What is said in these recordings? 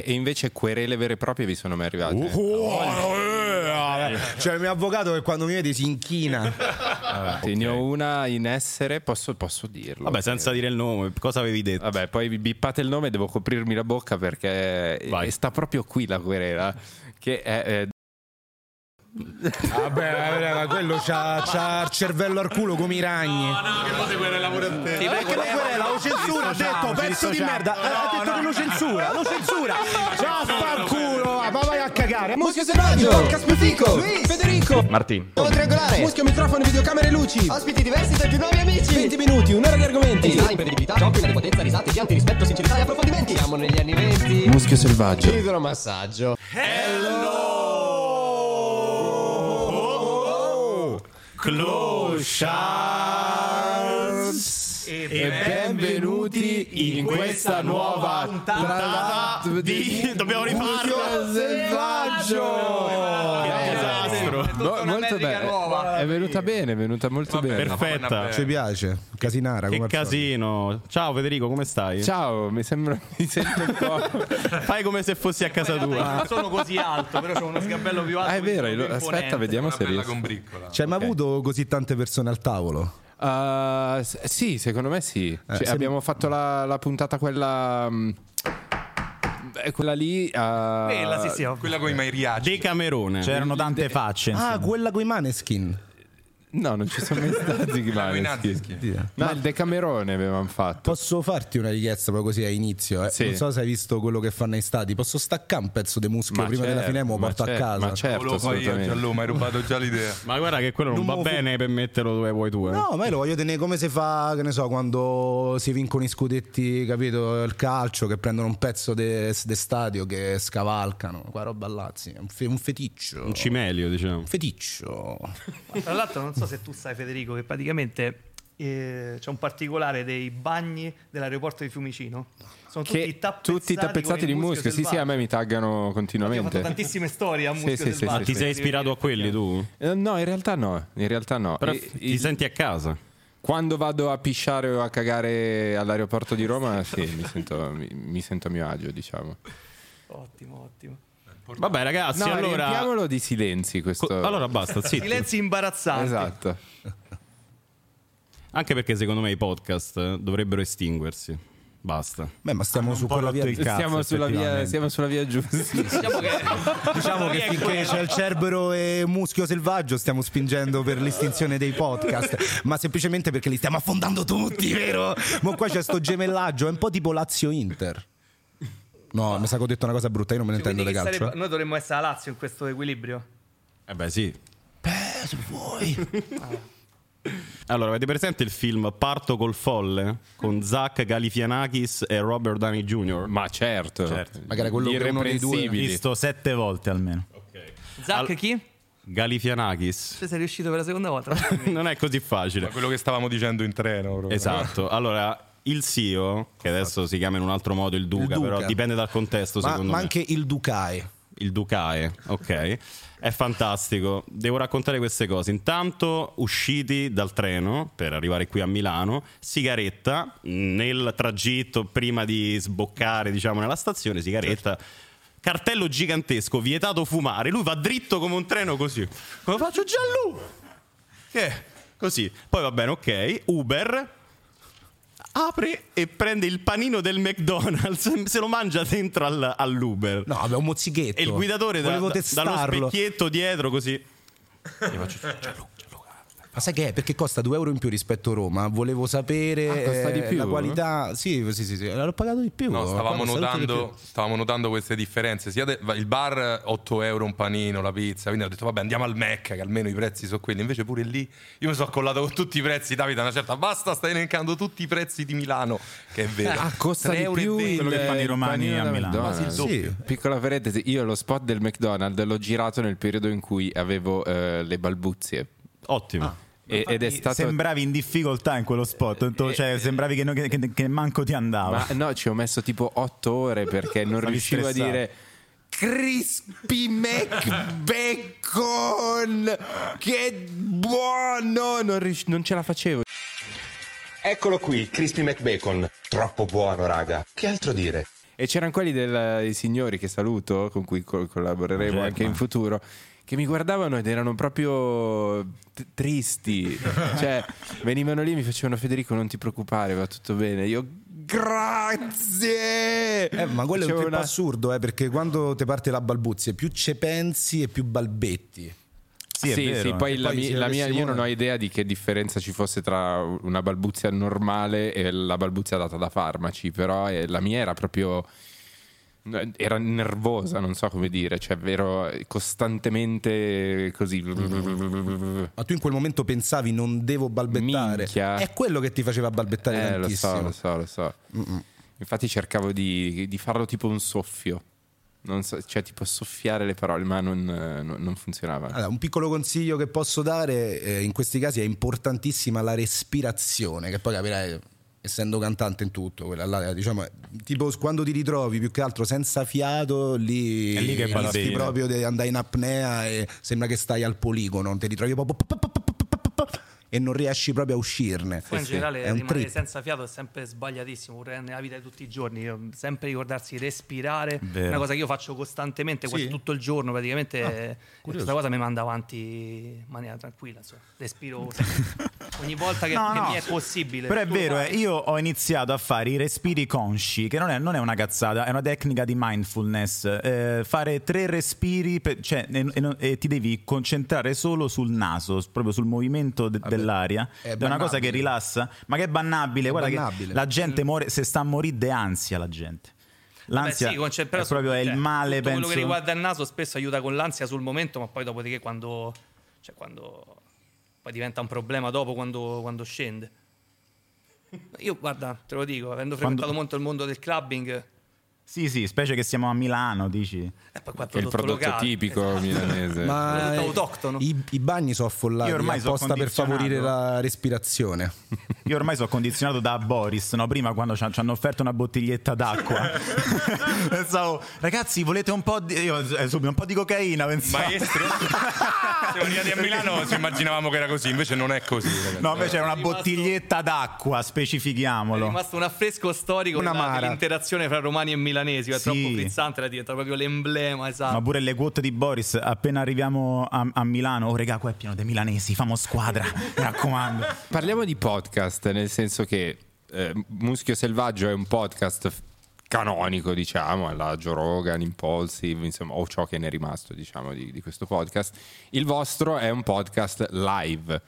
E, e invece querele vere e proprie vi sono mai arrivate? Oh, eh, Cioè, il mio avvocato che quando mi vede si inchina. Te ne ho una in essere, posso, posso dirlo. Vabbè, senza dire il nome, cosa avevi detto? Vabbè, poi vi bippate il nome, devo coprirmi la bocca perché Vai. sta proprio qui la querela. Che è. eh, Vabbè, ma quello c'ha, c'ha il cervello al culo come i ragni. Perché lo querela, lo censura, ha detto pezzo di merda. Ha detto che lo censura, lo censura. Vaffanculo, va, ma vai a cagare. Muschio selvaggio, Casputico, Federico, Martin. Nuovo triangolare, Muschio, microfono, videocamere, luci. ospiti diversi tra più nuovi amici. 20 minuti, un'ora di argomenti. Design, imprendibilità, giochi, potenza, risate, pianti, rispetto, sincerità e approfondimenti. Siamo negli anni 20. Muschio selvaggio. Idromassaggio. E benvenuti in questa nuova puntata di- dobbiamo rifarlo. selvaggio. Che disastro. Mo- molto bene. È venuta bene, è venuta molto bene. Perfetta. Ci piace, casinara Che come al solito. casino. Ciao Federico, come stai? Ciao, mi sembra mi sento un po'. Fai come se fossi a casa tua. Non sono così alto, però ho uno sgabello più alto. Ah, è quindi vero, sono più lo- aspetta, imponente. vediamo se riesco. C'hai mai avuto così tante persone al tavolo? Uh, sì, secondo me sì. Cioè, se- Abbiamo fatto la, la puntata quella. mm, eh, quella lì. uh, Quella, sì, sì, ovvio. Quella con i mairiacci. Decamerone. C'erano tante facce. Ah, quella con i maneskin. No, non ci sono mai stati i Maneskin. No, il Decamerone avevamo fatto. Posso farti una richiesta proprio così a inizio? Eh? Sì. Non so se hai visto quello che fanno ai stati. Posso staccare un pezzo di muschio Ma prima della certo, fine e me lo ma porto a certo, casa? Ma certo, Lo fai io, assolutamente. Gianlu, mi hai rubato già l'idea. Ma guarda che quello non, Non va fu- bene per metterlo dove vuoi tu. Eh. No, ma io lo voglio tenere come si fa, che ne so, quando si vincono i scudetti, capito? Il calcio, che prendono un pezzo de, de stadio che scavalcano. Qua roba là, sì, un, fe- un feticcio. Un cimelio, diciamo. Un feticcio. Tra l'altro, non so se tu sai, Federico, che praticamente eh, c'è un particolare dei bagni dell'aeroporto di Fiumicino. Sono tutti Che tappezzati, tutti tappezzati di muschio. Sì, sì, a me mi taggano Infatti, Ho fatto continuamente. tantissime storie a Sì, muschio sì, sì, selvaggio. sì, Ti sei ispirato a quelli tu? Eh, No, in realtà no. In realtà no. Però E- ti il- senti a casa. Quando vado a pisciare o a cagare all'aeroporto di Roma, sì, mi sento, mi, mi sento a mio agio, diciamo. Ottimo, ottimo. Vabbè, ragazzi, No, allora. riempiamolo di silenzi questo. Co- allora basta, zitti. Silenzi imbarazzanti. Esatto. Anche perché secondo me i podcast dovrebbero estinguersi. Basta. Beh, ma stiamo su quella via. cazzo, Siamo sulla, via, siamo sulla via giusta. Diciamo che Diciamo che finché c'è il cerbero e muschio selvaggio stiamo spingendo per l'estinzione dei podcast, ma semplicemente perché li stiamo affondando tutti, vero? Ma qua c'è sto gemellaggio, è un po' tipo Lazio-Inter. No, mi sa che ho detto una cosa brutta, io non me ne intendo quindi di calcio. sarebbe- noi dovremmo essere la Lazio in questo equilibrio. Eh beh, sì. Eh, se vuoi. Allora, avete presente il film Parto col folle con Zach Galifianakis e Robert Downey Jr.? Ma certo. Certo. Magari quello che uno dei due-. Visto sette volte almeno. Zac Al- chi? Galifianakis. Se sei riuscito per la seconda volta. non è così facile. Ma quello che stavamo dicendo in treno. proprio. Esatto. Allora, il CEO, che adesso si chiama in un altro modo il Duca, Il Duca. però dipende dal contesto, Ma, secondo ma me. anche il Ducae. Il Ducae, ok. È fantastico. Devo raccontare queste cose. Intanto, usciti dal treno per arrivare qui a Milano, sigaretta nel tragitto prima di sboccare, diciamo, nella stazione, sigaretta. Cartello gigantesco, vietato fumare. Lui va dritto come un treno così. Come faccio Giallù? Che? Così. Poi va bene, ok. Uber apre e prende il panino del McDonald's, se lo mangia dentro al- all'Uber. No, vabbè, un mozzichetto. E il guidatore da- dallo specchietto dietro così. Ma sai che è? Perché costa 2 euro in più rispetto a Roma. Volevo sapere Ah, costa di eh, più? la qualità. Sì, sì, sì, sì. L'ho pagato di più. No, stavamo notando, più. stavamo notando queste differenze. Sia de- il bar 8 euro un panino, la pizza. Quindi ho detto, vabbè, andiamo al Mac, che almeno i prezzi sono quelli. Invece pure lì io mi sono accollato con tutti i prezzi. Davide, una certa basta, stai elencando tutti i prezzi di Milano. Che è vero. Ah, costa 3 di euro più 20. il, Quello che fanno i romani a Milano. Quasi il doppio. Piccola parentesi, io lo spot del McDonald's l'ho girato nel periodo in cui avevo eh, le balbuzie. Ottimo. E- ed è stato... Sembravi in difficoltà in quello spot. tu- cioè, sembravi che, no- che- che- che manco ti andava. Ma no, ci ho messo tipo otto ore perché non riuscivo stressato. a dire Crispy McBacon! Che buono! Non, rius- non ce la facevo. Eccolo qui, Crispy McBacon. Troppo buono, raga. Che altro dire? E c'erano quelli del- dei signori che saluto, con cui col- collaboreremo Jackman. anche in futuro, che mi guardavano ed erano proprio t- tristi. cioè, venivano lì e mi facevano Federico, non ti preoccupare, va tutto bene. Io, grazie! Eh, ma quello è un Facevo tempo una- assurdo, eh, perché quando ti parte la balbuzia, più ci pensi e più balbetti. Sì, sì, vero. sì, poi, la, poi la mia- io non ho idea di che differenza ci fosse tra una balbuzia normale e la balbuzia data da farmaci, però eh, la mia era proprio era nervosa, non so come dire, cioè vero costantemente così. Ma tu in quel momento pensavi non devo balbettare. Minchia. È quello che ti faceva balbettare Eh, lo tantissimo. so, lo so, lo so. Infatti cercavo di, di farlo tipo un soffio. So, cioè tipo soffiare le parole, ma non, non- non funzionava. Allora, un piccolo consiglio che posso dare eh, in questi casi è importantissima la respirazione, che poi capirai, essendo cantante in tutto, quella là, diciamo, tipo quando ti ritrovi più che altro senza fiato, lì, È lì che rischi proprio di andare in apnea e sembra che stai al poligono, ti ritrovi proprio e non riesci proprio a uscirne. Poi in generale È un rimanere trip. senza fiato è sempre sbagliatissimo, pure nella vita di tutti i giorni. Io- sempre ricordarsi di respirare, Vero. è una cosa che io faccio costantemente, quasi Sì? tutto il giorno praticamente. Ah, e questa cosa mi manda avanti in maniera tranquilla. insomma. Respiro ogni volta che, No, che no. mi è possibile. Però è vero, eh, io ho iniziato a fare i respiri consci, che non è, non è una cazzata, è una tecnica di mindfulness. Eh, fare tre respiri, per- cioè, e, e e ti devi concentrare solo sul naso, proprio sul movimento de- dell'aria. è È, una cosa che rilassa, ma che è bannabile. È Guarda bannabile. che la gente muore, se sta a morire de ansia la gente. Vabbè, L'ansia sì, conce- però è proprio è cioè, il male, tutto penso. quello che riguarda il naso spesso aiuta con l'ansia sul momento, ma poi dopodiché quando, cioè quando poi diventa un problema dopo quando, quando scende. Io guarda, te lo dico, avendo frequentato Quando- molto il mondo del clubbing, Sì, sì, specie che siamo a Milano, dici. e qua Che è il prodotto locale, tipico esatto. milanese. Ma eh, autoctono. i, i bagni sono affollati Io ormai apposta per favorire la respirazione. Io ormai sono condizionato da Boris, no? Prima quando ci hanno offerto una bottiglietta d'acqua. pensavo, ragazzi, volete un po' di. Io eh, subito un po' di cocaina, pensavo. Maestro? Siamo arrivati a Milano, ci immaginavamo che era così, invece non è così. ragazzi. No, invece era una bottiglietta d'acqua, È specifichiamolo. rimasto un affresco storico dell'interazione fra romani e milanesi, è Sì. troppo frizzante, era diventato proprio l'emblema, esatto. Ma pure le quote di Boris, appena arriviamo a, a Milano, oh regà, qua è pieno dei milanesi, famo squadra, mi raccomando. Parliamo di podcast, nel senso che eh, Muschio Selvaggio è un podcast canonico, diciamo, alla Joe Rogan, Impulsive, insomma, o ciò che ne è rimasto, diciamo, di, di questo podcast. Il vostro è un podcast live.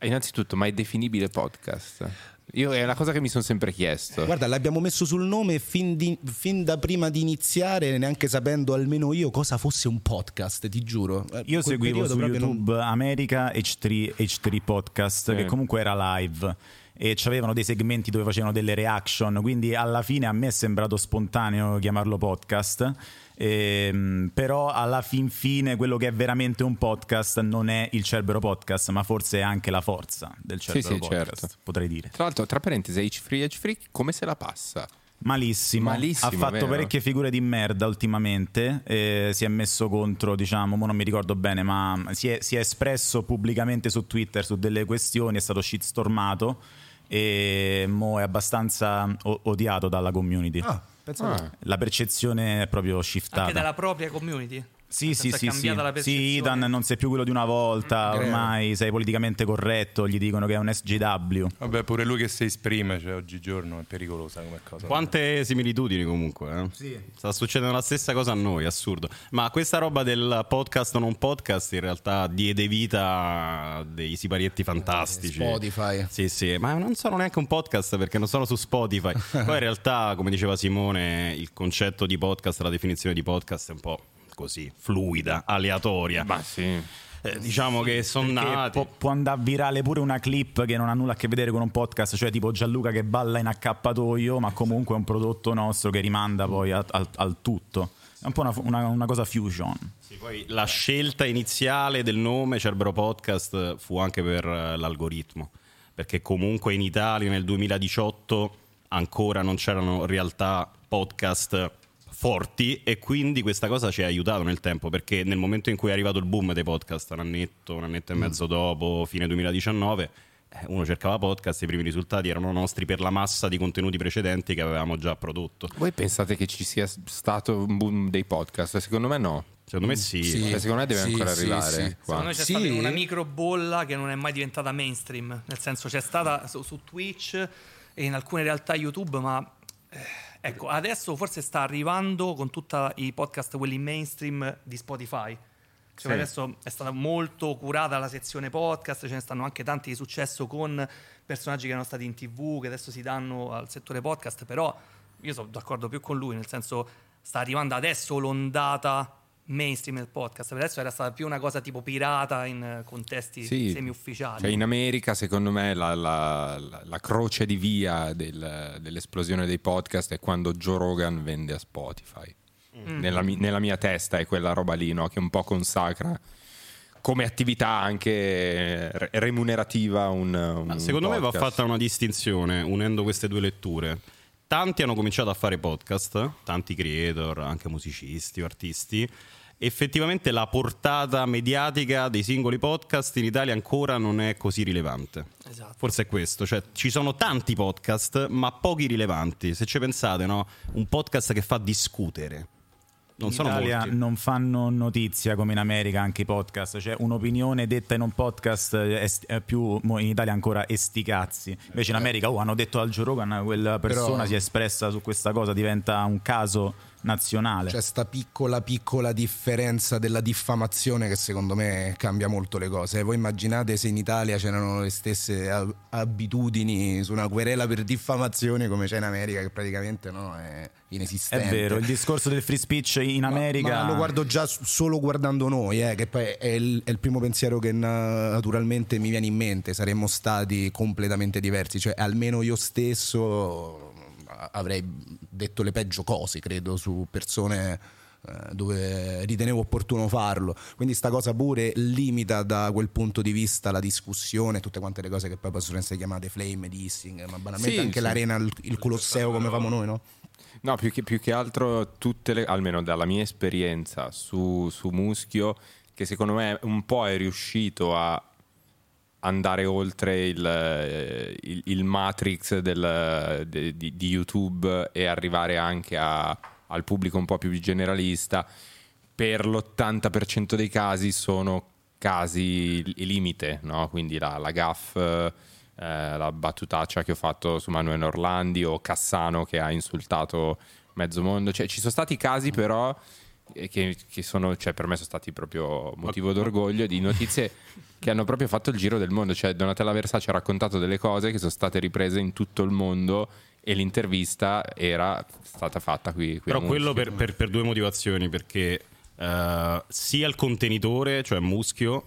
Innanzitutto, ma è definibile podcast? Io è una cosa che mi sono sempre chiesto. Guarda, l'abbiamo messo sul nome fin, di- fin da prima di iniziare, neanche sapendo almeno io cosa fosse un podcast, ti giuro. Eh, Io quel seguivo su proprio non- YouTube America H3, H3 Podcast, Sì. che comunque era live. E avevano dei segmenti dove facevano delle reaction, quindi alla fine a me è sembrato spontaneo chiamarlo podcast. Ehm, però alla fin fine quello che è veramente un podcast non è il Cerbero Podcast, ma forse è anche la forza del Cerbero sì, Podcast, certo. potrei dire. Tra l'altro, tra parentesi, H-Free, H-Free, come se la passa? Malissimo. Malissimo, ha fatto vero? parecchie figure di merda ultimamente. eh, si è messo contro, diciamo, mo non mi ricordo bene, ma si è, si è espresso pubblicamente su Twitter su delle questioni, è stato shitstormato e mo è abbastanza o- odiato dalla community. Ah, pensa Ah. La percezione è proprio shiftata. Anche dalla propria community. Sì, sì, sì, sì. cambiata la Sì. Idan non sei più quello di una volta, Greve. ormai sei politicamente corretto, gli dicono che è un SGW. Vabbè, pure lui che si esprime, cioè, oggigiorno è pericolosa come cosa. Quante similitudini comunque, eh? Sta succedendo la stessa cosa a noi, assurdo. Ma questa roba del podcast o non podcast in realtà diede vita a dei siparietti fantastici. Spotify. Sì, sì, ma non sono neanche un podcast perché non sono su Spotify. Poi in realtà, come diceva Simone, il concetto di podcast, la definizione di podcast è un po' così, fluida, aleatoria. Ma sì. Eh, diciamo che sono nati. può, può andare virale pure una clip che non ha nulla a che vedere con un podcast, cioè tipo Gianluca che balla in accappatoio, ma comunque è un prodotto nostro che rimanda poi a- al, al tutto. È un po' una, una- una cosa fusion. Sì, poi la scelta iniziale del nome Cerbero Podcast fu anche per eh, l'algoritmo, perché comunque in Italia nel 2018 ancora non c'erano realtà podcast forti e quindi questa cosa ci ha aiutato nel tempo perché nel momento in cui è arrivato il boom dei podcast un annetto, un annetto e mezzo dopo, fine 2019 eh, uno cercava podcast, i primi risultati erano nostri per la massa di contenuti precedenti che avevamo già prodotto. Voi pensate che ci sia stato un boom dei podcast? Secondo me no. Secondo me sì. Sì. Cioè, secondo me deve Sì, ancora sì, arrivare. sì. qua. Secondo me c'è Sì? stata una micro bolla che non è mai diventata mainstream. Nel senso, c'è stata su, su Twitch e in alcune realtà YouTube, ma eh, ecco, adesso forse sta arrivando con tutti i podcast, quelli mainstream di Spotify. Cioè, Sì. adesso è stata molto curata la sezione podcast, ce ne stanno anche tanti di successo con personaggi che erano stati in tv, che adesso si danno al settore podcast, però io sono d'accordo più con lui, nel senso sta arrivando adesso l'ondata mainstream del podcast, per adesso era stata più una cosa tipo pirata in eh, contesti Sì. semi-ufficiali. Cioè, in America, secondo me, la, la- la- la croce di via del- dell'esplosione dei podcast è quando Joe Rogan vende a Spotify. Nella, mi- nella mia testa è quella roba lì, no? Che un po' consacra come attività anche re- remunerativa un, un Ma secondo me va podcast. fatta una distinzione unendo queste due letture. Tanti hanno cominciato a fare podcast, tanti creator, anche musicisti o artisti. Effettivamente la portata mediatica dei singoli podcast in Italia ancora non è così rilevante. Esatto. Forse è questo, cioè ci sono tanti podcast, ma pochi rilevanti. Se ci pensate, no? Un podcast che fa discutere. Non in sono Italia molti. non fanno notizia come in America anche i podcast, cioè un'opinione detta in un podcast è, più in Italia ancora esticazzi. Invece in America oh, hanno detto al Joe Rogan quella persona Però- si è espressa su questa cosa, diventa un caso nazionale. C'è sta piccola piccola differenza della diffamazione che secondo me cambia molto le cose. Voi immaginate se in Italia c'erano le stesse ab- abitudini su una querela per diffamazione come c'è in America che praticamente no, è è inesistente. vero, il discorso del free speech in Ma- America Ma, lo guardo già solo guardando noi, eh, che poi è il, è il primo pensiero che na- naturalmente mi viene in mente. Saremmo stati completamente diversi, cioè almeno io stesso avrei detto le peggio cose, credo, su persone eh, dove ritenevo opportuno farlo. Quindi sta cosa pure limita da quel punto di vista la discussione, tutte quante le cose che poi possono essere chiamate flame, dissing, ma banalmente Sì, anche sì. l'arena, il, il Colosseo come famo noi, no? No, più che, più che altro tutte le, almeno dalla mia esperienza su, su Muschio, che secondo me un po' è riuscito a andare oltre il, eh, il- il matrix del- de- di, di YouTube e arrivare anche a- al pubblico un po' più generalista, per l'80% dei casi sono casi li- limite, no? quindi la, la gaff, eh, la battutaccia che ho fatto su Manuel Orlandi o Cassano che ha insultato mezzo mondo, cioè ci sono stati casi però eh, che, che sono, cioè per me sono stati proprio motivo d'orgoglio di notizie che hanno proprio fatto il giro del mondo, cioè Donatella Versace ha raccontato delle cose che sono state riprese in tutto il mondo e l'intervista era stata fatta qui. qui Però quello per, per- per due motivazioni, perché eh, sia il contenitore, cioè Muschio,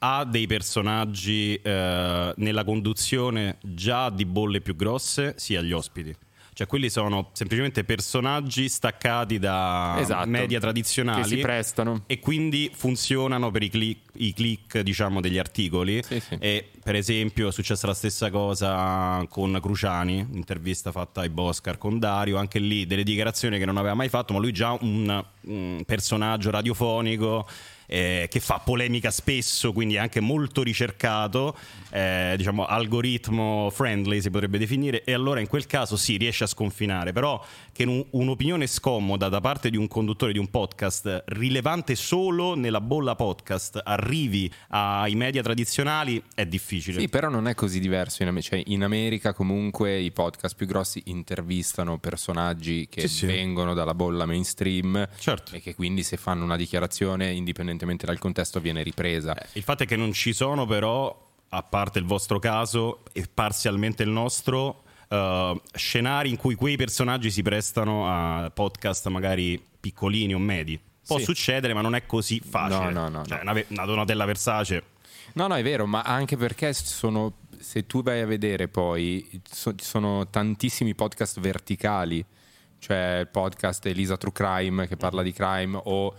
ha dei personaggi eh, nella conduzione già di bolle più grosse, sia gli ospiti. Cioè quelli sono semplicemente personaggi staccati da Esatto. media tradizionali Che si prestano. e quindi funzionano per i click, i click, diciamo degli articoli Sì, sì. e per esempio è successa la stessa cosa con Cruciani intervista fatta ai Boscar con Dario anche lì delle dichiarazioni che non aveva mai fatto ma lui già un, un personaggio radiofonico eh, che fa polemica spesso quindi è anche molto ricercato eh, diciamo algoritmo friendly si potrebbe definire e allora in quel caso sì riesce a sconfinare però che un- un'opinione scomoda da parte di un conduttore di un podcast rilevante solo nella bolla podcast arrivi ai media tradizionali è difficile Sì, però non è così diverso. In, cioè, in America comunque i podcast più grossi intervistano personaggi che Sì, sì. vengono dalla bolla mainstream Certo. e che quindi se fanno una dichiarazione indipendentemente dal contesto viene ripresa. Eh, Il fatto è che non ci sono però, a parte il vostro caso e parzialmente il nostro, eh, scenari in cui quei personaggi si prestano a podcast magari piccolini o medi. Può Sì. succedere, ma non è così facile. No, no, no, Cioè, no. Una, una Donatella Versace. No, no, è vero, ma anche perché sono, se tu vai a vedere poi, so- ci sono tantissimi podcast verticali, cioè il podcast Elisa True Crime che parla di crime o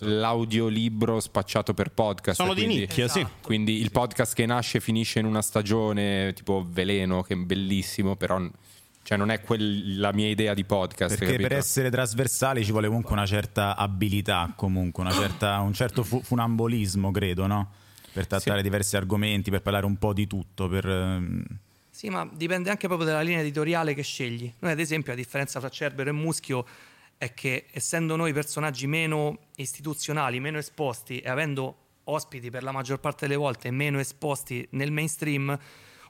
l'audiolibro spacciato per podcast. Sono di quindi- nicchia, sì. Quindi il podcast che nasce e finisce in una stagione tipo Veleno, che è bellissimo, però cioè, non è quel- la mia idea di podcast. Perché capito? per essere trasversali ci vuole comunque una certa abilità, comunque, una certa- un certo fu- funambolismo, credo, no? per trattare diversi argomenti, per parlare un po' di tutto. Per, ehm, Sì, ma dipende anche proprio dalla linea editoriale che scegli. Noi, ad esempio, la differenza fra Cerbero e Muschio è che, essendo noi personaggi meno istituzionali, meno esposti e avendo ospiti per la maggior parte delle volte meno esposti nel mainstream,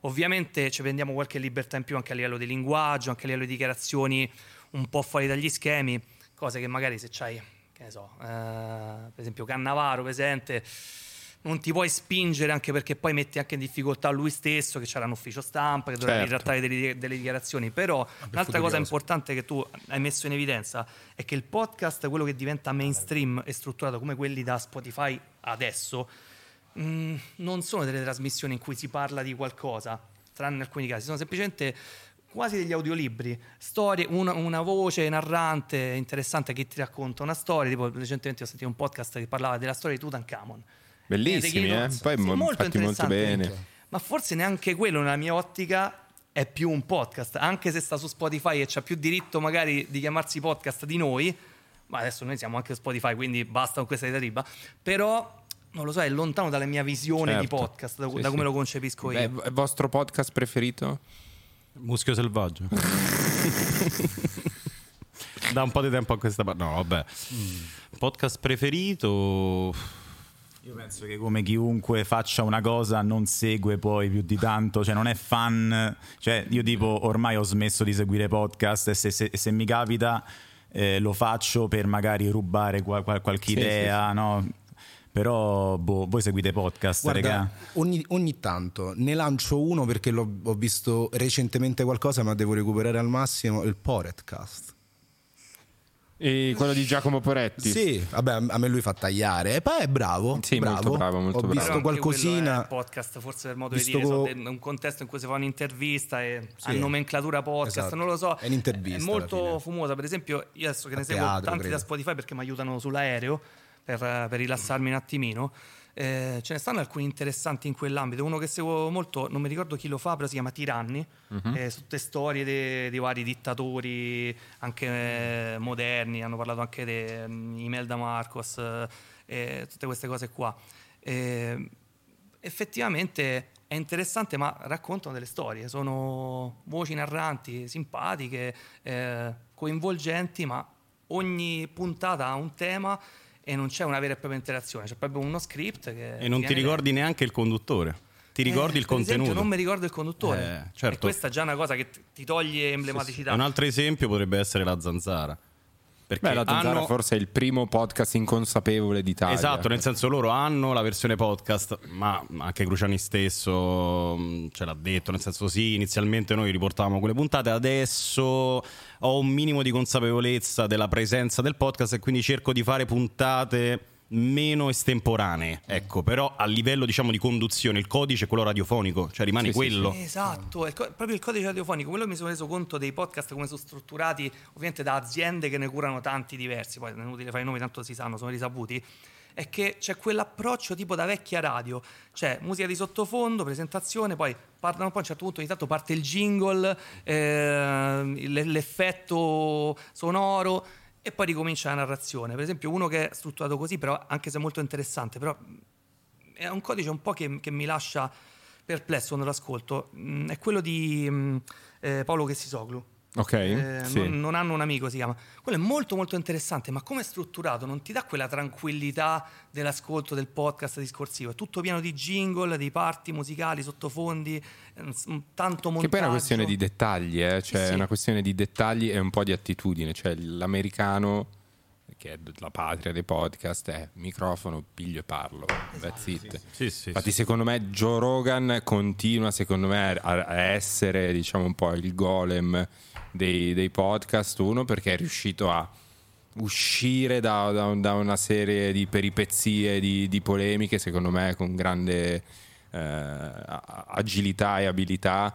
ovviamente ci prendiamo qualche libertà in più anche a livello di linguaggio, anche a livello di dichiarazioni un po' fuori dagli schemi, cose che magari se c'hai, che ne so, eh, per esempio Cannavaro presente non ti puoi spingere anche perché poi metti anche in difficoltà lui stesso che c'era un ufficio stampa che doveva Certo. ritrattare delle, delle dichiarazioni però un'altra cosa importante che tu hai messo in evidenza è che il podcast quello che diventa mainstream e strutturato come quelli da Spotify adesso mh, non sono delle trasmissioni in cui si parla di qualcosa tranne alcuni casi sono semplicemente quasi degli audiolibri, storie, una, una voce narrante interessante che ti racconta una storia. Tipo, recentemente ho sentito un podcast che parlava della storia di Tutankhamon. Bellissimi, Eh, Poi Sì, mo- molto fatti molto interessante. bene. Ma forse neanche quello nella mia ottica è più un podcast, anche se sta su Spotify e c'ha più diritto magari di chiamarsi podcast di noi, ma adesso noi siamo anche su Spotify, quindi basta con questa diatriba, però non lo so, è lontano dalla mia visione di Certo. podcast, da, Sì, da come sì. lo concepisco io. Beh, è il vostro podcast preferito? Muschio selvaggio. da un po' di tempo a questa parte. No, vabbè. Podcast preferito. Io penso che come chiunque faccia una cosa non segue poi più di tanto, cioè non è fan, cioè io tipo ormai ho smesso di seguire podcast e se, se- se mi capita eh, lo faccio per magari rubare qua- qua- qualche Sì, idea, no? Però boh, voi seguite podcast, Guarda, ogni, ogni tanto ne lancio uno perché l'ho, ho visto recentemente qualcosa, ma devo recuperare al massimo il Poretcast. E quello di Giacomo Poretti? Sì, vabbè, a me lui fa tagliare. E poi è bravo. Sì, bravo. molto bravo, molto Ho bravo. visto qualcosina. è podcast, forse per modo Visto di dire, co- un contesto in cui si fa un'intervista e Sì. a nomenclatura podcast, Esatto. non lo so. È un'intervista È molto fumosa. Per esempio, io adesso che A ne seguo teatro, tanti credo. da Spotify perché mi aiutano sull'aereo per, per rilassarmi un attimino. Eh, ce ne stanno alcuni interessanti in quell'ambito. Uno che seguo molto, non mi ricordo chi lo fa, però si chiama Tiranni. Mhm. eh, tutte storie dei, dei vari dittatori, anche eh, moderni. Hanno parlato anche di Imelda Marcos, eh, tutte queste cose qua. Eh, effettivamente è interessante, ma raccontano delle storie. Sono voci narranti, simpatiche, eh, coinvolgenti, ma ogni puntata ha un tema e non c'è una vera e propria interazione, c'è proprio uno script che E non ti ricordi neanche il conduttore. Ti ricordi Eh, il per esempio, contenuto. non mi ricordo il conduttore. Eh, certo. E questa è già una cosa che ti- ti toglie emblematicità. Un altro esempio potrebbe essere la zanzara. Perché Beh, la Zanzara hanno- forse è il primo podcast inconsapevole d'Italia. Esatto, nel senso loro hanno la versione podcast, ma anche Cruciani stesso mh, ce l'ha detto, nel senso sì, inizialmente noi riportavamo quelle puntate, adesso ho un minimo di consapevolezza della presenza del podcast e quindi cerco di fare puntate meno estemporanee, ecco, però a livello diciamo di conduzione il codice è quello radiofonico, cioè rimane Sì, sì, quello. Esatto, è co- proprio il codice radiofonico. Quello mi sono reso conto dei podcast come sono strutturati, ovviamente da aziende che ne curano tanti diversi, poi è inutile fare i nomi, tanto si sanno, sono risaputi. È che c'è quell'approccio tipo da vecchia radio, cioè musica di sottofondo, presentazione, poi parlano poi a un certo punto ogni tanto parte il jingle, l- l'effetto sonoro e poi ricomincia la narrazione. Per esempio, uno che è strutturato così, però anche se molto interessante, però è un codice un po' che, che mi lascia perplesso quando lo ascolto. Mm, è quello di mm, eh, Paolo Chessisoglu. Ok, Eh, sì. non, non hanno un amico, si chiama. Quello è molto molto interessante, ma come è strutturato non ti dà quella tranquillità dell'ascolto del podcast discorsivo. È tutto pieno di jingle, di parti musicali, sottofondi, eh, tanto montaggio. Che poi è una questione di dettagli, eh? cioè Sì, sì. è una questione di dettagli e un po' di attitudine. Cioè l'americano, che è la patria dei podcast, è microfono, piglio e parlo. That's it. Sì, sì, Infatti, secondo me, Joe Rogan continua, secondo me, a, a essere, diciamo, un po' il golem dei, dei podcast. Uno, perché è riuscito a uscire da, da- da una serie di peripezie, di, di polemiche, secondo me, con grande eh, agilità e abilità.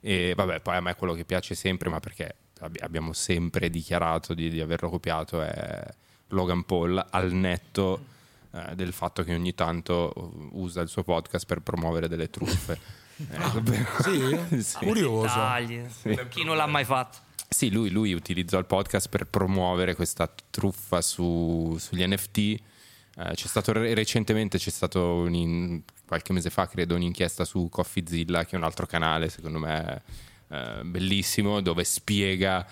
E vabbè, poi a me quello che piace sempre, ma perché abbi- abbiamo sempre dichiarato di, di averlo copiato, è Logan Paul al netto eh, del fatto che ogni tanto usa il suo podcast per promuovere delle truffe. Eh, davvero. Sì? Sì. Curioso. Chi non l'ha mai fatto? Sì, lui, lui utilizzò il podcast per promuovere questa truffa su- sugli NFT. Eh, c'è stato re- recentemente c'è stato un in- qualche mese fa, credo, un'inchiesta su Coffeezilla, che è un altro canale, secondo me eh, bellissimo, dove spiega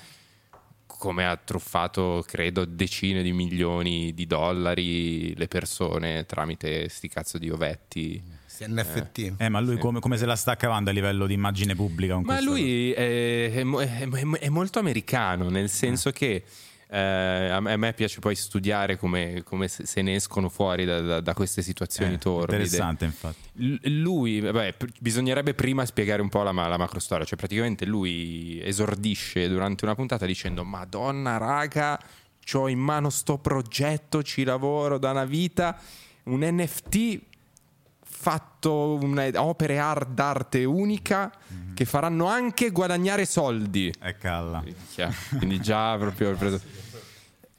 come ha truffato, credo, decine di milioni di dollari le persone tramite sti cazzo di ovetti. NFT. Eh, ma lui come, come se la sta cavando a livello di immagine pubblica? con Ma lui è, è è- è- molto americano, nel senso che eh, a me a me piace poi studiare come, come se ne escono fuori da, da- da queste situazioni Eh, torbide. interessante, infatti. L- lui, vabbè, pr- bisognerebbe prima spiegare un po' la, la macro storia, cioè praticamente lui esordisce durante una puntata dicendo Madonna raga, ho in mano sto progetto, ci lavoro da una vita, un NFT fatto una- opere art- d'arte unica che faranno anche guadagnare soldi. È calla. Quindi già proprio preso.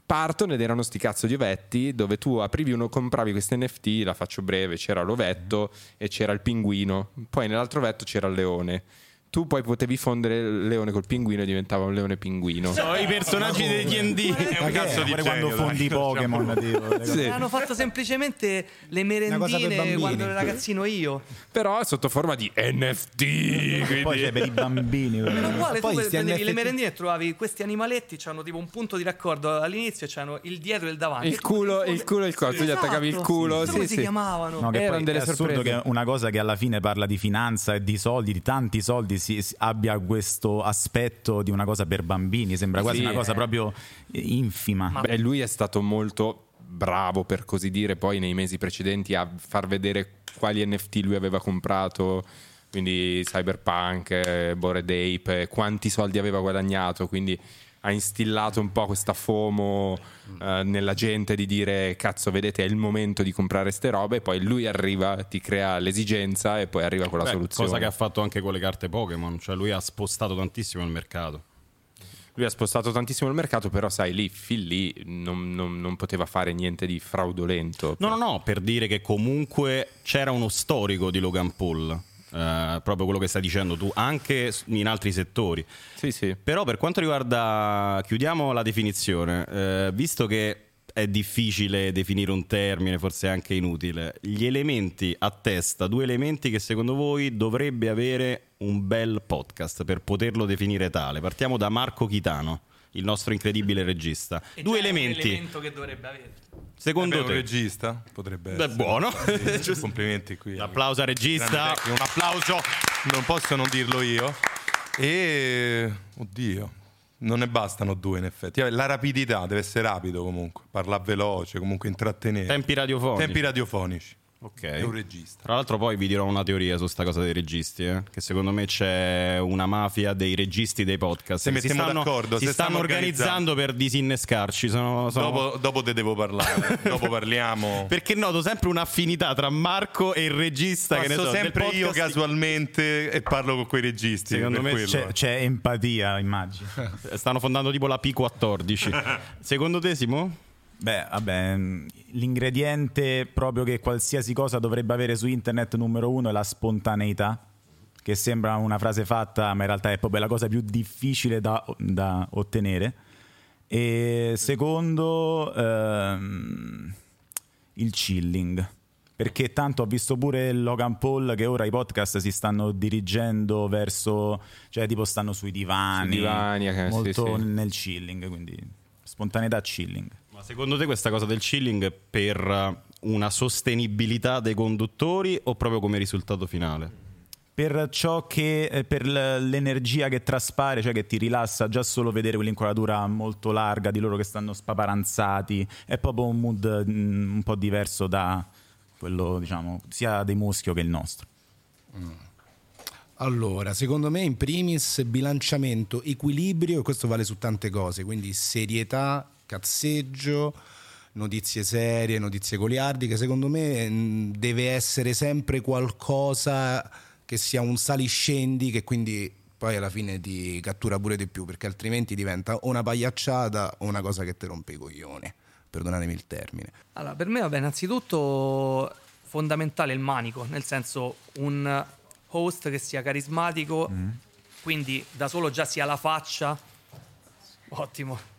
Partono ed erano sti cazzo di ovetti dove tu aprivi uno, compravi queste NFT, la faccio breve, c'era l'ovetto e c'era il pinguino, poi nell'altro ovetto c'era il leone. Tu poi potevi fondere il leone col pinguino e diventava un leone pinguino. Sono i personaggi dei D&D. È un cazzo di quando dai. fondi Pokémon, tipo, le Sì. Hanno fatto semplicemente le merendine quando ero ragazzino io. Però sotto forma di NFT. Poi quindi- c'è per i bambini. Uguale, Poi tu prendevi le NFT merendine e trovavi questi animaletti, c'hanno tipo un punto di raccordo all'inizio e c'hanno il dietro e il davanti. Il culo, il culo e il collo, tu gli Esatto. attaccavi il culo. Sì, Sì, come sì. si chiamavano? No, che Erano poi delle è assurdo sorprese. che una cosa che alla fine parla di finanza e di soldi, di tanti soldi, si, si- abbia questo aspetto di una cosa per bambini. Sembra quasi Sì, una cosa eh. proprio infima. Beh, lui è stato molto bravo, per così dire, poi nei mesi precedenti a far vedere quali NFT lui aveva comprato. Quindi Cyberpunk, eh, Bored Ape, eh, quanti soldi aveva guadagnato. Quindi ha instillato un po' questa FOMO eh, nella gente di dire cazzo, vedete, è il momento di comprare ste robe. E poi lui arriva, ti crea l'esigenza e poi arriva con la Beh, soluzione. cosa che ha fatto anche con le carte Pokémon, cioè lui ha spostato tantissimo il mercato. Lui ha spostato tantissimo il mercato, però sai, lì, Phil lì non, non- non poteva fare niente di fraudolento. No, no, no, per dire che comunque c'era uno storico di Logan Paul, eh, proprio quello che stai dicendo tu, anche in altri settori. Sì, sì. Però per quanto riguarda, chiudiamo la definizione, eh, visto che è difficile definire un termine, forse anche inutile, gli elementi a testa, due elementi che secondo voi dovrebbe avere un bel podcast per poterlo definire tale. Partiamo da Marco Chitano, il nostro incredibile regista. E due un elementi, elemento che dovrebbe avere. secondo Vabbè, un te? regista potrebbe Beh, essere. buono. Complimenti qui. L'applauso al regista. Un applauso, non posso non dirlo io. E oddio, non ne bastano due in effetti. La rapidità deve essere rapido comunque, parlare veloce, comunque intrattenere. Tempi radiofonici. Tempi radiofonici. Ok. È un regista. Tra l'altro poi vi dirò una teoria su sta cosa dei registi, eh, che secondo me c'è una mafia dei registi dei podcast. Se si stanno, d'accordo, si stanno organizzando per disinnescarci. Sono, sono- Dopo, dopo te devo parlare, dopo parliamo. Perché noto sempre un'affinità tra Marco e il regista. che ne Passo so, sempre io casualmente e parlo con quei registi. Secondo me. C'è, c'è empatia, immagino. Stanno fondando tipo la P14. Secondo te, Simo? Beh, vabbè, mh, l'ingrediente proprio che qualsiasi cosa dovrebbe avere su internet numero uno è la spontaneità, che sembra una frase fatta, ma in realtà è proprio la cosa più difficile da, da ottenere. E secondo, ehm, il chilling. Perché tanto ho visto pure Logan Paul che ora i podcast si stanno dirigendo verso, cioè tipo stanno sui divani, Sui divani, eh, sì, molto sì. nel chilling, quindi spontaneità chilling. Secondo te questa cosa del chilling è per una sostenibilità dei conduttori o proprio come risultato finale? per ciò che eh, per l'energia che traspare, cioè che ti rilassa già solo vedere quell'inquadratura molto larga di loro che stanno spaparanzati, è proprio un mood mm, un po' diverso da quello, diciamo, sia dei muschio che il nostro. Allora, secondo me in primis bilanciamento, equilibrio, e questo vale su tante cose, quindi serietà, cazzeggio, notizie serie, notizie goliardiche, secondo me mh, deve essere sempre qualcosa che sia un saliscendi che quindi poi alla fine ti cattura pure di più, perché altrimenti diventa o una pagliacciata o una cosa che ti rompe i coglioni, perdonatemi il termine. Allora, per me, vabbè, innanzitutto fondamentale il manico, nel senso un host che sia carismatico, quindi da solo già sia la faccia. Ottimo.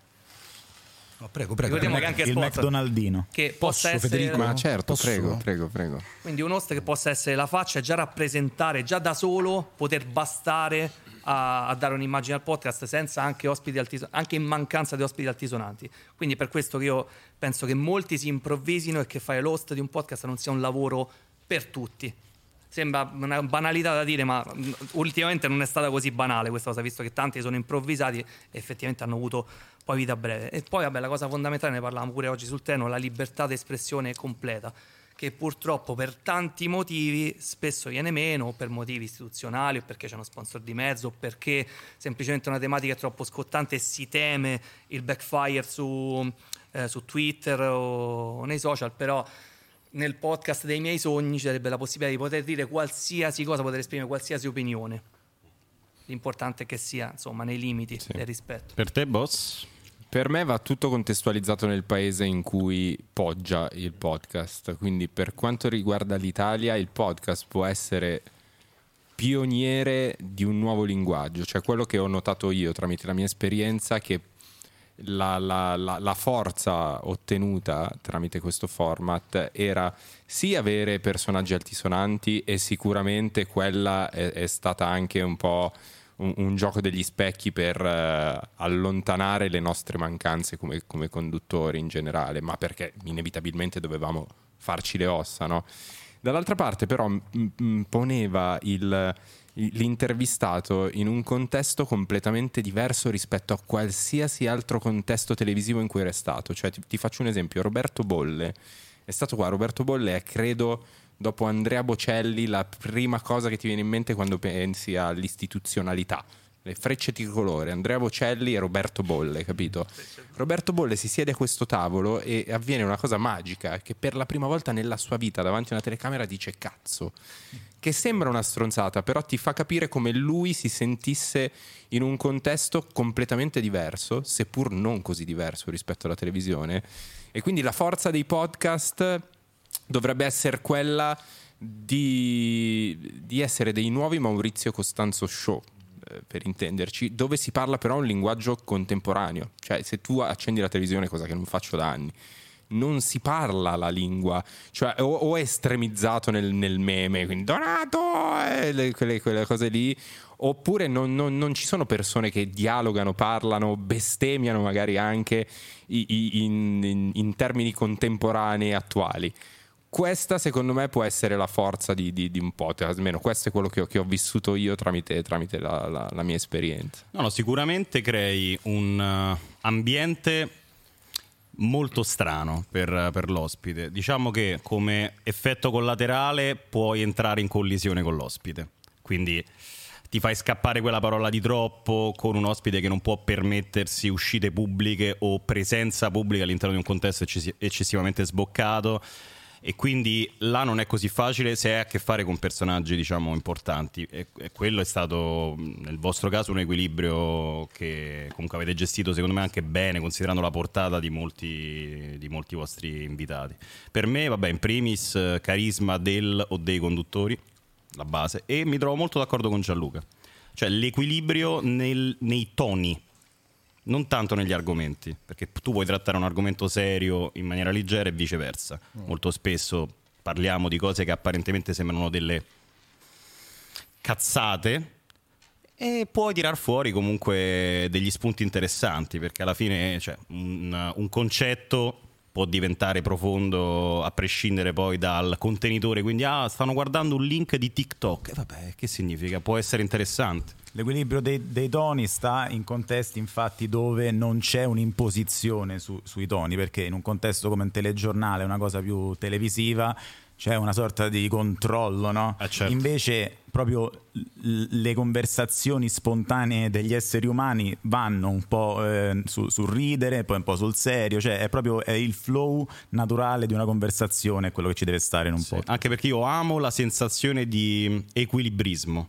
No, prego, prego. Ricordiamo che anche il sponsor, McDonaldino. che possa Posso, essere Federico? Ma certo, Posso? prego, prego, prego. quindi un host che possa essere la faccia e già rappresentare già da solo poter bastare a, a dare un'immagine al podcast senza anche ospiti altis- anche in mancanza di ospiti altisonanti quindi per questo che io penso che molti si improvvisino e che fare l'host di un podcast non sia un lavoro per tutti Sembra una banalità da dire, ma ultimamente non è stata così banale questa cosa, visto che tanti sono improvvisati e effettivamente hanno avuto poi vita breve. E poi, vabbè, la cosa fondamentale, ne parlavamo pure oggi sul treno, la libertà d'espressione completa, che purtroppo per tanti motivi spesso viene meno, per motivi istituzionali, o perché c'è uno sponsor di mezzo, o perché semplicemente una tematica è troppo scottante e si teme il backfire su, eh, su Twitter o nei social, però nel podcast dei miei sogni ci sarebbe la possibilità di poter dire qualsiasi cosa, poter esprimere qualsiasi opinione. L'importante è che sia, insomma, nei limiti del rispetto. Per te, boss? Per me va tutto contestualizzato nel paese in cui poggia il podcast. Quindi, per quanto riguarda l'Italia, il podcast può essere pioniere di un nuovo linguaggio, cioè quello che ho notato io tramite la mia esperienza che la, la- la- la forza ottenuta tramite questo format era sì avere personaggi altisonanti e sicuramente quella è, è stata anche un po' un, un gioco degli specchi per eh, allontanare le nostre mancanze come, come conduttori in generale, ma perché inevitabilmente dovevamo farci le ossa, no? Dall'altra parte però m- m- poneva il- l'intervistato in un contesto completamente diverso rispetto a qualsiasi altro contesto televisivo in cui era stato. Cioè ti, ti faccio un esempio, Roberto Bolle è stato qua, Roberto Bolle è credo dopo Andrea Bocelli la prima cosa che ti viene in mente quando pensi all'istituzionalità. Le frecce tricolore, Andrea Bocelli e Roberto Bolle, capito? Roberto Bolle si siede a questo tavolo e avviene una cosa magica, che per la prima volta nella sua vita davanti a una telecamera dice cazzo, che sembra una stronzata, però ti fa capire come lui si sentisse in un contesto completamente diverso, seppur non così diverso rispetto alla televisione. E quindi la forza dei podcast dovrebbe essere quella di, di essere dei nuovi Maurizio Costanzo Show per intenderci, dove si parla però un linguaggio contemporaneo. Cioè, se tu accendi la televisione, cosa che non faccio da anni, non si parla la lingua, cioè o, o è estremizzato nel, nel meme, quindi Donato, eh, le- quelle, quelle cose lì, oppure non, non- non ci sono persone che dialogano, parlano, bestemmiano magari anche in, in- in termini contemporanei attuali. Questa secondo me può essere la forza di, di- di un podcast, almeno questo è quello che ho, che ho vissuto io tramite, tramite la, la- la mia esperienza. No, no, sicuramente crei un eh, ambiente molto strano per, per l'ospite. Diciamo che come effetto collaterale puoi entrare in collisione con l'ospite. Quindi ti fai scappare quella parola di troppo con un ospite che non può permettersi uscite pubbliche o presenza pubblica all'interno di un contesto eccessi- eccessivamente sboccato. E quindi là non è così facile se hai a che fare con personaggi, diciamo, importanti. E, e quello è stato, nel vostro caso, un equilibrio che comunque avete gestito, secondo me, anche bene, considerando la portata di molti, di molti vostri invitati. Per me, vabbè, in primis, eh, carisma del o dei conduttori, la base. E mi trovo molto d'accordo con Gianluca. Cioè, l'equilibrio nel- nei toni non tanto negli argomenti, perché tu puoi trattare un argomento serio in maniera leggera e viceversa. Molto spesso parliamo di cose che apparentemente sembrano delle cazzate e puoi tirar fuori comunque degli spunti interessanti, perché alla fine cioè, un, un concetto può diventare profondo a prescindere poi dal contenitore, quindi ah, stanno guardando un link di TikTok, e vabbè, che significa? Può essere interessante. L'equilibrio dei, dei toni sta in contesti infatti dove non c'è un'imposizione su- sui toni, perché in un contesto come un telegiornale, una cosa più televisiva, c'è una sorta di controllo, no? Ah, certo. Invece proprio le conversazioni spontanee degli esseri umani vanno un po' eh, su- sul ridere, poi un po' sul serio, cioè è proprio è il flow naturale di una conversazione, quello che ci deve stare in un po'. Anche perché io amo la sensazione di equilibrismo.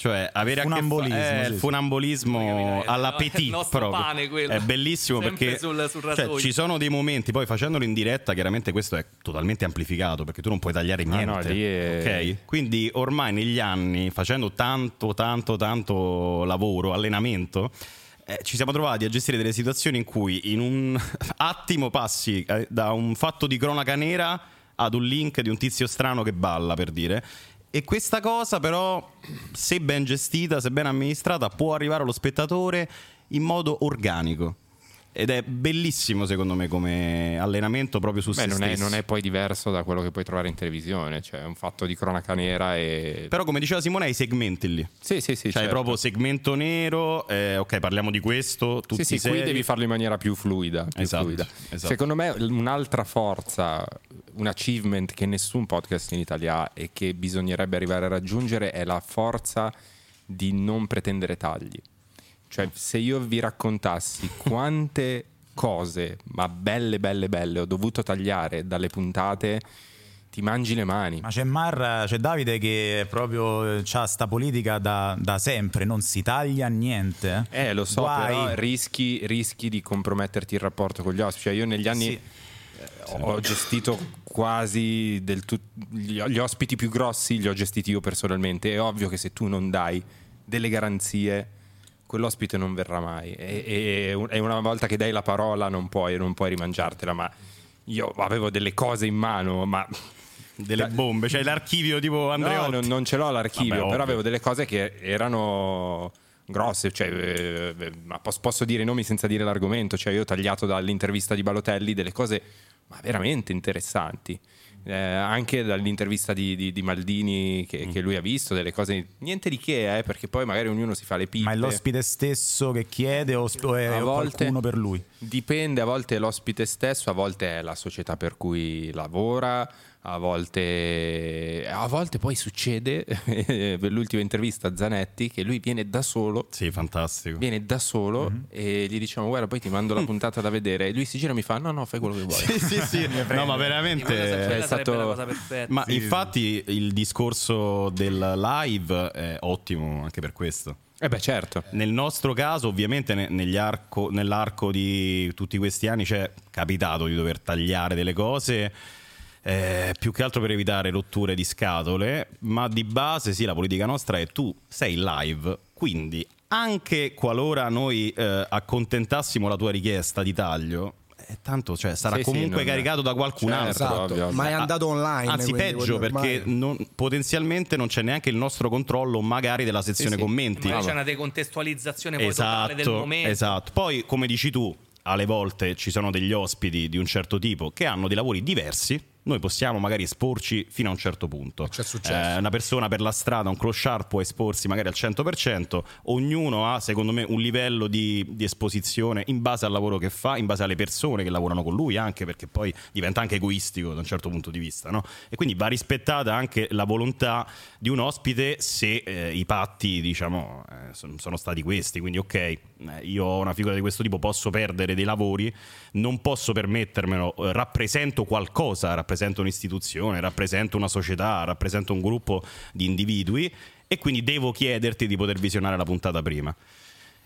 Cioè, avere a che Funambolismo, fa- eh, sì, il sì. funambolismo È all'appetit nostro proprio. pane quello. È bellissimo Sempre perché sul- sul cioè, ci sono dei momenti, poi facendolo in diretta, chiaramente questo è totalmente amplificato perché tu non puoi tagliare niente. no, lì è- ok? Quindi ormai negli anni, facendo tanto, tanto, tanto lavoro, allenamento, eh, ci siamo trovati a gestire delle situazioni in cui in un attimo passi eh, da un fatto di cronaca nera ad un link di un tizio strano che balla, per dire. E questa cosa però, se ben gestita, se ben amministrata, può arrivare allo spettatore in modo organico. Ed è bellissimo secondo me come allenamento proprio su Beh, se non è, non è poi diverso da quello che puoi trovare in televisione, cioè è un fatto di cronaca nera e... Però come diceva Simone hai i segmenti lì. Sì, sì, sì. Cioè, certo. proprio segmento nero, eh, ok, parliamo di questo, tutti Sì, sì, qui seri. devi farlo in maniera più fluida. più Esatto, fluida. esatto. Secondo me un'altra forza, un achievement che nessun podcast in Italia ha e che bisognerebbe arrivare a raggiungere è la forza di non pretendere tagli. Cioè, se io vi raccontassi quante cose, ma belle, belle, belle, ho dovuto tagliare dalle puntate, ti mangi le mani. Ma c'è Marra, c'è Davide che proprio ha sta politica da, da sempre, non si taglia niente. Eh, lo so, Guai. però rischi, rischi di comprometterti il rapporto con gli ospiti. Cioè, io negli anni Sì. eh, ho gestito quasi del tut- gli ospiti più grossi, li ho gestiti io personalmente. È ovvio che se tu non dai delle garanzie, quell'ospite non verrà mai. E, e- e una volta che dai la parola, non puoi, non puoi rimangiartela. Ma io avevo delle cose in mano, ma delle bombe, cioè l'archivio tipo No, Andreotti. non, non ce l'ho l'archivio, Vabbè, però avevo delle cose che erano grosse, cioè, eh, eh, posso dire i nomi senza dire l'argomento, cioè io ho tagliato dall'intervista di Balotelli delle cose ma veramente interessanti. Eh, anche dall'intervista di, di- di Maldini che, Mm. che lui ha visto, delle cose niente di che, eh, perché poi magari ognuno si fa le pippe. Ma è l'ospite stesso che chiede o, o è A volte- qualcuno per lui? Dipende, a volte è l'ospite stesso, a volte è la società per cui lavora, a volte, a volte poi succede, per l'ultima intervista a Zanetti, che lui viene da solo, Sì, fantastico. viene da solo Mhm. e gli diciamo guarda poi ti mando la puntata da vedere e lui si gira e mi fa no no fai quello che vuoi. Sì, sì, sì. No, ma veramente Quella è sarebbe stato- la cosa perfetta. Ma infatti il discorso del live è ottimo anche per questo. Eh beh certo. Nel nostro caso, ovviamente, ne- negli arco- nell'arco di tutti questi anni c'è capitato di dover tagliare delle cose. Eh, più che altro per evitare rotture di scatole, ma di base sì, la politica nostra è tu sei live, quindi anche qualora noi eh, accontentassimo la tua richiesta di taglio, eh, tanto cioè, sarà Sì, sì, comunque non- caricato da qualcun Certo, altro. Esatto, ovvio. ma è andato online. Anzi, quindi peggio perché non- potenzialmente non c'è neanche il nostro controllo, magari della sezione sì. commenti. Magari c'è una decontestualizzazione totale del Esatto, momento. esatto. Poi, come dici tu, alle volte ci sono degli ospiti di un certo tipo che hanno dei lavori diversi. Noi possiamo magari esporci fino a un certo punto. C'è successo. Eh, una persona per la strada, un clochard può esporsi magari al 100%, ognuno ha secondo me un livello di, di esposizione in base al lavoro che fa, in base alle persone che lavorano con lui, anche perché poi diventa anche egoistico da un certo punto di vista. no? E quindi va rispettata anche la volontà di un ospite se eh, i patti diciamo, eh, son- sono stati questi. Quindi ok, eh, io ho una figura di questo tipo, posso perdere dei lavori, non posso permettermelo, eh, rappresento qualcosa, rappresento un'istituzione, rappresento una società, rappresento un gruppo di individui e quindi devo chiederti di poter visionare la puntata prima.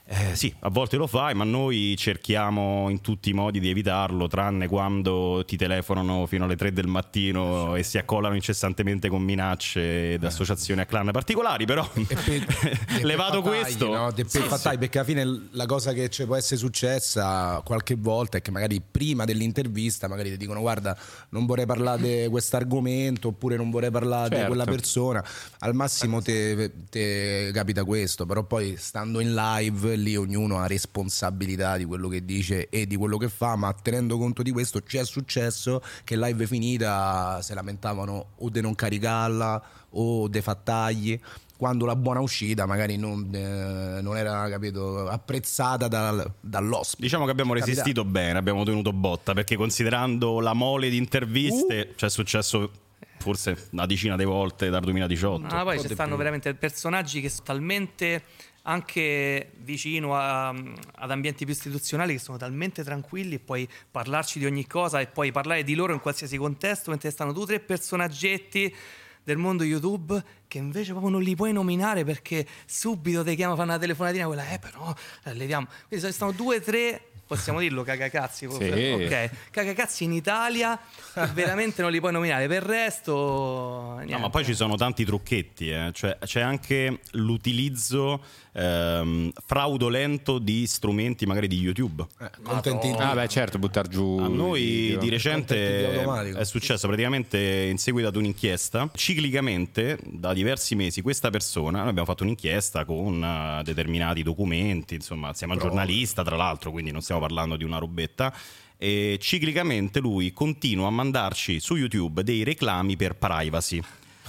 Eh, sì, a volte lo fai, ma noi cerchiamo in tutti i modi di evitarlo, tranne quando ti telefonano fino alle 3 del mattino e si accollano incessantemente con minacce ed associazioni a clan particolari, però per- per levato questo... no? De- per fattagli, perché alla fine la cosa che ci può essere successa qualche volta è che magari prima dell'intervista magari ti dicono guarda non vorrei parlare di questo argomento oppure non vorrei parlare di Certo. quella persona al massimo te capita questo però poi stando in live lì ognuno ha responsabilità di quello che dice e di quello che fa ma tenendo conto di questo ci è successo che live finita si lamentavano o di non caricarla o dei fattagli quando la buona uscita magari non, eh, non era capito, apprezzata dal- dall'ospite. Diciamo che abbiamo resistito bene, abbiamo tenuto botta, perché considerando la mole di interviste, Uh. ci è successo forse una decina di volte dal 2018. Ma poi ci stanno veramente personaggi che sono talmente anche vicino a- ad ambienti più istituzionali che sono talmente tranquilli e puoi parlarci di ogni cosa e poi parlare di loro in qualsiasi contesto mentre stanno tu tre personaggetti del mondo YouTube che invece proprio non li puoi nominare perché subito ti chiama fanno una telefonatina quella eh però leviamo. Quindi stanno due tre Possiamo dirlo, cagacazzi? Sì. Ok, cagacazzi in Italia, veramente non li puoi nominare. Per il resto, niente. No, ma poi ci sono tanti trucchetti, eh. cioè, c'è anche l'utilizzo ehm, fraudolento di strumenti magari di YouTube. Content in- Ah, beh, certo, buttar giù. A noi video. di recente è successo praticamente in seguito ad un'inchiesta. Ciclicamente, da diversi mesi, questa persona, noi abbiamo fatto un'inchiesta con eh, determinati documenti, insomma, siamo un giornalista tra l'altro, quindi non stiamo parlando di una robetta. E ciclicamente lui continua a mandarci su YouTube dei reclami per privacy.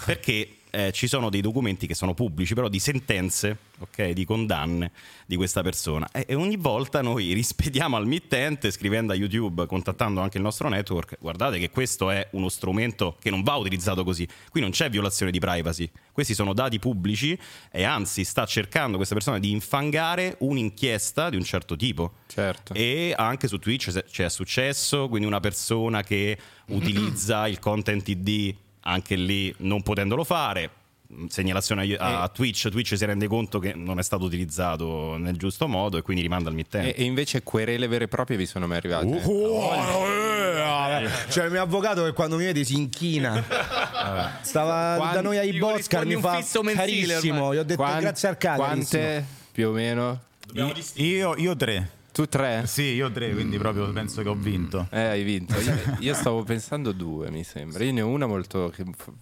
Perché eh, ci sono dei documenti che sono pubblici, però di sentenze, ok, di condanne di questa persona. E, e ogni volta noi rispediamo al mittente scrivendo a YouTube, contattando anche il nostro network, guardate che questo è uno strumento che non va utilizzato così. Qui non c'è violazione di privacy. Questi sono dati pubblici e anzi sta cercando questa persona di infangare un'inchiesta di un certo tipo. Certo. E anche su Twitch se- c'è successo, quindi una persona che utilizza il content ID anche lì non potendolo fare. Segnalazione a, a Twitch, Twitch si rende conto che non è stato utilizzato nel giusto modo e quindi rimanda al E, mittente. e invece querele vere e proprie vi sono mai arrivate? Oh, eh, Cioè, il mio avvocato che quando mi vede si inchina. Stava Quanti- da noi ai Boscar, mi fa carissimo. ormai. Gli ho detto Quan- grazie al cane. carissimo. Quante più o meno? Io, io tre. Tu tre? Sì, io tre, quindi proprio penso che ho vinto. Eh, hai vinto. Io, io stavo pensando due, mi sembra. Io ne ho una molto,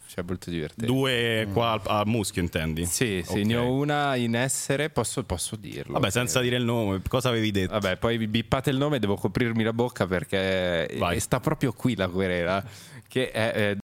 cioè, molto divertente. Due qua al- a muschio intendi? Sì, sì, Ok. ne ho una in essere, posso, posso dirlo. Vabbè, senza dire il nome, cosa avevi detto? Vabbè, poi vi bippate il nome, devo coprirmi la bocca perché Vai. e sta proprio qui la querela. Che è, eh,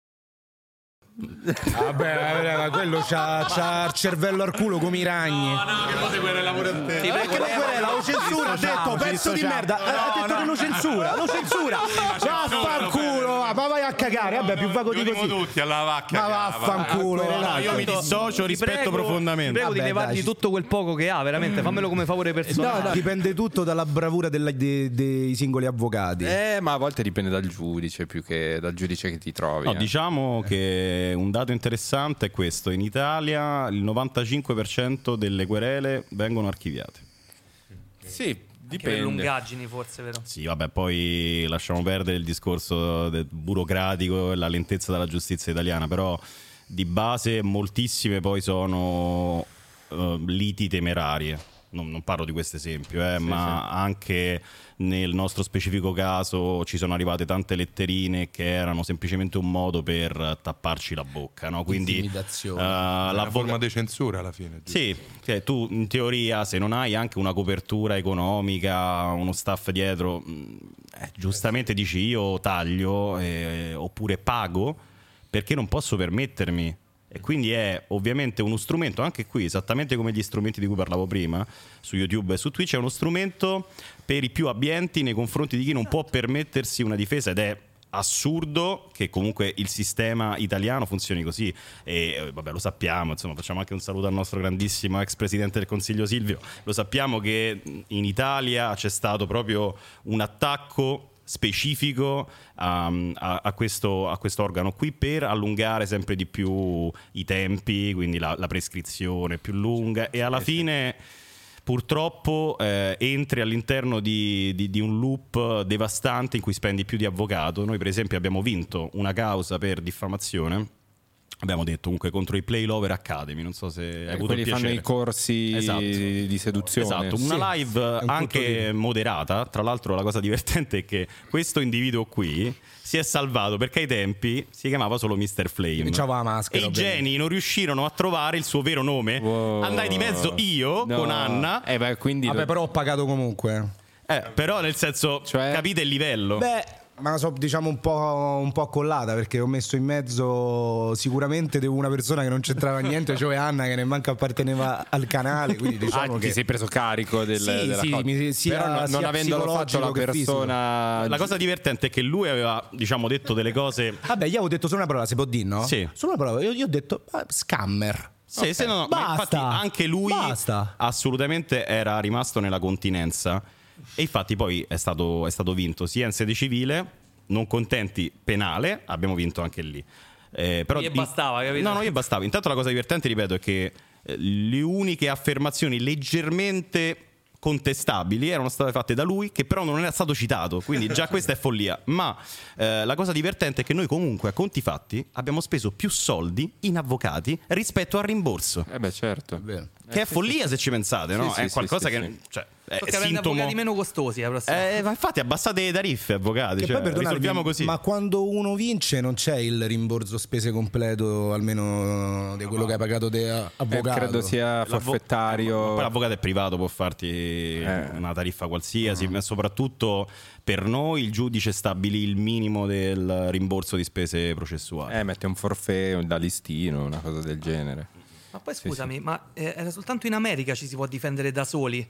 Vabbè, ma quello c'ha, c'ha il cervello al culo come i ragni. Ti Perché prego, lo querela, lo censura, ha detto pezzo di merda. Eh, ha detto che lo censura, lo censura. Vaffanculo, va, ma vai a cagare. Vabbè, più vago di così. tutti alla vacca. Ma vaffanculo. No, io mi dissocio, rispetto profondamente. Prego di levargli tutto quel poco che ha, veramente. Fammelo come favore personale. No, no, dipende tutto dalla bravura dei singoli avvocati. eh, ma a volte dipende dal giudice più che dal giudice che ti trovi. No, eh. diciamo che un dato interessante è questo: in Italia il 95% delle querele vengono archiviate. Sì, Anche per dipende. lungaggini, forse, vero? Sì, vabbè, poi lasciamo perdere il discorso burocratico e la lentezza della giustizia italiana, però di base moltissime poi sono eh, liti temerarie. Non, non parlo di questo esempio, eh, ma anche nel nostro specifico caso ci sono arrivate tante letterine che erano semplicemente un modo per tapparci la bocca, no? Quindi Una l'avvoca- forma di censura alla fine. giusto? sì, cioè, tu in teoria se non hai anche una copertura economica, uno staff dietro, mh, eh, giustamente dici io taglio eh, oppure pago perché non posso permettermi. E quindi è ovviamente uno strumento, anche qui, esattamente come gli strumenti di cui parlavo prima, su YouTube e su Twitch, è uno strumento per i più abbienti nei confronti di chi non può permettersi una difesa ed è assurdo che comunque il sistema italiano funzioni così. E eh, vabbè lo sappiamo insomma facciamo anche un saluto al nostro grandissimo ex presidente del consiglio Silvio. Lo sappiamo che in Italia c'è stato proprio un attacco specifico um, a, a questo, a questo organo qui per allungare sempre di più i tempi, quindi la, la prescrizione più lunga e alla fine purtroppo eh, entri all'interno di, di- di un loop devastante in cui spendi più di avvocato. Noi per esempio abbiamo vinto una causa per diffamazione. Abbiamo detto comunque contro i Play Lover Academy, non so se hai Eh, avuto quelli il fanno piacere. i corsi Esatto. di seduzione. Esatto, una Sì, live un anche moderata. Tra l'altro, la cosa divertente è che questo individuo qui si è salvato perché ai tempi si chiamava solo Mr. Flame. E c'aveva la maschera, E i geni non riuscirono a trovare il suo vero nome. Wow. Andai di mezzo io No. con Anna. Eh, beh, quindi Vabbè, però ho pagato comunque. Eh, però, nel senso, Cioè? capite il livello. Beh, ma so diciamo un po', un po' accollata perché ho messo in mezzo sicuramente una persona che non c'entrava niente, cioè Anna che neanche apparteneva al canale, quindi diciamo Ah, che ti sei preso carico del, Sì, della sì, cosa. mi- sia- Però no- non sia avendolo fatto la persona La cosa divertente è che lui aveva, diciamo, detto delle cose. Vabbè, io avevo detto solo una parola, si può dire, no? Sì. Solo una parola, io, io ho detto ah, scammer. Sì, sì, no, no, ma Basta. infatti anche lui Basta. assolutamente era rimasto nella continenza e infatti poi è stato, è stato vinto sia in sede civile, non contenti penale, abbiamo vinto anche lì. Eh, però Non gli bastava, capito? No, non gli bastava. Intanto la cosa divertente, ripeto, è che eh, le uniche affermazioni leggermente contestabili erano state fatte da lui che però non era stato citato quindi già questa è follia ma eh, la cosa divertente è che noi comunque a conti fatti abbiamo speso più soldi in avvocati rispetto al rimborso Eh beh, certo. Vero. che è follia se ci pensate no? Sì, sì, è sì, qualcosa sì, che sì. cioè, Tocca prendere sintomo avvocati meno costosi la prossima. eh, ma infatti abbassate le tariffe avvocati cioè, risolviamo così Ma quando uno vince non c'è il rimborso spese completo almeno di quello che hai pagato te a- Eh, avvocato. credo sia L'avvo- forfettario. Ma poi l'avvocato è privato, può farti una tariffa qualsiasi, ma soprattutto per noi il giudice stabilì il minimo del rimborso di spese processuali. Eh, mette un forfè da listino, una cosa del genere. Ma poi scusami, ma eh, era soltanto in America ci si può difendere da soli?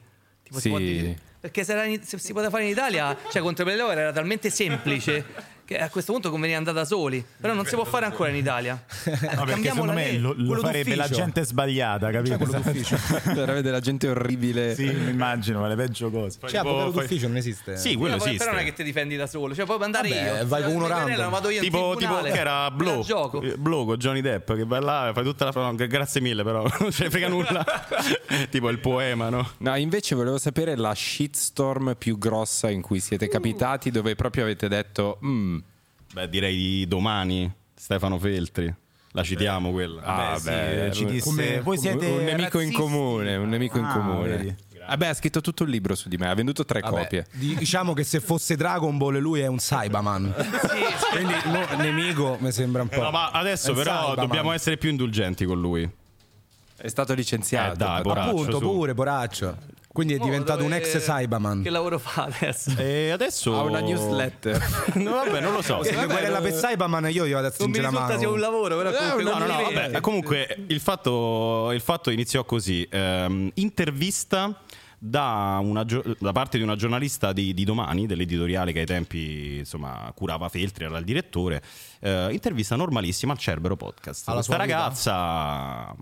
Tipo, si Sì. può di- Perché se, in- se si poteva fare in Italia, cioè contro Pelleore era talmente semplice che a questo punto conveniva andare da soli. Però non si può fare ancora in Italia. No, perché cambiamo secondo la me legge. lo, lo farebbe la d'ufficio. gente sbagliata, capito? Veramente della gente orribile. sì, mi immagino, ma le peggio cose. Cioè, avvocato d'ufficio non esiste. Sì, quello Però- esiste. Però non è che ti difendi da solo, cioè puoi andare Vabbè, io. vai con uno random. vado io Tipo, tipo che era la Blow, gioco. eh, Blow con Johnny Depp che vai là fai tutta la no, grazie mille però non ce ne frega nulla tipo il poema no No, invece volevo sapere la shitstorm più grossa in cui siete capitati, dove proprio avete detto, "Mm, beh direi di domani Stefano Feltri la citiamo quella ah, sì, beh, ci disse, come- voi siete un nemico in razzisti." comune, un nemico in Ah, comune. vedi. Vabbè, ha scritto tutto il libro su di me, ha venduto tre Vabbè, copie. di- diciamo che se fosse Dragon Ball lui è un Cyberman. Quindi no, nemico mi sembra un po'. No, ma adesso È però Cyberman. dobbiamo essere più indulgenti con lui È stato licenziato. Eh, dai, poraccio, Appunto, su. pure, poraccio. Quindi è Mo diventato un dove- ex Cyberman. Che lavoro fa adesso? e adesso Ha una newsletter. no, vabbè non lo so Se mi querela per Cyberman io gli vado a Non mi stringere la risulta sia un lavoro, però comunque No, no, no, vabbè, comunque il fatto, il fatto iniziò così. ehm, intervista da, una da parte di una giornalista di, di Domani, dell'editoriale che ai tempi insomma, curava Feltri, era il direttore. eh, intervista normalissima al Cerbero Podcast. Alla Questa ragazza,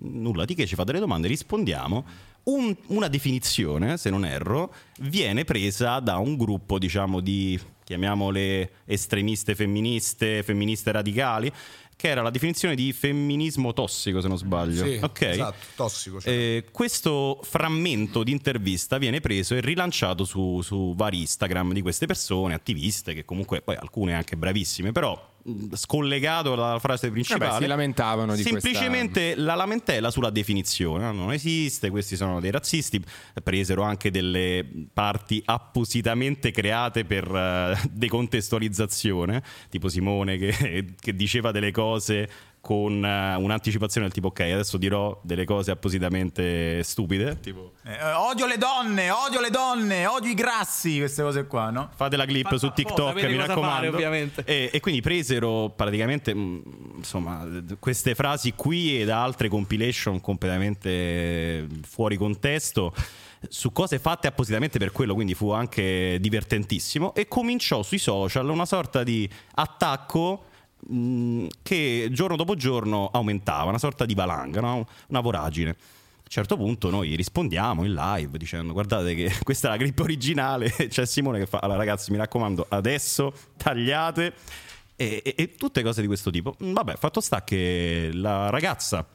nulla di che, ci fa delle domande, rispondiamo. Un- una definizione, se non erro, viene presa da un gruppo, diciamo, di chiamiamole estremiste femministe, femministe radicali, che era la definizione di femminismo tossico, se non sbaglio. Sì, ok. esatto, tossico. cioè. Eh, questo frammento di intervista viene preso e rilanciato su, su vari Instagram di queste persone, attiviste, che comunque poi alcune anche bravissime, però scollegato dalla frase principale. Vabbè, si lamentavano di Semplicemente la lamentela sulla definizione, no? non esiste, questi sono dei razzisti, presero anche delle parti appositamente create per eh, decontestualizzazione, tipo Simone che, che diceva delle cose con eh, un'anticipazione del tipo ok adesso dirò delle cose appositamente stupide tipo Eh, odio le donne, odio le donne, odio i grassi, queste cose qua, no? fate la clip Fatta su TikTok mi raccomando fare, ovviamente. E, e quindi presero praticamente mh, insomma d- queste frasi qui e da altre compilation completamente fuori contesto su cose fatte appositamente per quello, quindi fu anche divertentissimo e cominciò sui social una sorta di attacco mh, che giorno dopo giorno aumentava, una sorta di valanga, no? una voragine. A un certo punto noi rispondiamo in live dicendo guardate che questa è la clip originale, c'è Simone che fa allora ragazzi mi raccomando adesso tagliate e, e- e tutte cose di questo tipo. Mm, Vabbè, fatto sta che la ragazza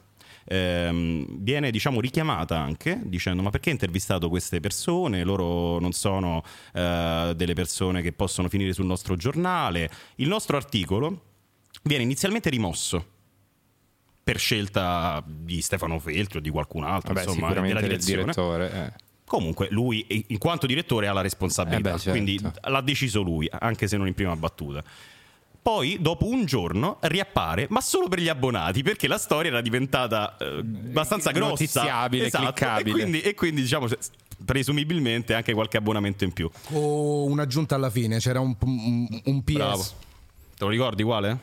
ehm, viene diciamo richiamata anche dicendo ma perché hai intervistato queste persone loro non sono eh, delle persone che possono finire sul nostro giornale il nostro articolo viene inizialmente rimosso per scelta di Stefano Feltri o di qualcun altro Vabbè, insomma della del direzione direttore. eh. Comunque lui, in quanto direttore, ha la responsabilità, Eh beh, certo. quindi l'ha deciso lui, anche se non in prima battuta. Poi, dopo un giorno, riappare, ma solo per gli abbonati, perché la storia era diventata eh, abbastanza grossa. Notiziabile, Esatto, cliccabile. E quindi, e quindi, diciamo, presumibilmente anche qualche abbonamento in più. Con un'aggiunta alla fine, c'era un, un, un PS. Bravo. Te lo ricordi quale?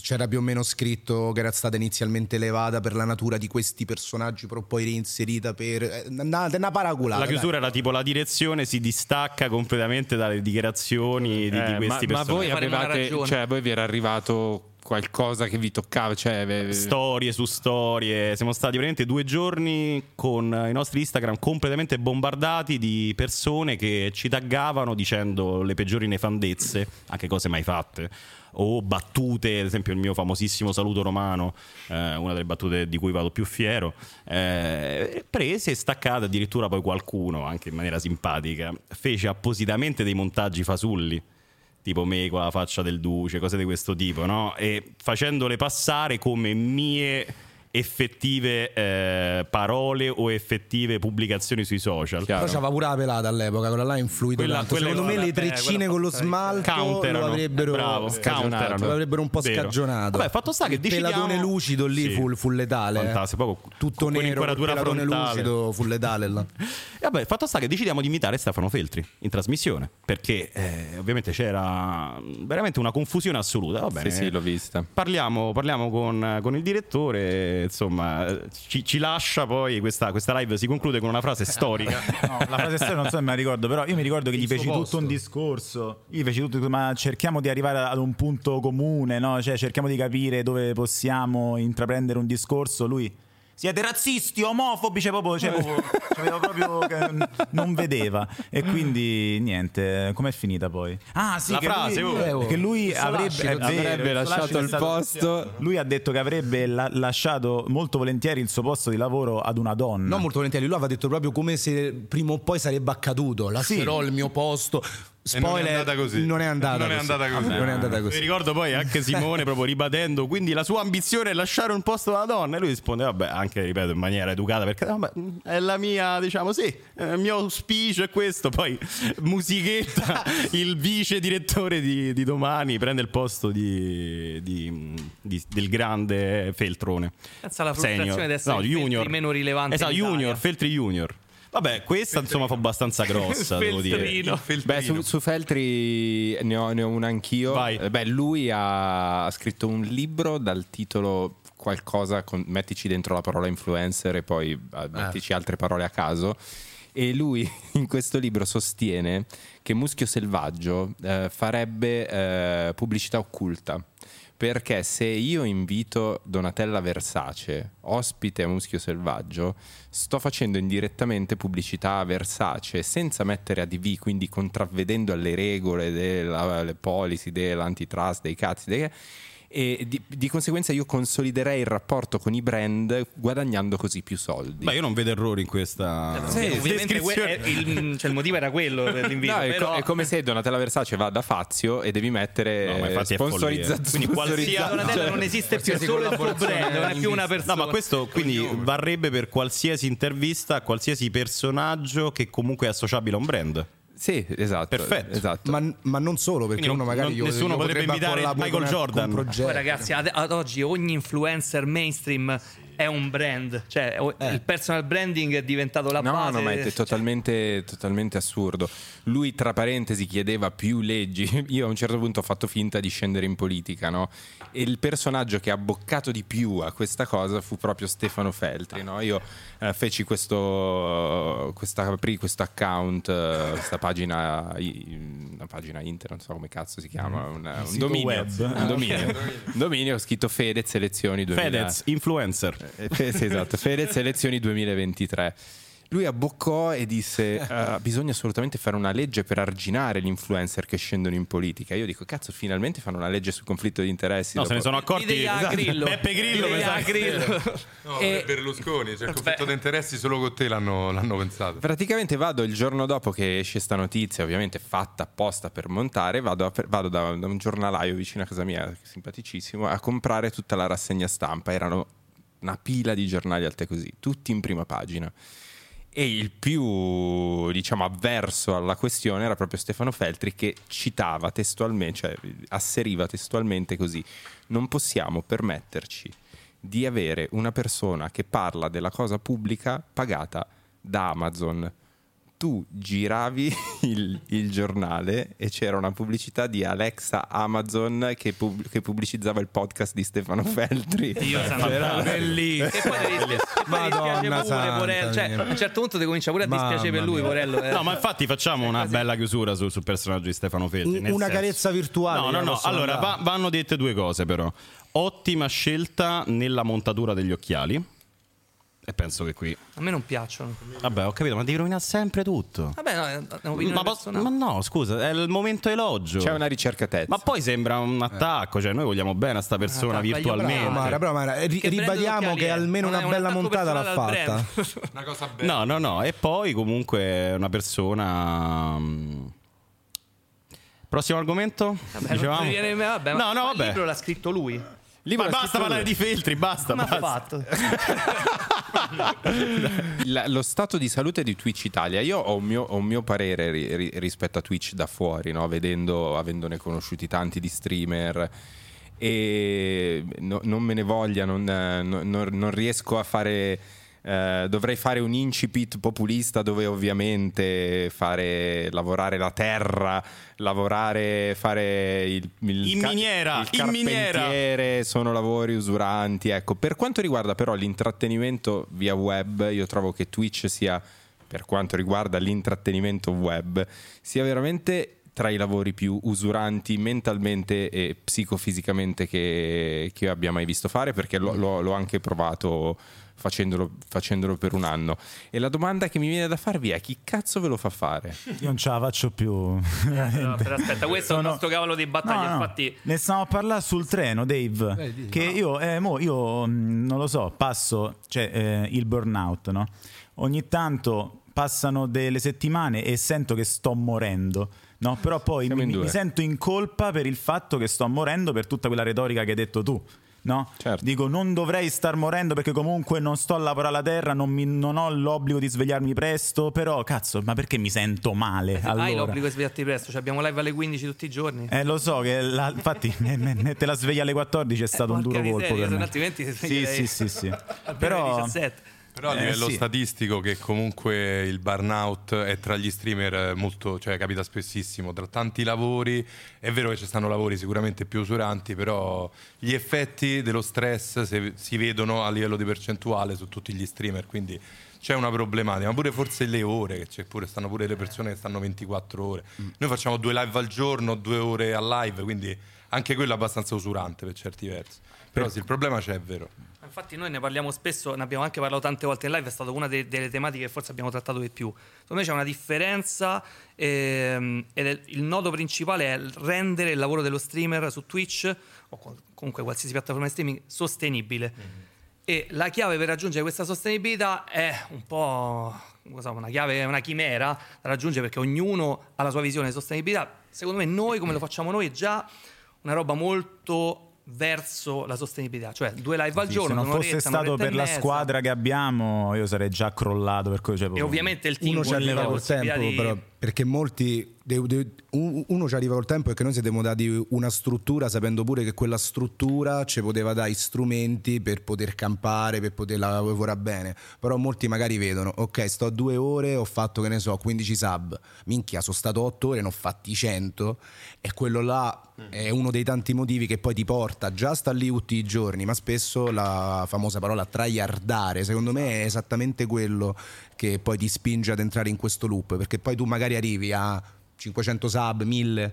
C'era più o meno scritto che era stata inizialmente elevata per la natura di questi personaggi, però poi reinserita per. eh, Una, una paraculata. La dai. chiusura era tipo la direzione si distacca completamente dalle dichiarazioni di, di Eh, ma, questi ma personaggi. voi Faremo una avevate, ragione. cioè, voi vi era arrivato qualcosa che vi toccava, cioè eh, Storie su storie, siamo stati veramente due giorni con i nostri Instagram completamente bombardati di persone che ci taggavano dicendo le peggiori nefandezze, anche cose mai fatte, o battute, ad esempio il mio famosissimo saluto romano, eh, una delle battute di cui vado più fiero, eh, prese e staccate addirittura poi qualcuno, anche in maniera simpatica, fece appositamente dei montaggi fasulli tipo me con la faccia del duce, cose di questo tipo, no? E facendole passare come mie effettive eh, parole o effettive pubblicazioni sui social. Chiaro. Però c'aveva pure la pelata all'epoca, quella là ha influito Quella- tanto. quella Secondo me le vabbè, treccine con lo smalto Counterano. lo avrebbero, Bravo, scouterano. lo avrebbero un po' Vero. scagionato. Vabbè, fatto sta che il decidiamo- pelatone lucido lì Sì. fu, fu letale. eh. Fantastico, proprio Tutto con nero, pelatone frontale. lucido fu letale là. E vabbè, fatto sta che decidiamo di imitare Stefano Feltri in trasmissione perché eh, ovviamente c'era veramente una confusione assoluta. Va bene, sì, sì, l'ho vista. Parliamo, parliamo con, con il direttore, insomma, ci, ci lascia poi questa, questa live si conclude con una frase storica. No, la frase stessa non so se me la ricordo, però io mi ricordo che gli Il feci posto. tutto un discorso. Gli feci tutto, ma cerchiamo di arrivare ad un punto comune, no? Cioè, cerchiamo di capire dove possiamo intraprendere un discorso. Lui. Siete razzisti, omofobi, cioè proprio, cioè proprio, c'aveva proprio che non vedeva. E quindi niente, com'è finita poi? Ah, sì, La che frase, lui, oh. che lui avrebbe, vero, avrebbe il suo lasciato il stato- posto. Lui ha detto che avrebbe la- lasciato molto volentieri il suo posto di lavoro ad una donna. Non molto volentieri, lui aveva detto proprio come se prima o poi sarebbe accaduto. Lascerò il mio posto. E non è Spoiler, andata così. Non è andata Non è così. andata così. Non è andata Mi così. ricordo poi anche Simone proprio ribadendo quindi la sua ambizione è lasciare un posto alla donna e lui risponde vabbè anche ripeto in maniera educata perché vabbè, è la mia diciamo sì il mio auspicio è questo poi musichetta il vice direttore di, di domani prende il posto di, di- di- del grande Feltrone Pensa alla frustrazione Senior. di essere no, junior meno rilevante esatto junior Feltri junior vabbè questa insomma fa abbastanza grossa devo dire Feltrino. Beh, su, su Feltri ne ho, ne ho una anch'io. Vai. Eh, Beh, lui ha, ha scritto un libro dal titolo qualcosa, con- mettici dentro la parola influencer e poi eh, mettici altre parole a caso. E lui in questo libro sostiene che Muschio Selvaggio eh, farebbe eh, pubblicità occulta. Perché se io invito Donatella Versace, ospite a Muschio Selvaggio, sto facendo indirettamente pubblicità a Versace senza mettere ADV, quindi contravvedendo alle regole delle policy dell'antitrust, dei cazzi, dei... e di, di conseguenza io consoliderei il rapporto con i brand guadagnando così più soldi. Beh, io non vedo errori in questa Sì, ovviamente que- il, cioè, il motivo era quello per l'invito. No, è, co- però- è come se Donatella Versace va da Fazio e devi mettere No, ma eh, infatti è sponsorizza- follia. Quindi qualsiasi- Donatella non esiste più, solo il tuo brand, non è più una No, persona. ma questo quindi varrebbe per qualsiasi intervista a qualsiasi personaggio che comunque è associabile a un brand. Sì, esatto. Perfetto. esatto. Ma, ma non solo, perché Quindi uno non- magari non- io, nessuno io potrebbe potrebbe imitare accollare Michael con- Jordan. Poi ragazzi, ad, ad oggi ogni influencer mainstream è un brand, cioè o- il personal branding è diventato la No, base. no, ma è cioè, totalmente, totalmente assurdo. Lui, tra parentesi, chiedeva più leggi. Io a un certo punto ho fatto finta di scendere in politica, no? E il personaggio che ha boccato di più a questa cosa fu proprio Stefano Feltri, no? Io eh, feci questo, questa, aprì questo account, eh, questa pagina, una pagina internet, non so come cazzo si chiama, un, un sito dominio, web. un dominio, un dominio, ho scritto Fedez elezioni 2000. Fedez, influencer. Eh, Fe- sì, esatto, Fedez elezioni 2023. Lui abboccò e disse: "Ah, Bisogna assolutamente fare una legge per arginare gli influencer che scendono in politica. Io dico: Cazzo, finalmente fanno una legge sul conflitto di interessi. No, se dopo- ne sono accorti Idea Esatto. Grillo. Peppe Grillo, Idea sa. Grillo. No, E- Berlusconi, cioè il conflitto di interessi solo con te l'hanno, l'hanno pensato. Praticamente vado il giorno dopo che esce sta notizia, ovviamente fatta apposta per montare, vado, a- vado da, da un giornalaio vicino a casa mia, simpaticissimo, a comprare tutta la rassegna stampa. Erano una pila di giornali alte così, tutti in prima pagina. E il più, diciamo, avverso alla questione era proprio Stefano Feltri che citava testualmente, cioè asseriva testualmente così: non possiamo permetterci di avere una persona che parla della cosa pubblica pagata da Amazon. Tu giravi il, il giornale e c'era una pubblicità di Alexa Amazon che, pub- che pubblicizzava il podcast di Stefano Feltri. Io santo Era bellissimo. E poi ti Madonna pure, Porello. Cioè, a un certo punto ti comincia pure a dispiacere per lui. Porello. eh. No, ma infatti facciamo una bella chiusura sul, sul personaggio di Stefano Feltri. Una senso- carezza virtuale. No, no, no. Allora, va- vanno dette due cose, però. Ottima scelta nella montatura degli occhiali. E penso che qui. A me non piacciono. Vabbè, ho capito, ma devi rovinare sempre tutto. Vabbè, no, è un'opinione Ma, posso- ma no, scusa, è il momento elogio. C'è una ricercatezza. Ma poi sembra un attacco, cioè noi vogliamo bene a sta persona io virtualmente. bravo, Mara, però, Mara, ri- Che ribadiamo che almeno una un bella montata l'ha fatta. Una cosa bella. No, no, no, e poi comunque è una persona... mm, Prossimo argomento? Vabbè, Dicevamo? viene- vabbè, no, no, Il vabbè. libro l'ha scritto lui. Libro Ma basta parlare di filtri, basta. Come basta. fatto? Il- lo stato di salute di Twitch Italia, io ho un mio, ho un mio parere ri- ri- rispetto a Twitch da fuori, no? Vedendo, avendone conosciuti tanti di streamer e no- non me ne voglia, non, eh, no- non- non riesco a fare... eh, dovrei fare un incipit populista dove ovviamente fare lavorare la terra, lavorare, fare il, il In miniera, il in miniera. sono lavori usuranti. Ecco, per quanto riguarda però l'intrattenimento via web, io trovo che Twitch sia, per quanto riguarda l'intrattenimento web, sia veramente tra i lavori più usuranti mentalmente e psicofisicamente che, che io abbia mai visto fare, perché l'ho- l'ho anche provato facendolo, facendolo per un anno. E la domanda che mi viene da farvi è: chi cazzo ve lo fa fare? Io non ce la faccio più. Però aspetta, questo è il Sono- nostro cavallo di battaglia. No, no, Infatti, ne stiamo a parlare sul treno, Dave. che io, eh, mo, io mh, non lo so, passo, cioè eh, il burnout, no? Ogni tanto passano delle settimane e sento che sto morendo. No, però poi mi, mi sento in colpa per il fatto che sto morendo per tutta quella retorica che hai detto tu. No? Certo. Dico, non dovrei star morendo perché comunque non sto a lavorare alla terra, non, mi- non ho l'obbligo di svegliarmi presto, però cazzo, ma perché mi sento male? allora? hai l'obbligo di svegliarti presto. Cioè, abbiamo live alle 15 tutti i giorni. Eh, lo so che la- infatti mettere la sveglia alle 14 è stato un Eh, porca duro colpo miseria, per me. altrimenti ti Sì, sì, sì, sì. Però alle 17. Però a Eh, livello sì. statistico che comunque il burnout è tra gli streamer eh, molto, cioè capita spessissimo, tra tanti lavori, è vero che ci stanno lavori sicuramente più usuranti, però gli effetti dello stress se- si vedono a livello di percentuale su tutti gli streamer, quindi c'è una problematica, ma pure forse le ore, che c'è pure, stanno pure le persone che stanno 24 ore. Noi facciamo due live al giorno, due ore a live, quindi anche quello è abbastanza usurante per certi versi. Però sì, il problema c'è, è vero. Infatti noi ne parliamo spesso, ne abbiamo anche parlato tante volte in live, è stata una de- delle tematiche che forse abbiamo trattato di più. Secondo me c'è una differenza ehm, ed il nodo principale è rendere il lavoro dello streamer su Twitch o comunque qualsiasi piattaforma di streaming sostenibile. E la chiave per raggiungere questa sostenibilità è un po' una chiave, una chimera da raggiungere perché ognuno ha la sua visione di sostenibilità. Secondo me noi come lo facciamo noi è già una roba molto verso la sostenibilità, cioè due live al sì, giorno, se non fosse stato per la squadra che abbiamo, io sarei già crollato. Per cui, cioè, e ovviamente il team uno ci vuol arriva dire la col tempo, di- però, perché molti. Uno ci arriva col tempo perché noi siamo dati una struttura, sapendo pure che quella struttura ci poteva dare strumenti per poter campare, per poter lavorare bene. Però molti magari vedono, ok, sto due ore, ho fatto che ne so, 15 sub. Minchia, sono stato 8 ore, ne ho fatti 100. E quello là è uno dei tanti motivi che poi ti porta già a sta lì tutti i giorni, ma spesso la famosa parola tryhardare, secondo me è esattamente quello che poi ti spinge ad entrare in questo loop, perché poi tu magari arrivi a 500 sub, 1000,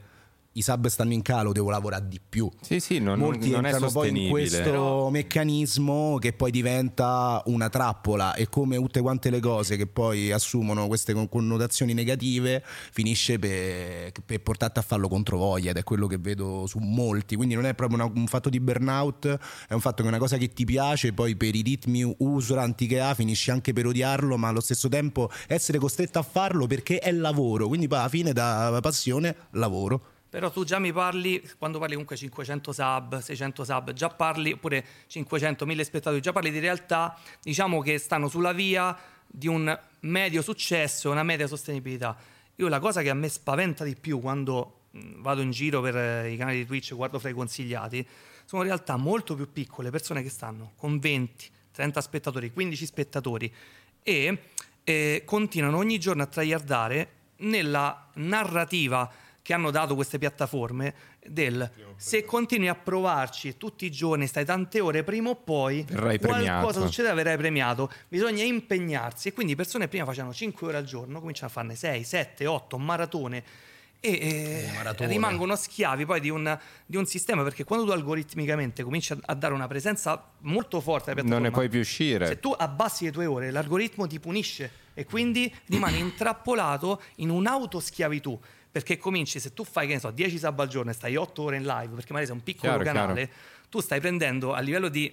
i sub stanno in calo, devo lavorare di più. Sì, sì, non, Molti non è entrano poi in sostenibile. questo Però- meccanismo che poi diventa una trappola e come tutte quante le cose che poi assumono queste con- connotazioni negative finisce per, per portarti a farlo contro voglia ed è quello che vedo su molti quindi non è proprio una- un fatto di burnout è un fatto che è una cosa che ti piace poi per i ritmi usuranti che ha finisci anche per odiarlo ma allo stesso tempo essere costretto a farlo perché è lavoro quindi poi alla fine da passione lavoro Però tu già mi parli, quando parli comunque 500 sub, 600 sub, già parli, oppure 500, 1000 spettatori, già parli di realtà, diciamo che stanno sulla via di un medio successo, una media sostenibilità. Io la cosa che a me spaventa di più quando vado in giro per eh, i canali di Twitch, guardo fra i consigliati, sono realtà molto più piccole, persone che stanno con 20, 30 spettatori, 15 spettatori e eh, continuano ogni giorno a tragliardare nella narrativa che hanno dato queste piattaforme del se continui a provarci tutti i giorni, stai tante ore, prima o poi Verrai qualcosa premiato. succede, verrai premiato. Bisogna impegnarsi e quindi persone prima facevano 5 ore al giorno, cominciano a farne 6, 7, 8, maratone e eh, rimangono schiavi poi di un, di un sistema perché quando tu algoritmicamente cominci a, a dare una presenza molto forte alla Non ne puoi più uscire. se tu abbassi le tue ore, l'algoritmo ti punisce e quindi rimani intrappolato in un'autoschiavitù. Perché cominci, se tu fai, che ne so, 10 sub al giorno e stai 8 ore in live, perché magari sei un piccolo Chiaro, canale, chiaro. tu stai prendendo a livello di,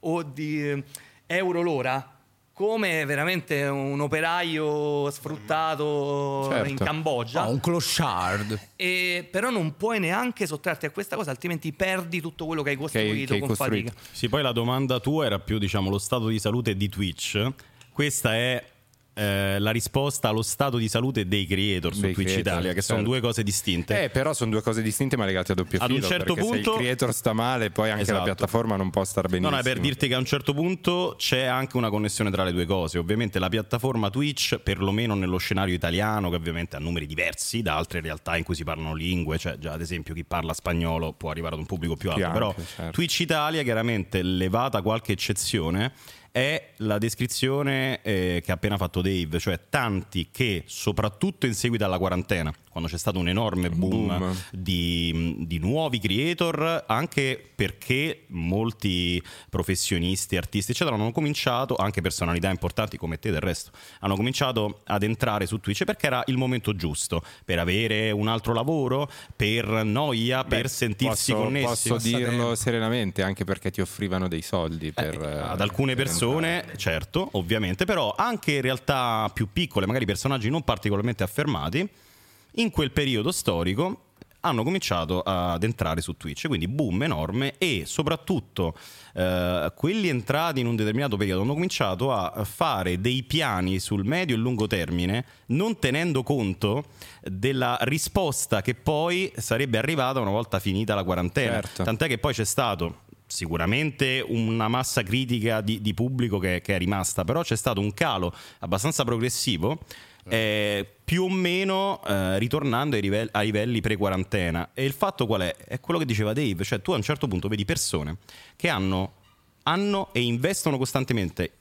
o di eh, euro l'ora come veramente un operaio sfruttato Certo. in Cambogia. Ah, un clochard. E, però non puoi neanche sottrarti a questa cosa, altrimenti perdi tutto quello che hai che costruito hai con costruito. fatica. Sì, poi la domanda tua era più, diciamo, lo stato di salute di Twitch. Questa è eh, la risposta allo stato di salute dei creator su Dei Twitch creator, Italia, che sono certo. due cose distinte. Eh, però sono due cose distinte ma legate a doppio Ad filo. un certo punto- se il creator sta male, poi anche Esatto. la piattaforma non può star No, benissimo. no, è per dirti che a un certo punto c'è anche una connessione tra le due cose. Ovviamente la piattaforma Twitch, perlomeno nello scenario italiano, che ovviamente ha numeri diversi da altre realtà in cui si parlano lingue, cioè già ad esempio chi parla spagnolo può arrivare ad un pubblico più alto, Più però ampio, certo. Twitch Italia, chiaramente levata qualche eccezione, è la descrizione eh, che ha appena fatto Dave, cioè tanti che, soprattutto in seguito alla quarantena, quando c'è stato un enorme boom, Boom. Di, di nuovi creator, anche perché molti professionisti, artisti, eccetera, hanno cominciato, anche personalità importanti come te del resto, hanno cominciato ad entrare su Twitch perché era il momento giusto per avere un altro lavoro, per noia, per sentirsi posso, connessi. Posso dirlo serenamente, anche perché ti offrivano dei soldi per, Eh, eh, ad alcune per persone, entrare. certo, ovviamente, però anche in realtà più piccole, magari personaggi non particolarmente affermati, in quel periodo storico hanno cominciato ad entrare su Twitch, quindi boom enorme e soprattutto eh, quelli entrati in un determinato periodo hanno cominciato a fare dei piani sul medio e lungo termine non tenendo conto della risposta che poi sarebbe arrivata una volta finita la quarantena. Certo. Tant'è che poi c'è stato sicuramente una massa critica di, di pubblico che, che è rimasta, però c'è stato un calo abbastanza progressivo. Eh, più o meno eh, ritornando ai, livelli, ai livelli pre-quarantena. E il fatto qual è? È quello che diceva Dave, cioè tu a un certo punto vedi persone che hanno, hanno e investono costantemente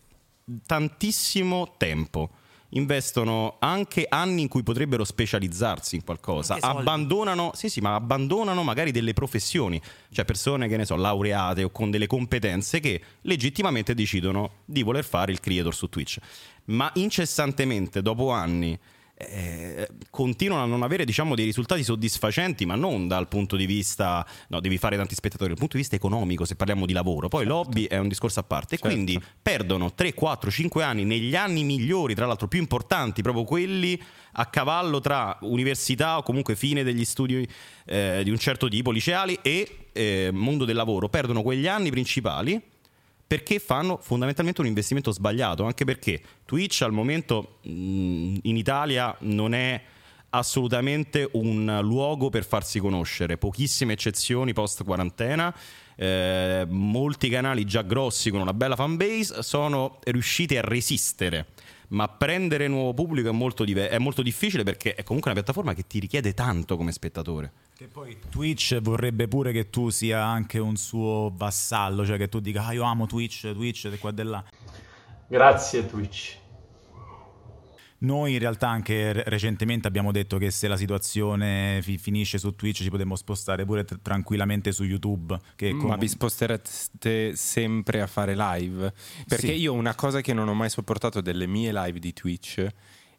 tantissimo tempo. Investono anche anni in cui potrebbero specializzarsi in qualcosa, abbandonano, sì, sì, ma abbandonano magari delle professioni, cioè persone che ne so, laureate o con delle competenze che legittimamente decidono di voler fare il creator su Twitch. Ma incessantemente, dopo anni, eh, continuano a non avere diciamo dei risultati soddisfacenti ma non dal punto di vista no devi fare tanti spettatori dal punto di vista economico se parliamo di lavoro. Poi l'hobby è un discorso a parte. Certo. quindi perdono 3, 4, 5 anni negli anni migliori tra l'altro più importanti proprio quelli a cavallo tra università o comunque fine degli studi eh, di un certo tipo liceali e eh, mondo del lavoro. Perdono quegli anni principali perché fanno fondamentalmente un investimento sbagliato, anche perché Twitch al momento mh, in Italia non è assolutamente un luogo per farsi conoscere, pochissime eccezioni post quarantena. eh, molti canali già grossi con una bella fanbase sono riusciti a resistere, ma prendere nuovo pubblico è molto, dive- è molto difficile perché è comunque una piattaforma che ti richiede tanto come spettatore. Che poi Twitch vorrebbe pure che tu sia anche un suo vassallo, cioè che tu dica ah io amo Twitch, Twitch e qua e là. Grazie Twitch. Noi in realtà anche re- recentemente abbiamo detto che se la situazione fi- finisce su Twitch ci potremmo spostare pure tr- tranquillamente su YouTube. Che Ma com- vi sposterete sempre a fare live? Perché Sì. io una cosa che non ho mai sopportato delle mie live di Twitch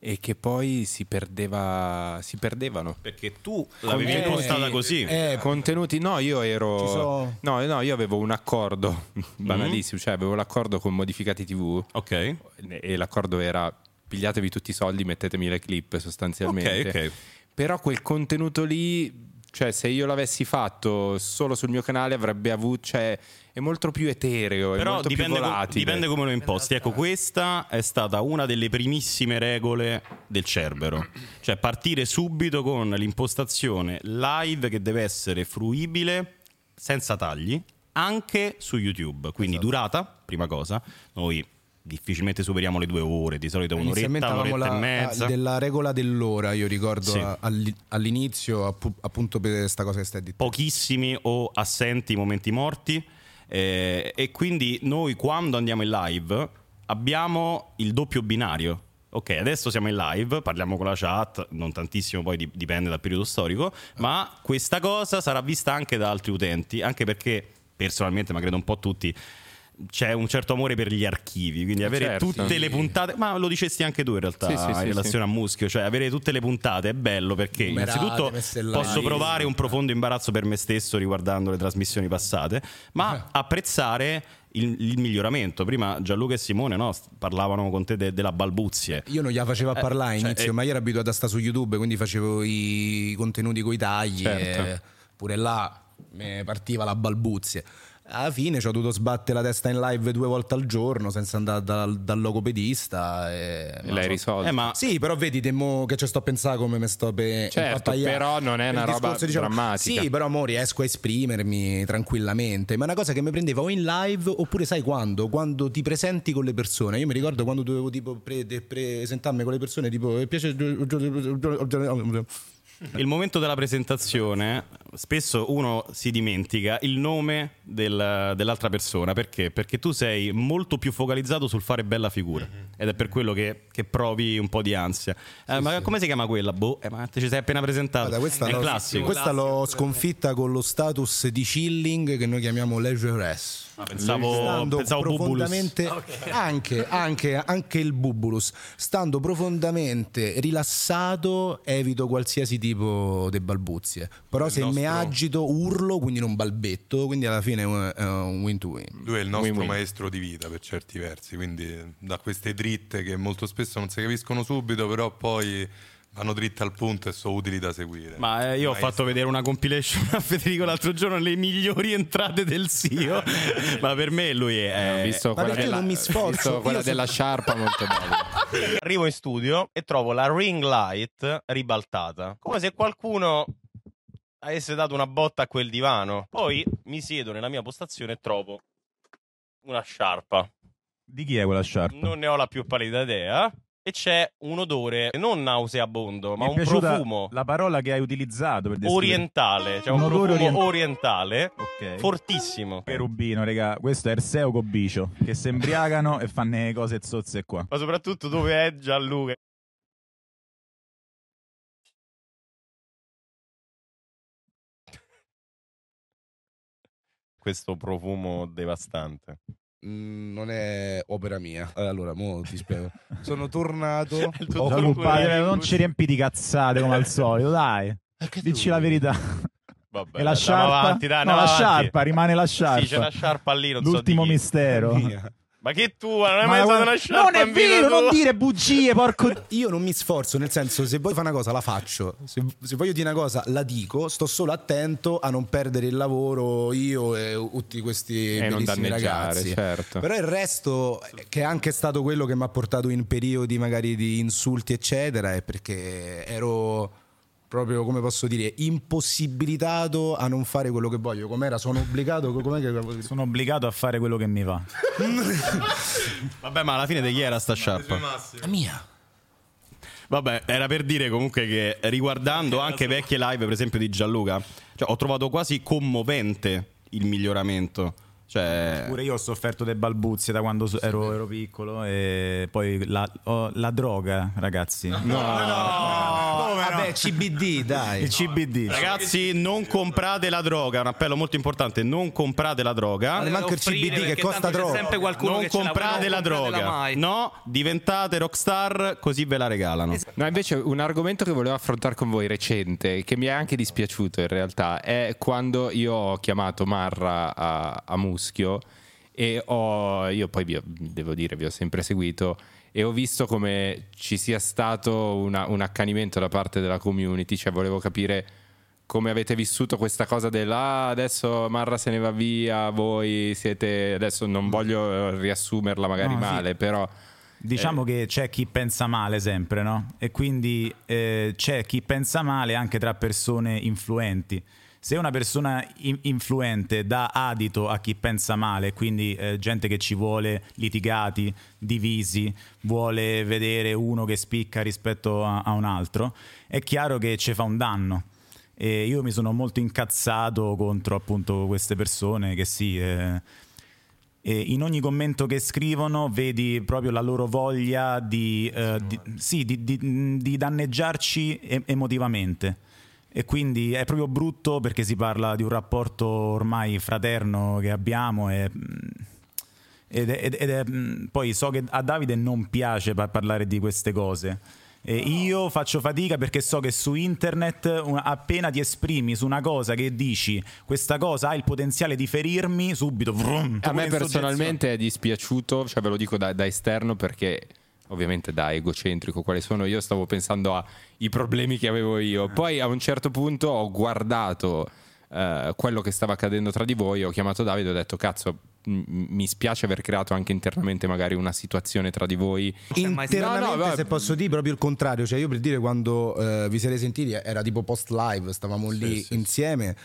è che poi si perdeva si perdevano. Perché tu l'avevi Contenuti- impostata così. Eh, contenuti, no, io ero. So- No, no, io avevo un accordo Mm-hmm. banalissimo, cioè avevo l'accordo con Modificati TV Ok. e l'accordo era pigliatevi tutti i soldi, mettetemi le clip sostanzialmente. Ok, ok. Però quel contenuto lì, cioè se io l'avessi fatto solo sul mio canale avrebbe avuto, cioè è molto più etereo, è Però molto dipende, più volatile. dipende come lo imposti. Ecco, questa è stata una delle primissime regole del Cerbero. Cioè partire subito con l'impostazione live che deve essere fruibile senza tagli anche su YouTube. Quindi durata, prima cosa. Noi difficilmente superiamo le due ore, di solito un'oretta, un'oretta e la, mezza. della regola dell'ora, io ricordo Sì. a- all'inizio, appu- appunto per questa cosa che stai dicendo. pochissimi o assenti momenti morti eh, e quindi noi quando andiamo in live abbiamo il doppio binario. Ok, adesso siamo in live, parliamo con la chat, non tantissimo, poi di- dipende dal periodo storico, ma questa cosa sarà vista anche da altri utenti, anche perché personalmente, ma credo un po' tutti, c'è un certo amore per gli archivi, quindi avere certo. tutte le puntate, ma lo dicesti anche tu in realtà Sì, sì, in sì, relazione a Muschio, cioè avere tutte le puntate è bello perché Numerate, innanzitutto posso provare un profondo imbarazzo per me stesso riguardando le trasmissioni passate, ma apprezzare il, il miglioramento. Prima Gianluca e Simone no, parlavano con te de- della balbuzie. Io non gliela facevo a parlare cioè, all'inizio, eh, ma io ero abituato a stare su YouTube, quindi facevo i contenuti con i tagli Certo. e pure là mi partiva la balbuzie. Alla fine ci ho dovuto sbattere la testa in live due volte al giorno senza andare dal, dal logopedista. E, E l'hai risolto. Eh, ma Sì, però vedi temo che ci sto a pensare come mi sto per Certo, però non è una roba discorso, diciamo, drammatica. Sì, però mo riesco a esprimermi tranquillamente. Ma è una cosa che mi prendeva o in live oppure sai quando? Quando ti presenti con le persone. Io mi ricordo quando dovevo tipo pre- de- presentarmi con le persone, tipo "Eh, piace il momento della presentazione, spesso uno si dimentica il nome del- dell'altra persona. Perché? Perché tu sei molto più focalizzato sul fare bella figura. Ed è per quello che, che provi un po' di ansia. Eh, ma come si chiama quella? Boh, eh, ma te ci sei appena presentato. Guarda, questa, è l'ho, un classico. questa l'ho sconfitta con lo status di chilling che noi chiamiamo leisure Ah, pensavo, stando pensavo profondamente anche, anche, anche il bubulus stando profondamente rilassato evito qualsiasi tipo di balbuzie però se mi nostro- agito urlo quindi non balbetto quindi alla fine è un, win to win Lui è il nostro Win-win. maestro di vita per certi versi, quindi da queste dritte che molto spesso non si capiscono subito, però poi vanno dritte al punto e sono utili da seguire. Ma eh, io ho Maestro. fatto vedere una compilation a Federico l'altro giorno, le migliori entrate del SIO. ma per me lui è. Ho visto ma quella perché della, non mi ho sforzo? visto quella so- della sciarpa molto bella. Arrivo in studio e trovo la ring light ribaltata. Come se qualcuno avesse dato una botta a quel divano. Poi mi siedo nella mia postazione e trovo una sciarpa. Di chi è quella sciarpa? Non ne ho la più pallida idea. E c'è un odore non nauseabondo, ma un profumo La parola che hai utilizzato per descrivere. orientale. Cioè un, Un profumo orient- orientale Ok. fortissimo. Cherubino, raga, questo è Erseo Cobicio che si embriagano e fanno le cose zozze qua. Ma soprattutto dove è Gianluca. Questo profumo devastante. Mm, non è opera mia Eh, allora mo ti spiego sono tornato Oh, padre, è- non ci riempi di cazzate come al solito, dai. Dici la verità. Vabbè, e la sciarpa? avanti, dai, no, la avanti. sciarpa, rimane la sciarpa. Sì, c'è la sciarpa lì, non so L'ultimo di chi. mistero. Ma che tua, non hai Ma mai usato una sciarpa non è vero, tua? non dire bugie, porco. Io non mi sforzo, nel senso, se voglio fare una cosa la faccio, se, se voglio dire una cosa la dico, sto solo attento a non perdere il lavoro io e tutti questi E non bellissimi danneggiare, ragazzi. certo. Però il resto, che è anche stato quello che mi ha portato in periodi magari di insulti, eccetera, è perché ero proprio, come posso dire, impossibilitato a non fare quello che voglio. Com'era? Sono obbligato, com'è che... Sono obbligato a fare quello che mi va. Vabbè, ma alla fine di chi era sta sciarpa? La mia. Vabbè, era per dire comunque che riguardando anche vecchie live, per esempio di Gianluca, cioè, ho trovato quasi commovente il miglioramento. Cioè, Pure io ho sofferto delle balbuzie da quando ero, ero piccolo e poi la, oh, la droga, ragazzi. Vabbè, CBD, dai. Il CBD. ragazzi, non comprate la droga. Un appello molto importante: non comprate la droga. Ma manca il CBD che costa troppo. sempre qualcuno Non che comprate la compratela droga. mai. No, diventate rockstar così ve la regalano. No, invece un argomento che volevo affrontare con voi recente, che mi è anche dispiaciuto in realtà, è quando io ho chiamato Marra a, a Muschio e ho, io poi vi ho- devo dire, vi ho sempre seguito e ho visto come ci sia stato una- un accanimento da parte della community, cioè volevo capire come avete vissuto questa cosa della "Ah, adesso Marra se ne va via, voi siete adesso non voglio eh, riassumerla magari No, sì. male, però Diciamo che c'è chi pensa male sempre, no? E quindi eh, c'è chi pensa male anche tra persone influenti. Se una persona in- influente dà adito a chi pensa male, quindi eh, gente che ci vuole litigati, divisi, vuole vedere uno che spicca rispetto a, a un altro, è chiaro che ci fa un danno. E io mi sono molto incazzato contro appunto queste persone che sì. eh, in ogni commento che scrivono vedi proprio la loro voglia di, eh, di- sì, di- di- danneggiarci emotivamente. E quindi è proprio brutto perché si parla di un rapporto ormai fraterno che abbiamo e, ed è, ed è- mh, poi so che a Davide non piace par- parlare di queste cose. E io faccio fatica perché so che su internet un- appena ti esprimi su una cosa che dici questa cosa ha il potenziale di ferirmi subito vrum, A me personalmente è dispiaciuto, cioè ve lo dico da, da esterno perché ovviamente da egocentrico quale sono io stavo pensando ai problemi che avevo io. Poi a un certo punto ho guardato eh, quello che stava accadendo tra di voi, ho chiamato Davide e ho detto cazzo mi spiace aver creato anche internamente magari una situazione tra di voi. Internamente, No, no, se posso dire, proprio il contrario. Cioè, io per dire, quando eh, vi siete sentiti, era tipo post live, stavamo lì insieme.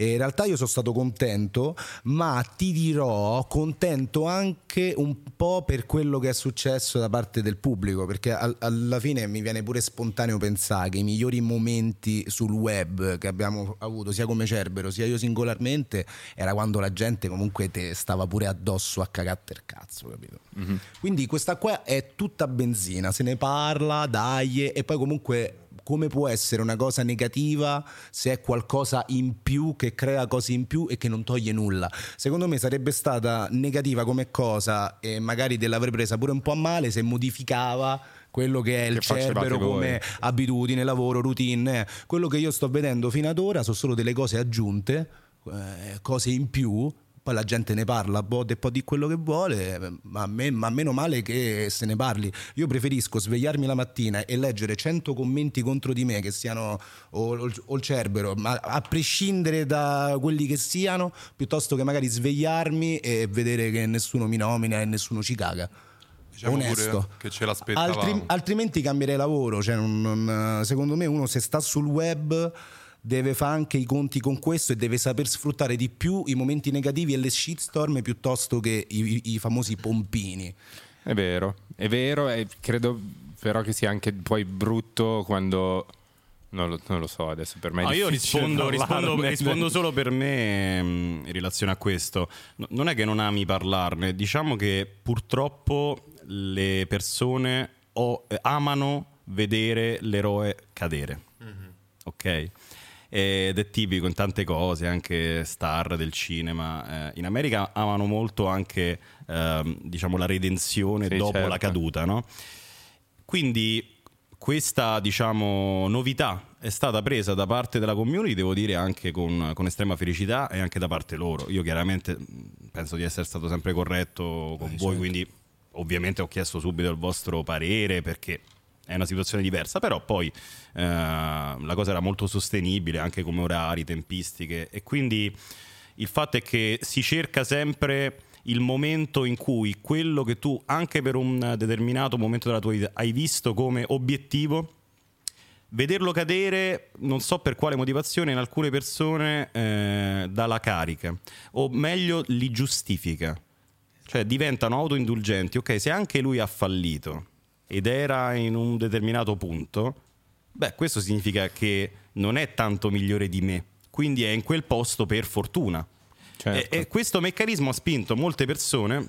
E in realtà io sono stato contento, ma ti dirò contento anche un po' per quello che è successo da parte del pubblico, perché al- alla fine mi viene pure spontaneo pensare che i migliori momenti sul web che abbiamo avuto, sia come Cerbero, sia io singolarmente, era quando la gente comunque te stava pure addosso a cagare per cazzo, capito? Quindi questa qua è tutta benzina, se ne parla, dai, e poi comunque come può essere una cosa negativa se è qualcosa in più che crea cose in più e che non toglie nulla? Secondo me sarebbe stata negativa come cosa e magari te l'avrei presa pure un po' a male se modificava quello che è il Che cerbero come abitudine, lavoro, routine. Quello che io sto vedendo fino ad ora sono solo delle cose aggiunte, eh, cose in più. Poi la gente ne parla, boh, e può di quello che vuole, ma, me- ma meno male che se ne parli. Io preferisco svegliarmi la mattina e leggere 100 commenti contro di me, che siano o, o- o il cerbero, ma a prescindere da quelli che siano, piuttosto che magari svegliarmi e vedere che nessuno mi nomina e nessuno ci caga. Diciamo Onesto. pure che ce l'aspettavamo. Altri- altrimenti cambierei lavoro. Cioè, non- non- secondo me, uno se sta sul web deve fare anche i conti con questo e deve saper sfruttare di più i momenti negativi e le shitstorm piuttosto che i, i- i famosi pompini. È vero, è vero e credo però che sia anche poi brutto quando... Non lo, non lo so adesso per me è No, io difficile rispondo, rispondo- rispondo solo per me mh, in relazione a questo. No- non è che non ami parlarne, diciamo che purtroppo le persone o- eh, amano vedere l'eroe cadere. Ok? Ed è tipico in tante cose, anche star del cinema. Eh, in America amano molto anche ehm, diciamo, la redenzione Sì, dopo certo. la caduta, no? Quindi questa diciamo, novità è stata presa da parte della community, devo dire anche con, con estrema felicità e anche da parte loro. Io chiaramente mh, penso di essere stato sempre corretto con voi, quindi ovviamente ho chiesto subito il vostro parere perché è una situazione diversa, però poi eh, la cosa era molto sostenibile anche come orari, tempistiche e quindi il fatto è che si cerca sempre il momento in cui quello che tu anche per un determinato momento della tua vita hai visto come obiettivo vederlo cadere non so per quale motivazione in alcune persone eh, dà la carica o meglio li giustifica. Cioè diventano autoindulgenti. Ok se anche lui ha fallito ed era in un determinato punto beh questo significa che non è tanto migliore di me quindi è in quel posto per fortuna Certo. e, e questo meccanismo ha spinto molte persone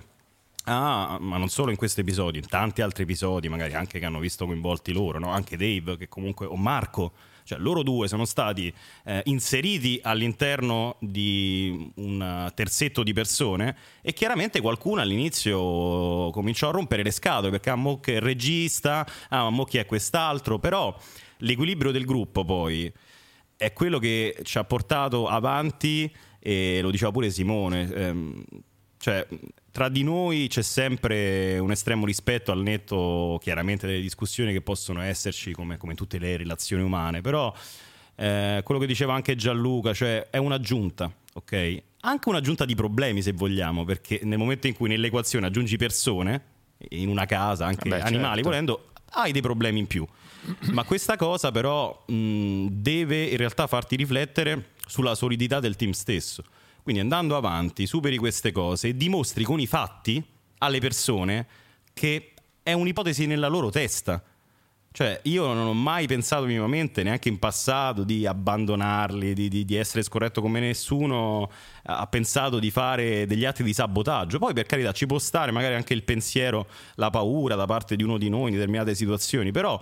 a, ma non solo in questo episodio, in tanti altri episodi, magari anche che hanno visto coinvolti loro, no? anche Dave che comunque, o Marco, cioè loro due sono stati eh, inseriti all'interno di un terzetto di persone e chiaramente qualcuno all'inizio cominciò a rompere le scatole perché ah, mo che è il regista, ah, mo chi è quest'altro, però l'equilibrio del gruppo poi è quello che ci ha portato avanti e lo diceva pure Simone. ehm, cioè, tra di noi c'è sempre un estremo rispetto al netto, chiaramente, delle discussioni che possono esserci, come, come tutte le relazioni umane, però eh, quello che diceva anche Gianluca, cioè è un'aggiunta, ok? Anche un'aggiunta di problemi, se vogliamo, perché nel momento in cui nell'equazione aggiungi persone, in una casa, anche Vabbè, animali, certo. volendo, hai dei problemi in più. Ma questa cosa però mh, deve in realtà farti riflettere sulla solidità del team stesso. Quindi andando avanti, superi queste cose e dimostri con i fatti alle persone che è un'ipotesi nella loro testa. Cioè, io non ho mai pensato minimamente, neanche in passato, di abbandonarli, di, di- di essere scorretto come nessuno ha pensato di fare degli atti di sabotaggio. Poi, per carità, ci può stare magari anche il pensiero, la paura da parte di uno di noi in determinate situazioni, però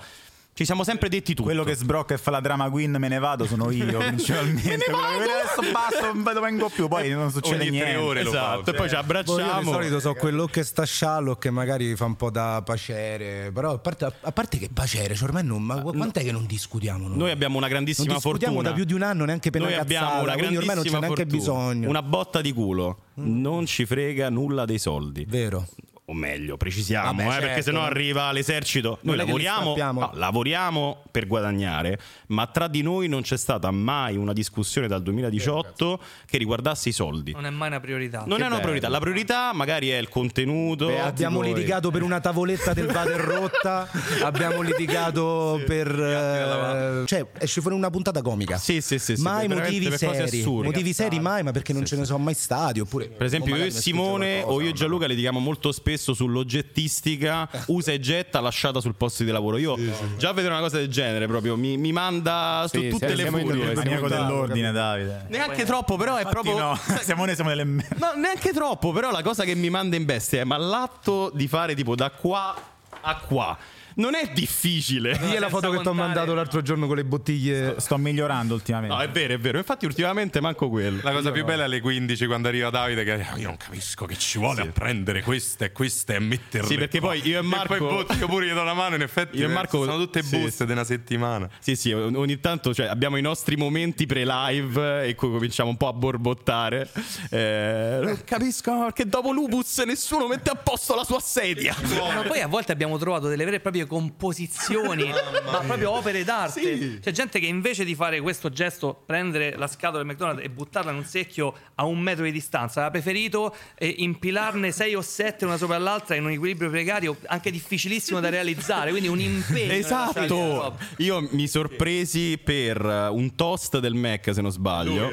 ci siamo sempre detti tutto. Quello che sbrocca e fa la drama queen me ne vado sono io principalmente. Quello che vede adesso basta, non vedo vengo più, poi non succede Ogni tre niente. ore lo fa. Esatto, e poi ci io abbracciamo. di solito so quello che sta sciallo che magari fa un po' da pacere. Però a parte, a parte che pacere, cioè ormai non. Ma quant'è che non discutiamo? Noi, Noi abbiamo una non grandissima discutiamo fortuna. da più di un anno neanche per Noi una abbiamo cazzata, una quindi ormai non c'è grandissima neanche fortuna. bisogno. Una botta di culo. Non ci frega nulla dei soldi. Vero. O meglio, precisiamo, Vabbè, eh, certo. perché sennò arriva l'esercito. Noi che lavoriamo, no, lavoriamo per guadagnare, ma tra di noi non c'è stata mai una discussione dal 2018 che riguardasse i soldi. Non è mai una priorità. Non è una priorità. La priorità magari è il contenuto. Beh, abbiamo litigato per una tavoletta del Vader rotta. abbiamo litigato per. eh, cioè, esce fuori una puntata comica. Sì, sì, sì. sì, mai veramente motivi seri. Motivi seri mai, ma perché non ce ne sono mai stati. Oppure, Per esempio, io e Simone o io e Gianluca litighiamo molto spesso sull'oggettistica usa e getta lasciata sul posto di lavoro. Io già vedere una cosa del genere proprio mi, mi manda su Sì, tutte sì, le furie. due- Maniaco dell'ordine, Davide. Neanche troppo, però è proprio. no, siamo noi siamo delle me- No, neanche troppo, però la cosa che mi manda in bestia è ma l'atto di fare tipo da qua a qua non è difficile. Dì la foto che ti ho mandato l'altro giorno con le bottiglie. Sto migliorando ultimamente. No, è vero, è vero. Infatti ultimamente manco quello. La cosa più bella è alle 15 quando arriva Davide che "Ah, io non capisco che ci vuole a prendere queste e queste e metterle Sì, perché qua." poi io e Marco- poi boh, io pure gli do la mano in effetti Io e eh, Marco- sono tutte sì, buste di una settimana. Sì, sì, ogni tanto cioè, abbiamo i nostri momenti pre-live e cui cominciamo un po' a borbottare. Eh, non capisco perché dopo Lupus nessuno mette a posto la sua sedia. Ma poi a volte abbiamo trovato delle vere e proprie composizioni, ma proprio opere d'arte. C'è gente che invece di fare questo gesto, prendere la scatola del McDonald's e buttarla in un secchio a un metro di distanza, aveva preferito eh, impilarne sei o sette una sopra l'altra in un equilibrio precario, anche difficilissimo da realizzare. Quindi un impegno. Esatto, io mi sorpresi per uh, un toast del Mac, se non sbaglio.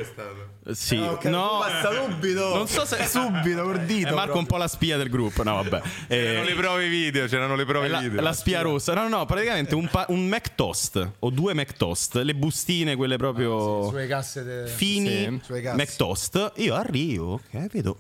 Sì, no, subito. non so se subito col dito. È Marco un po' la spia del gruppo. No, vabbè. C'erano Eh, le prove video, c'erano le prove la, video. la spia rossa. No, no, praticamente un, pa- un Mac toast o due Mac toast, le bustine, quelle proprio Sulle casse de- fini Sì, sulle casse. Mac toast. Io arrivo, ok, vedo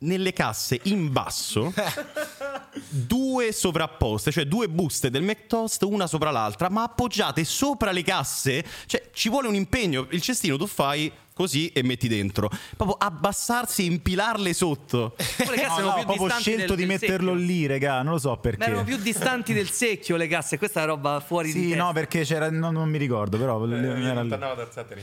nelle casse in basso due sovrapposte, cioè due buste del McToast una sopra l'altra, ma appoggiate sopra le casse. Cioè, ci vuole un impegno. Il cestino tu fai così e metti dentro. Proprio abbassarsi e impilarle sotto. Le casse No, erano no, proprio distanti scelto del- di del metterlo secchio. lì, raga, non lo so Ma perché. erano più distanti del secchio le casse, questa è roba fuori di Sì, no, perché c'era non, non mi ricordo, però era lì.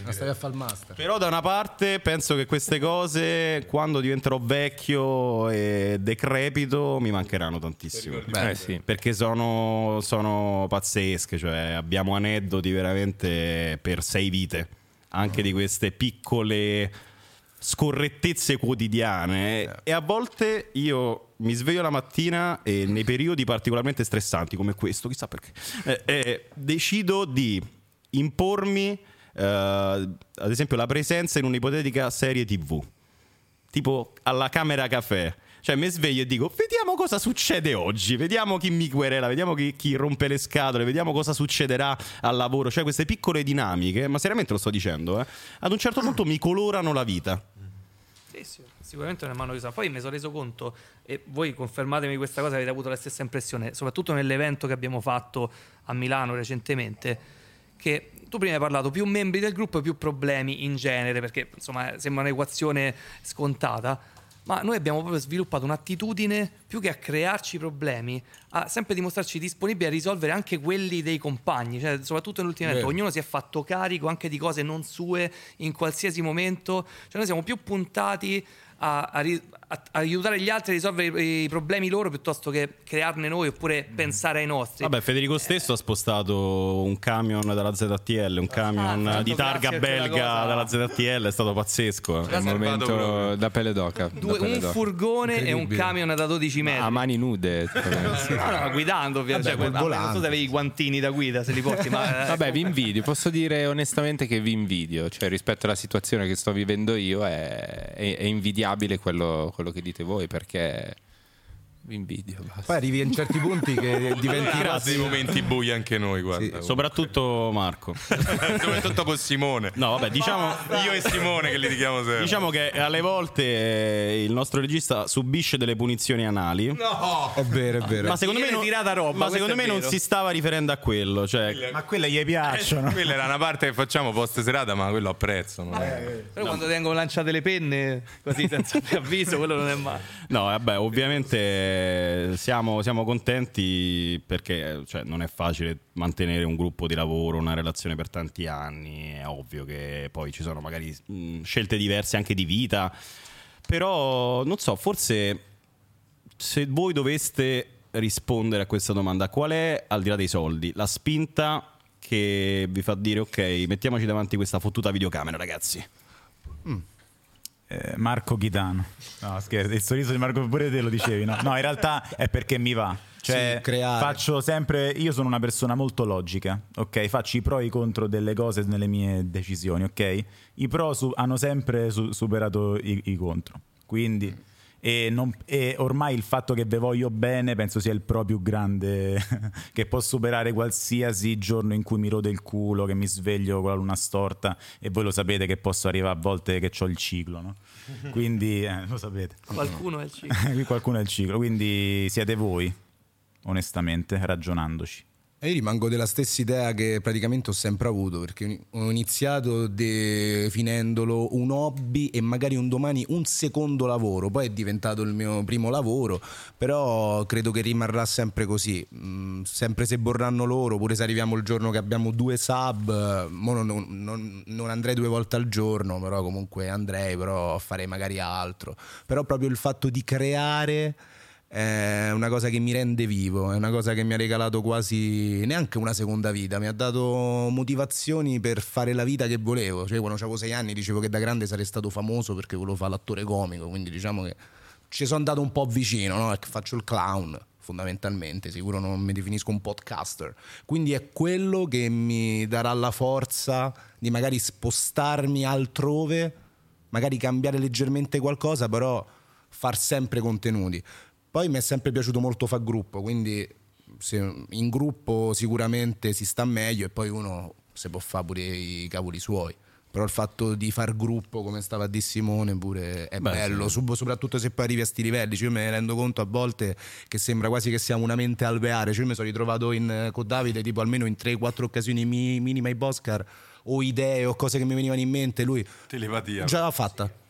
Ma stai a fare il master. Però da una parte penso che queste cose, quando diventerò vecchio e decrepito, mi mancheranno tantissimo. Eh sì. Perché sono, sono pazzesche, cioè abbiamo aneddoti veramente per sei vite, anche di queste piccole scorrettezze quotidiane. E a volte io mi sveglio la mattina e nei periodi particolarmente stressanti come questo, chissà perché, eh, eh, decido di impormi eh, ad esempio la presenza in un'ipotetica serie tv tipo alla camera caffè cioè mi sveglio e dico vediamo cosa succede oggi vediamo chi mi querela vediamo chi, chi rompe le scatole vediamo cosa succederà al lavoro cioè queste piccole dinamiche ma seriamente lo sto dicendo eh, ad un certo punto mi colorano la vita Sì, sì, sicuramente è mano chiusa. Poi mi sono reso conto, e voi confermatemi questa cosa, avete avuto la stessa impressione, soprattutto nell'evento che abbiamo fatto a Milano recentemente, che tu prima hai parlato più membri del gruppo più problemi in genere, perché insomma sembra un'equazione scontata. Ma noi abbiamo proprio sviluppato un'attitudine più che a crearci problemi, a sempre dimostrarci disponibili a risolvere anche quelli dei compagni, cioè soprattutto nell'ultimo evento. Ognuno si è fatto carico anche di cose non sue in qualsiasi momento, cioè noi siamo più puntati a, a a- aiutare gli altri a risolvere i, i problemi loro piuttosto che crearne noi oppure pensare ai nostri. Vabbè, Federico stesso ha spostato un camion dalla ZTL, un camion Ah, di targa belga dalla ZTL, è stato pazzesco. eh. È un momento da pelle d'oca. da Due- pelle un d'oca. furgone e un camion da 12 metri. A mani nude. No, no, guidando ovviamente. Vabbè, col Vabbè, non so se avevi i guantini da guida, se li porti, ma eh, Vabbè, vi invidio. Posso dire onestamente che vi invidio. Cioè, rispetto alla situazione che sto vivendo io, è, è- è invidiabile quello, quello che dite voi perché invidio. basta. Poi arrivi in certi punti che diventi Grazie dei momenti bui anche noi, guarda. Soprattutto Marco. Soprattutto con Simone. No, vabbè, diciamo Io e Simone che li richiamo sempre. Diciamo che alle volte eh, il nostro regista subisce delle punizioni anali. No! È vero, è vero. Ma secondo me, non, tirata roba, ma secondo me non si stava riferendo a quello. Cioè, Ma quelle gli piacciono. Quella era una parte che facciamo post serata, ma quello apprezzo. non è- però quando vengono lanciate le penne così senza preavviso, quello non è male. No, vabbè, ovviamente eh, siamo, siamo contenti perché cioè, non è facile mantenere un gruppo di lavoro, una relazione per tanti anni. È ovvio che poi ci sono magari mh, scelte diverse anche di vita. Però, non so, forse se voi doveste rispondere a questa domanda, qual è, al di là dei soldi, la spinta che vi fa dire ok, mettiamoci davanti questa fottuta videocamera, ragazzi? Eh, Marco Chitano. No, scherzo, il sorriso di Marco pure te lo dicevi, no? No, in realtà è perché mi va. Cioè, Sì, faccio sempre. Io sono una persona molto logica, ok? Faccio i pro e i contro delle cose nelle mie decisioni, ok? I pro su- hanno sempre su- superato i, i contro. Quindi. E, non- e ormai il fatto che ve voglio bene penso sia il pro più grande che può superare qualsiasi giorno in cui mi rode il culo, che mi sveglio con la luna storta e voi lo sapete che posso arrivare a volte che ho il ciclo, no? Quindi eh, lo sapete. Qualcuno è il ciclo. Qui qualcuno è il ciclo, quindi siete voi, onestamente, ragionandoci. Io rimango della stessa idea che praticamente ho sempre avuto, perché ho iniziato definendolo un hobby e magari un domani un secondo lavoro, poi è diventato il mio primo lavoro, però credo che rimarrà sempre così, Mm, sempre se vorranno loro, pure se arriviamo il giorno che abbiamo due sub, non, non- non andrei due volte al giorno, però comunque andrei, però farei magari altro, però proprio il fatto di creare è una cosa che mi rende vivo, è una cosa che mi ha regalato quasi neanche una seconda vita, mi ha dato motivazioni per fare la vita che volevo. Cioè, quando avevo sei anni dicevo che da grande sarei stato famoso perché volevo fare l'attore comico, quindi diciamo che ci sono andato un po' vicino, no? Perché faccio il clown fondamentalmente, sicuro non mi definisco un podcaster. Quindi è quello che mi darà la forza di magari spostarmi altrove, magari cambiare leggermente qualcosa, però far sempre contenuti. Poi mi è sempre piaciuto molto far gruppo, quindi se- in gruppo sicuramente si sta meglio e poi uno si può fare pure i cavoli suoi. Però il fatto di far gruppo, come stava a dire Simone, pure è Beh, bello, sì. soprattutto se poi arrivi a sti livelli. Cioè, io me ne rendo conto a volte che sembra quasi che siamo una mente alveare. Cioè, io mi sono ritrovato in- eh, con Davide tipo almeno in 3-4 occasioni mi- minime ai Boscar o idee o cose che mi venivano in mente. Lui Telepatia. Già l'ha fatta. Come,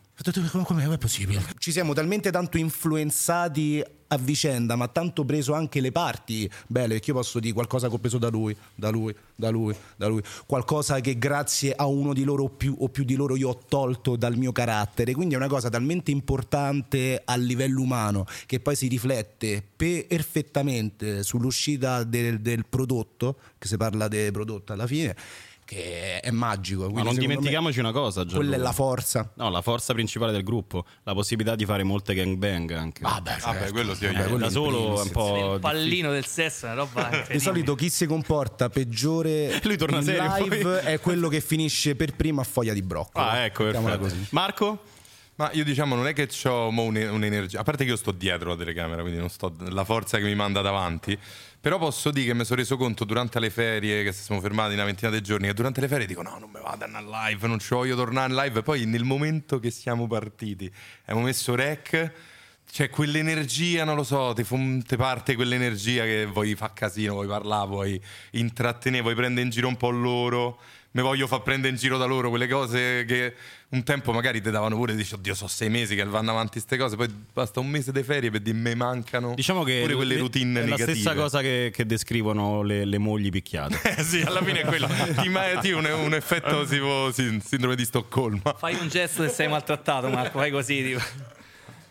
come è possibile? Ci siamo talmente tanto influenzati a vicenda, ma tanto preso anche le parti belle, perché io posso dire qualcosa che ho preso da lui, da lui, da lui, da lui, qualcosa che grazie a uno di loro o più, o più di loro io ho tolto dal mio carattere, quindi è una cosa talmente importante a livello umano che poi si riflette perfettamente sull'uscita del, del prodotto, che si parla del prodotto alla fine, che è magico. Ma non secondo me dimentichiamoci una cosa, Quella è Gianluca. la forza. No, la forza principale del gruppo, la possibilità di fare molte gangbang anche. Vabbè, Vabbè, quello sì, Eh, io- da solo è un po'. Il pallino del sesso è una roba Di incredibile. solito chi si comporta peggiore Lui torna in serio, live poi. è quello che finisce per primo a foglia di broccolo. Ah, ecco, Mettiamola perfetto. così. Marco? Ma io diciamo non è che ho un'energia, a parte che io sto dietro la telecamera, quindi non sto la forza che mi manda davanti, però posso dire che mi sono reso conto durante le ferie, che siamo fermati una ventina di giorni, che durante le ferie dico no, non mi vado andare live, non ci voglio tornare in live, e poi nel momento che siamo partiti, abbiamo messo rec, c'è quell'energia, non lo so, ti, ti parte quell'energia che vuoi fare casino, vuoi parlare, vuoi intrattenere, vuoi prendere in giro un po' loro. Mi voglio far prendere in giro da loro quelle cose che un tempo magari ti davano pure, dici, oddio, sono sei mesi che vanno avanti queste cose, poi basta un mese di ferie per dire me mancano Diciamo che pure quelle le- routine è la negative. stessa cosa che, che descrivono le, le mogli picchiate. Eh sì, alla fine è quello. Ti ma- ti un, un effetto tipo sì, sindrome di Stoccolma. Fai un gesto se sei maltrattato, Marco, fai così. Tipo.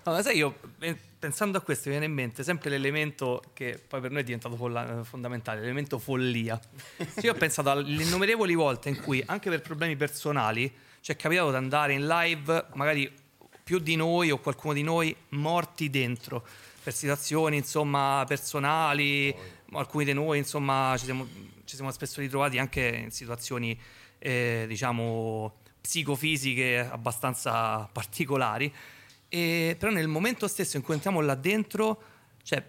No, ma sai, io eh, pensando a questo viene in mente sempre l'elemento che poi per noi è diventato fondamentale, l'elemento follia. Io ho pensato alle innumerevoli volte in cui, anche per problemi personali, ci è capitato di andare in live, magari più di noi o qualcuno di noi morti dentro, per situazioni insomma personali, alcuni di noi insomma ci siamo, ci siamo spesso ritrovati anche in situazioni eh, diciamo psicofisiche abbastanza particolari. E, però nel momento stesso in cui entriamo là dentro, cioè,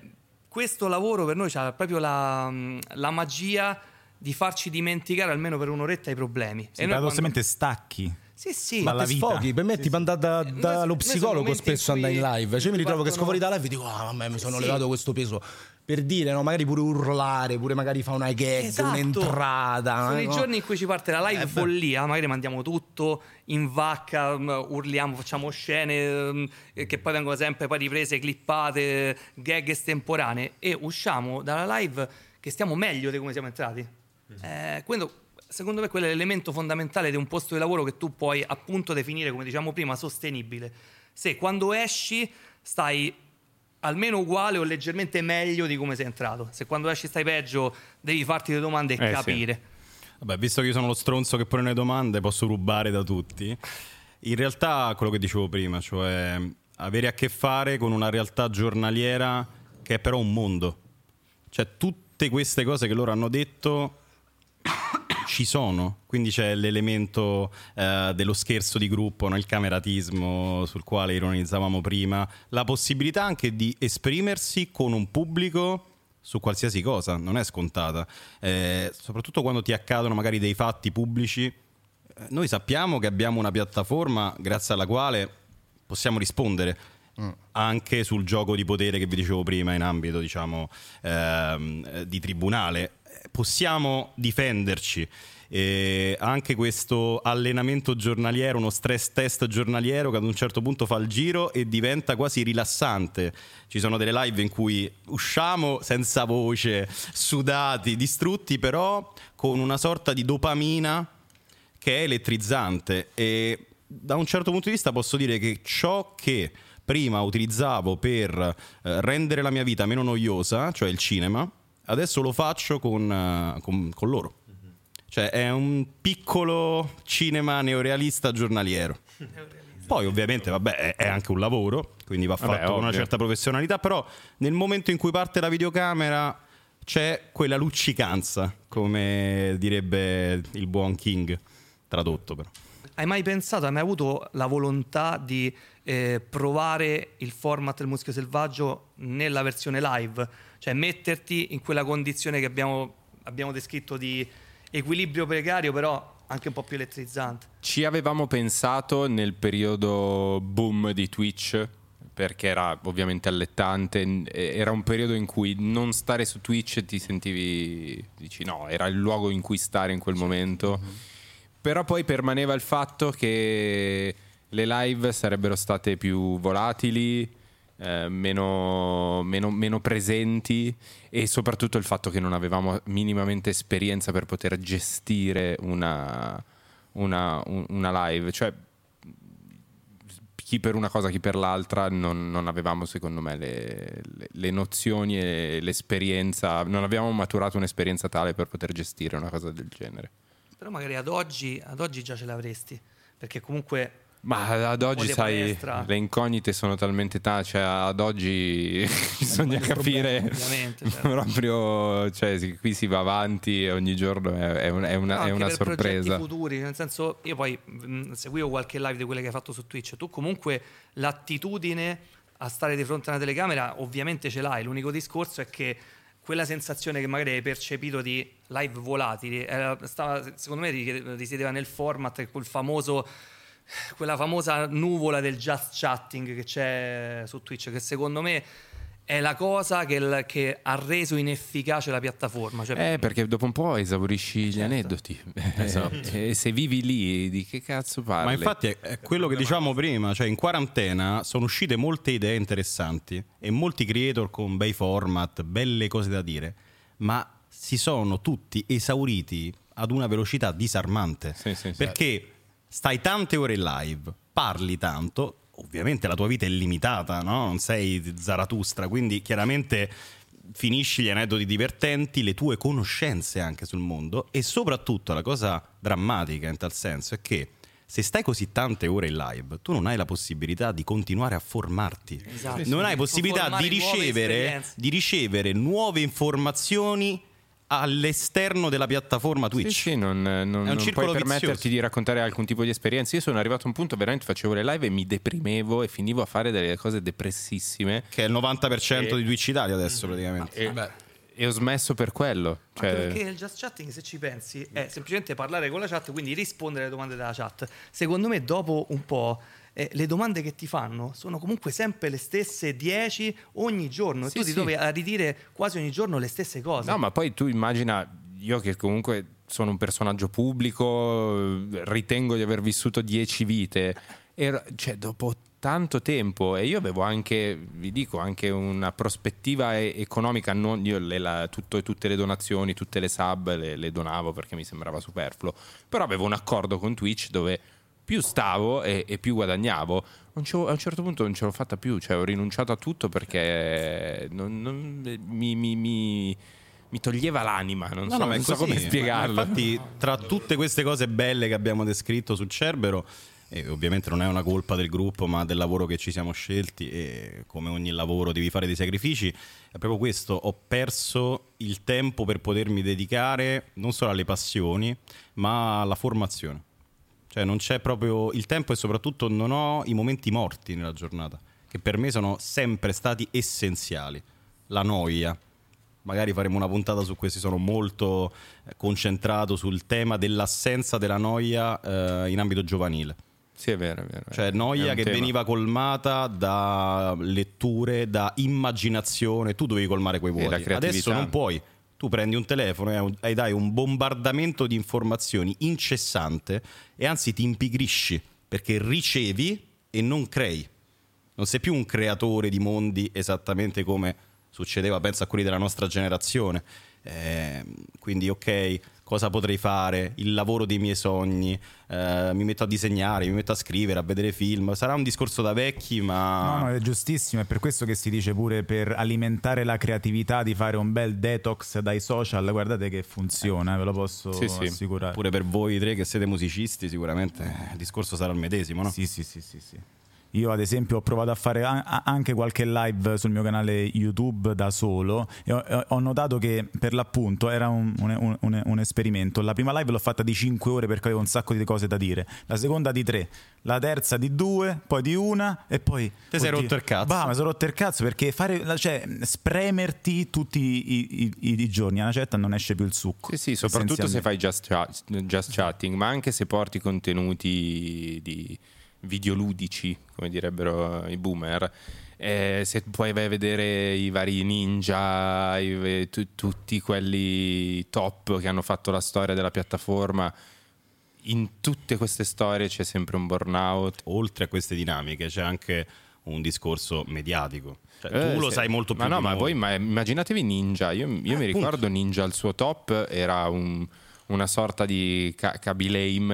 questo lavoro per noi ha proprio la, la magia di farci dimenticare almeno per un'oretta i problemi. Sì, E paradossalmente stacchi. Sì, sì. Ma vita. sfoghi, per me ti manda da, dallo psicologo spesso in andare in live. Cioè, mi ritrovo che esco fuori da live e dico, ah, vabbè, mi sono Sì. levato questo peso. Per dire, no, magari pure urlare, pure magari fa una gag, Esatto. un'entrata. Sono i no? giorni in cui ci parte la live Eh, follia, magari mandiamo tutto in vacca, m, urliamo, facciamo scene mm, che poi vengono sempre poi riprese, clippate, gag estemporanee e usciamo dalla live che stiamo meglio di come siamo entrati. Eh, quindi, secondo me quello è l'elemento fondamentale di un posto di lavoro che tu puoi appunto definire, come diciamo prima, sostenibile. Se quando esci stai almeno uguale o leggermente meglio di come sei entrato. Se quando esci stai peggio, devi farti le domande e Eh, sì. capire. Vabbè, visto che io sono lo stronzo che pone le domande, posso rubare da tutti. In realtà, quello che dicevo prima, cioè avere a che fare con una realtà giornaliera che è però un mondo. Cioè, tutte queste cose che loro hanno detto ci sono, quindi c'è l'elemento eh, dello scherzo di gruppo, no? il cameratismo sul quale ironizzavamo prima, la possibilità anche di esprimersi con un pubblico su qualsiasi cosa, non è scontata, Eh, soprattutto quando ti accadono magari dei fatti pubblici. eh, Noi sappiamo che abbiamo una piattaforma grazie alla quale possiamo rispondere anche sul gioco di potere che vi dicevo prima in ambito diciamo ehm, eh, di tribunale possiamo difenderci. E anche questo allenamento giornaliero uno stress test giornaliero che ad un certo punto fa il giro e diventa quasi rilassante. Ci sono delle live in cui usciamo senza voce sudati distrutti però con una sorta di dopamina che è elettrizzante. E da un certo punto di vista posso dire che ciò che prima utilizzavo per eh, rendere la mia vita meno noiosa, cioè il cinema, adesso lo faccio con, eh, con- con loro. Cioè è un piccolo cinema neorealista giornaliero. Poi ovviamente vabbè, è- anche un lavoro, quindi va fatto Vabbè, con una certa professionalità, però nel momento in cui parte la videocamera c'è quella luccicanza, come direbbe il buon King, tradotto però. Hai mai pensato, hai mai avuto la volontà di eh, provare il format del Muschio Selvaggio nella versione live? Cioè metterti in quella condizione che abbiamo, abbiamo descritto di equilibrio precario, però anche un po' più elettrizzante. Ci avevamo pensato nel periodo boom di Twitch, perché era ovviamente allettante, era un periodo in cui non stare su Twitch ti sentivi, dici no, era il luogo in cui stare in quel momento. Però poi permaneva il fatto che le live sarebbero state più volatili, eh, meno, meno- meno presenti e soprattutto il fatto che non avevamo minimamente esperienza per poter gestire una, una- un- una live. Cioè, chi per una cosa, chi per l'altra, non, non avevamo secondo me le, le- le nozioni e l'esperienza, non abbiamo maturato un'esperienza tale per poter gestire una cosa del genere. Però magari ad oggi, ad oggi già ce l'avresti, perché comunque... Ma ad oggi, sai, palestra. le incognite sono talmente tante, cioè ad oggi bisogna capire Ovviamente, certo. proprio, cioè sì, qui si va avanti ogni giorno è, è un- è una, No, è una per progetti sorpresa. futuri, nel senso, io poi mh, seguivo qualche live di quelle che hai fatto su Twitch. Tu comunque l'attitudine a stare di fronte a una telecamera ovviamente ce l'hai. L'unico discorso è che quella sensazione che magari hai percepito di live volatili, era- stava- secondo me ri- risiedeva nel format, quel famoso quella famosa nuvola del just chatting che c'è su Twitch, che secondo me è la cosa che, che ha reso inefficace la piattaforma. Cioè, Eh, perché dopo un po' esaurisci Certo. gli aneddoti. e se vivi lì, di che cazzo parli? Ma infatti è, è quello che dicevamo prima, cioè in quarantena sono uscite molte idee interessanti e molti creator con bei format, belle cose da dire, ma si sono tutti esauriti ad una velocità disarmante. Sì, sì, sì. Perché stai tante ore in live, parli tanto, ovviamente la tua vita è limitata, no? non sei Zaratustra, quindi chiaramente finisci gli aneddoti divertenti, le tue conoscenze anche sul mondo e soprattutto la cosa drammatica in tal senso è che se stai così tante ore in live, tu non hai la possibilità di continuare a formarti. Esatto. Non hai possibilità di ricevere, di ricevere nuove informazioni all'esterno della piattaforma Twitch. Sì, sì, non, non- non puoi permetterti vizioso. di raccontare alcun tipo di esperienza. Io sono arrivato a un punto, veramente facevo le live e mi deprimevo e finivo a fare delle cose depressissime. Che è il 90% E- di Twitch Italia adesso praticamente. E, e ho smesso per quello. Cioè, Anche perché il just chatting, se ci pensi, è semplicemente parlare con la chat, quindi rispondere alle domande della chat. Secondo me, dopo un po', eh, le domande che ti fanno sono comunque sempre le stesse 10 ogni giorno. Sì, e tu ti sì. trovi a ridire quasi ogni giorno le stesse cose. No, ma poi tu immagina, io che comunque sono un personaggio pubblico, ritengo di aver vissuto dieci vite, e, cioè dopo tanto tempo e io avevo anche, vi dico, anche una prospettiva economica, non, io le- la- tutto- tutte le donazioni, tutte le sub le, le donavo perché mi sembrava superfluo, però avevo un accordo con Twitch dove più stavo e, e più guadagnavo. A un certo punto non ce l'ho fatta più, cioè ho rinunciato a tutto perché non- non- mi, mi- mi- mi toglieva l'anima, non, so, No, no, ma è non so come spiegarlo. Infatti, tra tutte queste cose belle che abbiamo descritto su Cerbero, e ovviamente non è una colpa del gruppo, ma del lavoro che ci siamo scelti, e come ogni lavoro devi fare dei sacrifici, è proprio questo. Ho perso il tempo per potermi dedicare non solo alle passioni, ma alla formazione. Cioè non c'è proprio il tempo e soprattutto non ho i momenti morti nella giornata, che per me sono sempre stati essenziali. La noia. Magari faremo una puntata su questo, sono molto eh, concentrato sul tema dell'assenza della noia eh, in ambito giovanile. Sì, è vero, è vero. Cioè noia che tema. veniva colmata da letture, da immaginazione, tu dovevi colmare quei vuoti. Adesso non puoi. Tu prendi un telefono e dai un bombardamento di informazioni incessante e anzi ti impigrisci perché ricevi e non crei. Non sei più un creatore di mondi esattamente come succedeva, penso a quelli della nostra generazione. Eh, quindi, ok, cosa potrei fare? Il lavoro dei miei sogni, eh, mi metto a disegnare, mi metto a scrivere, a vedere film. Sarà un discorso da vecchi, ma. No, no, è giustissimo, è per questo che si dice pure per alimentare la creatività di fare un bel detox dai social, guardate che funziona, ve lo posso Sì, sì. assicurare. Pure per voi tre che siete musicisti, sicuramente il discorso sarà il medesimo, no? Sì, sì, sì, sì, sì. Io ad esempio ho provato a fare a- anche qualche live sul mio canale YouTube da solo e ho, ho notato che per l'appunto era un, un- un- un esperimento. La prima live l'ho fatta di 5 ore perché avevo un sacco di cose da dire, la seconda di 3, la terza di 2, poi di una e poi... Te sei Oddio. rotto il cazzo. Bah, mi sono rotto il cazzo perché fare, cioè, spremerti tutti i, i- i- i giorni a una certa non esce più il succo. Sì, sì, soprattutto se fai just, chat- just chatting, ma anche se porti contenuti di videoludici, come direbbero i boomer. eh, se poi vai a vedere i vari ninja, i- tu- tutti quelli top che hanno fatto la storia della piattaforma, in tutte queste storie c'è sempre un burnout. Oltre a queste dinamiche c'è anche un discorso mediatico. Cioè, tu Eh, lo sì. sai molto più Ma no, ma voi ma immaginatevi Ninja. Io, io mi appunto. ricordo Ninja al suo top era un- una sorta di ca-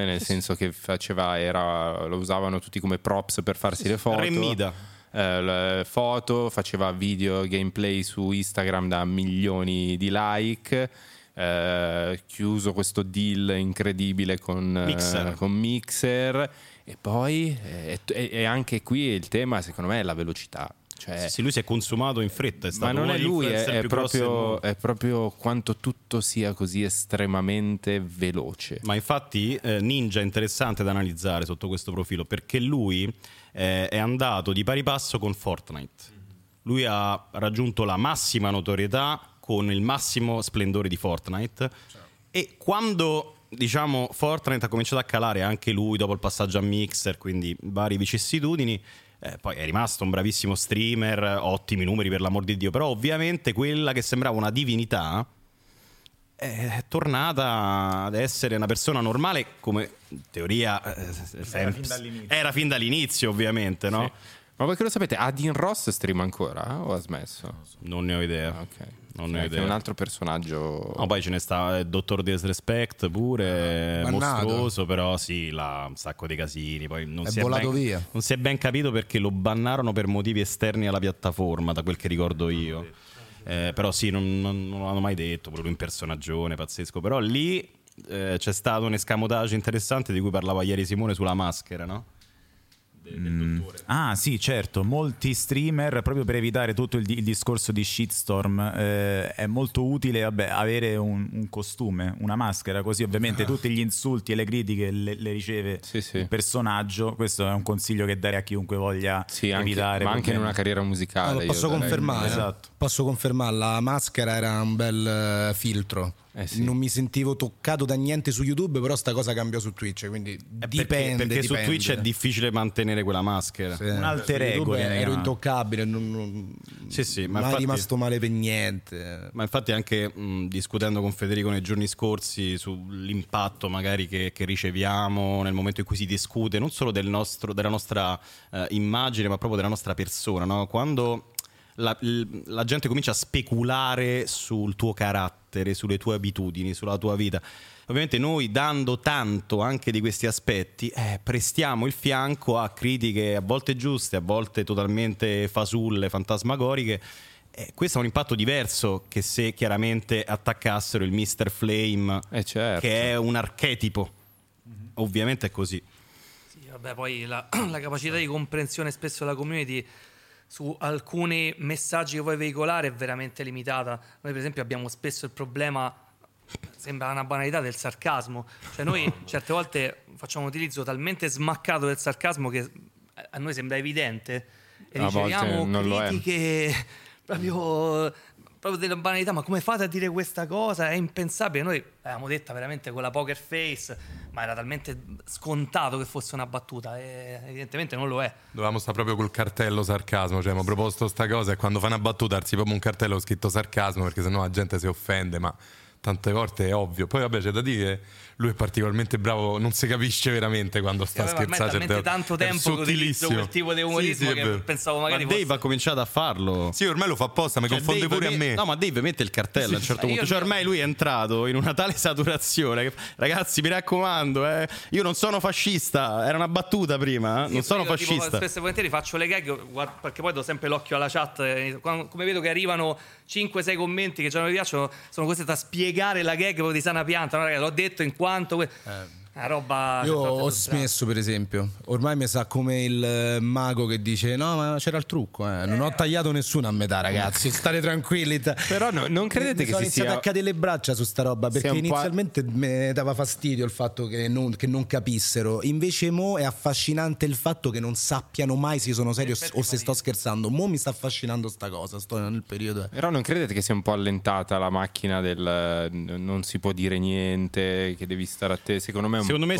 nel senso che faceva, era, lo usavano tutti come props per farsi le foto. Remida. Eh, foto, faceva video gameplay su Instagram da milioni di like. eh, chiuso questo deal incredibile con eh, Mixer. con Mixer e poi eh, e, e anche qui il tema secondo me è la velocità cioè, Sì, lui si è consumato in fretta. È ma stato non uno è lui, è, è proprio, è proprio quanto tutto sia così estremamente veloce. Ma infatti eh, Ninja è interessante da analizzare sotto questo profilo perché lui eh, è andato di pari passo con Fortnite. Lui ha raggiunto la massima notorietà con il massimo splendore di Fortnite e quando diciamo Fortnite ha cominciato a calare anche lui dopo il passaggio a Mixer, quindi varie vicissitudini, eh, poi è rimasto un bravissimo streamer, ottimi numeri per l'amor di Dio, però ovviamente quella che sembrava una divinità è tornata ad essere una persona normale come in teoria eh, sem- fin dall'inizio. era fin dall'inizio ovviamente no? Ma voi che lo sapete, Adin Ross streama ancora o ha smesso? non ne ho idea Ok. Non Eh, che è un altro personaggio. No, poi ce ne sta il Dottor Disrespect pure, Bannato. mostruoso, però sì, là un sacco di casini. Poi non È si volato ben, via. Non si è ben capito perché lo bannarono per motivi esterni alla piattaforma, da quel che ricordo io. Eh, però sì, non, non- non l'hanno mai detto, proprio un personaggione pazzesco. Però lì eh, c'è stato un escamotage interessante di cui parlava ieri Simone sulla maschera, no? Ah sì, certo, molti streamer, proprio per evitare tutto il, il discorso di shitstorm, eh, è molto utile vabbè, avere un, un costume, una maschera, così ovviamente tutti gli insulti e le critiche le, le riceve Sì, sì. il personaggio. Questo è un consiglio che darei a chiunque voglia Sì, anche, evitare. ma anche in una carriera musicale. Ah, lo io posso confermare. Esatto. Posso confermare, la maschera era un bel eh, filtro. Eh sì. Non mi sentivo toccato da niente su YouTube, però sta cosa cambiò su Twitch, quindi Eh, dipende. perché, perché su dipende. Twitch è difficile mantenere quella maschera. Sì. Un alter Su ego ero intoccabile, non, non- Sì, sì, ma mai infatti- rimasto male per niente. Ma infatti anche mh, discutendo con Federico nei giorni scorsi sull'impatto magari che, che riceviamo nel momento in cui si discute non solo del nostro- della nostra eh, immagine ma proprio della nostra persona, no? quando la, la gente comincia a speculare sul tuo carattere, sulle tue abitudini, sulla tua vita. Ovviamente noi dando tanto anche di questi aspetti eh, prestiamo il fianco a critiche a volte giuste, a volte totalmente fasulle, fantasmagoriche eh, questo ha un impatto diverso che se chiaramente attaccassero il Mr. Flame, Eh, certo. che è un archetipo. Ovviamente è così. Sì, vabbè, poi la, la capacità di comprensione spesso della community su alcuni messaggi che vuoi veicolare è veramente limitata. Noi, per esempio, abbiamo spesso il problema, sembra una banalità, del sarcasmo. Cioè, noi certe volte facciamo un utilizzo talmente smaccato del sarcasmo che a noi sembra evidente e A riceviamo critiche proprio, proprio delle banalità. Ma come fate a dire questa cosa? È impensabile. Noi l'avevamo detta veramente con la poker face, ma era talmente scontato che fosse una battuta. E evidentemente non lo è. Dovevamo stare proprio col cartello sarcasmo, cioè abbiamo proposto sta cosa e quando fa una battuta darsi proprio un cartello scritto sarcasmo perché sennò la gente si offende, ma tante volte è ovvio. Poi vabbè c'è da dire lui è particolarmente bravo, non si capisce veramente quando sta ma è scherzando. talmente certe tanto tempo che utilizzo sottilissimo. quel tipo di umorismo Sì, sì, che pensavo Ma magari Dave fosse... ha cominciato a farlo. Sì, ormai lo fa apposta, mi Cioè, confonde Dave pure a me- me. No, ma Dave mette il cartello a un certo punto. Cioè, ormai lui è entrato in una tale saturazione che, ragazzi, mi raccomando, eh, io non sono fascista. Era una battuta prima, eh, Sì, non sono io, tipo, fascista. spesso e volentieri faccio le gag guard- perché poi do sempre l'occhio alla chat. eh, quando- come vedo che arrivano 5-6 commenti che già non mi piacciono, sono costretto a spiegare la gag proprio di sana pianta. No, ragazzi, l'ho detto in quanto. Que- Una roba. Io ho smesso, per esempio. Ormai mi sa come il eh, mago che dice: No, ma c'era il trucco. eh. Non ho tagliato nessuno a metà, ragazzi. State tranquilli. Però no- non credete Mi che sono si iniziato sia- a cadere le braccia su sta roba perché inizialmente mi dava fastidio il fatto che non, che non capissero. Invece, mo è affascinante il fatto che non sappiano mai se sono serio effetti o se sto scherzando. Mo mi sta affascinando sta cosa. Sto nel periodo. Però non credete che sia un po' allentata la macchina del eh, non si può dire niente, che devi stare a te? Secondo me è Secondo me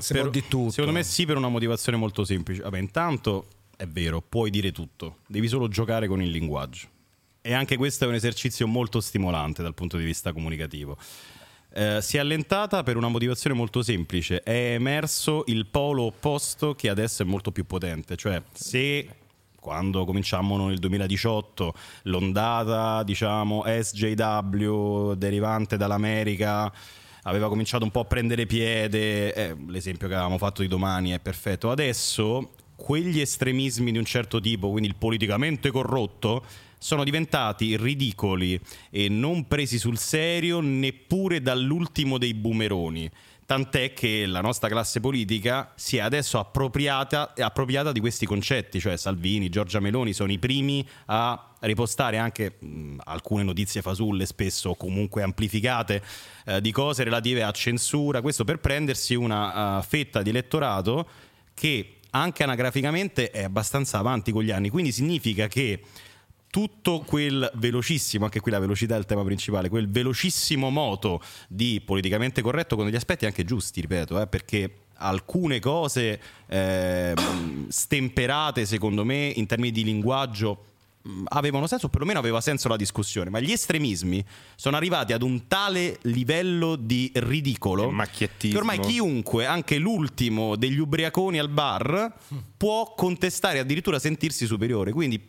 sì, per, di tutto. secondo me sì per una motivazione molto semplice. Vabbè, intanto è vero, puoi dire tutto, devi solo giocare con il linguaggio. E anche questo è un esercizio molto stimolante dal punto di vista comunicativo. Eh, si è allentata per una motivazione molto semplice, è emerso il polo opposto che adesso è molto più potente, cioè se quando cominciammo nel 2018 l'ondata diciamo SJW derivante dall'America aveva cominciato un po' a prendere piede, eh, l'esempio che avevamo fatto di domani è perfetto. Adesso quegli estremismi di un certo tipo, quindi il politicamente corrotto, sono diventati ridicoli e non presi sul serio neppure dall'ultimo dei boomeroni. Tant'è che la nostra classe politica si è adesso appropriata, appropriata di questi concetti, cioè Salvini, Giorgia Meloni sono i primi a ripostare anche mh, alcune notizie fasulle, spesso comunque amplificate, eh, di cose relative a censura, questo per prendersi una uh, fetta di elettorato che anche anagraficamente è abbastanza avanti con gli anni, quindi significa che tutto quel velocissimo, anche qui la velocità è il tema principale, quel velocissimo moto di politicamente corretto con degli aspetti anche giusti, ripeto, eh, perché alcune cose eh, stemperate secondo me in termini di linguaggio avevano senso, o perlomeno aveva senso la discussione, ma gli estremismi sono arrivati ad un tale livello di ridicolo che ormai chiunque, anche l'ultimo degli ubriaconi al bar, può contestare addirittura sentirsi superiore. Quindi,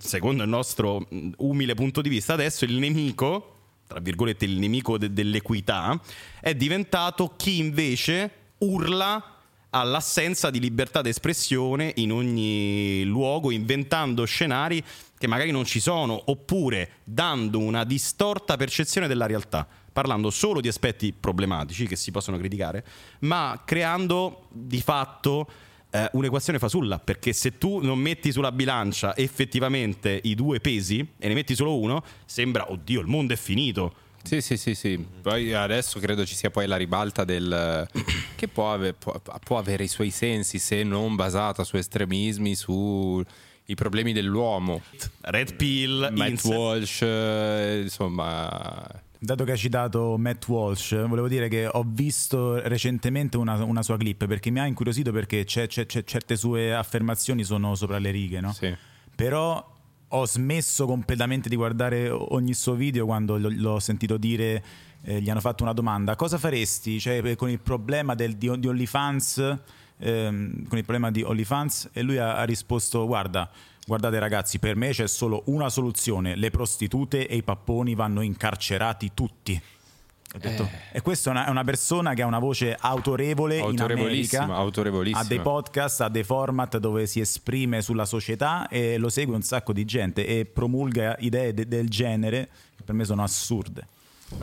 secondo il nostro umile punto di vista, adesso il nemico, tra virgolette il nemico de- dell'equità, è diventato chi invece urla all'assenza di libertà d'espressione in ogni luogo, inventando scenari che magari non ci sono, oppure dando una distorta percezione della realtà, parlando solo di aspetti problematici che si possono criticare, ma creando di fatto eh, un'equazione fasulla, perché se tu non metti sulla bilancia effettivamente i due pesi e ne metti solo uno, sembra, oddio, il mondo è finito. Sì, sì, sì, sì. Poi adesso credo ci sia poi la ribalta del che può, ave- può- avere i suoi sensi se non basata su estremismi, sui problemi dell'uomo. Red Pill, Matt Incel. Walsh, eh, insomma, Dato che hai citato Matt Walsh, volevo dire che ho visto recentemente una, una sua clip perché mi ha incuriosito perché c'è- c'è- c'è- certe sue affermazioni sono sopra le righe, no? sì. Però ho smesso completamente di guardare ogni suo video quando l- l'ho sentito dire, eh, gli hanno fatto una domanda, cosa faresti? Cioè, eh, con il problema del, di, di OnlyFans? ehm, con il problema di OnlyFans? E lui ha, ha risposto guarda guardate ragazzi per me c'è solo una soluzione. Le prostitute e i papponi vanno incarcerati tutti Ho detto, e questa è una, è una persona che ha una voce autorevole in Autorevolissima, America autorevolissima. ha dei podcast, ha dei format dove si esprime sulla società e lo segue un sacco di gente e promulga idee de- del genere che per me sono assurde.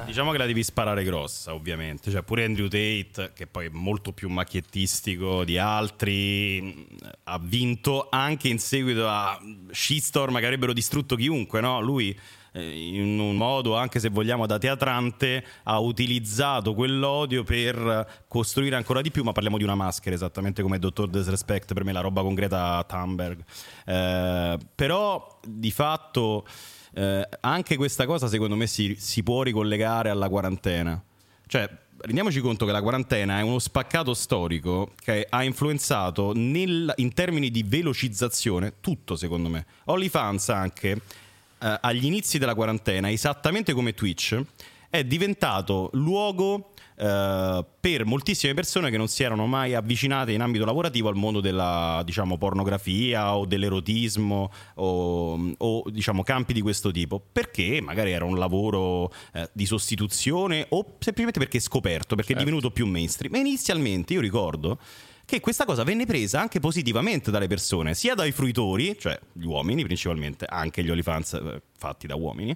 Diciamo che la devi sparare grossa, ovviamente. Cioè, pure Andrew Tate, che poi è molto più macchiettistico di altri, ha vinto anche in seguito a shitstorm che avrebbero distrutto chiunque, no? Lui eh, in un modo, anche se vogliamo da teatrante, ha utilizzato quell'odio per costruire ancora di più, ma parliamo di una maschera, esattamente come Dottor Disrespect, per me la roba con Greta Thunberg. Eh, però, di fatto... Eh, anche questa cosa secondo me si, si può ricollegare alla quarantena. Cioè, rendiamoci conto che la quarantena è uno spaccato storico che ha influenzato nel- in termini di velocizzazione tutto, secondo me. OnlyFans anche eh, agli inizi della quarantena, esattamente come Twitch, è diventato luogo eh, per moltissime persone che non si erano mai avvicinate in ambito lavorativo al mondo della diciamo, pornografia o dell'erotismo o, o, diciamo, campi di questo tipo perché magari era un lavoro eh, di sostituzione o semplicemente perché è scoperto perché è divenuto più mainstream. Ma inizialmente io ricordo che questa cosa venne presa anche positivamente dalle persone, sia dai fruitori, cioè gli uomini principalmente, anche gli OnlyFans eh, fatti da uomini.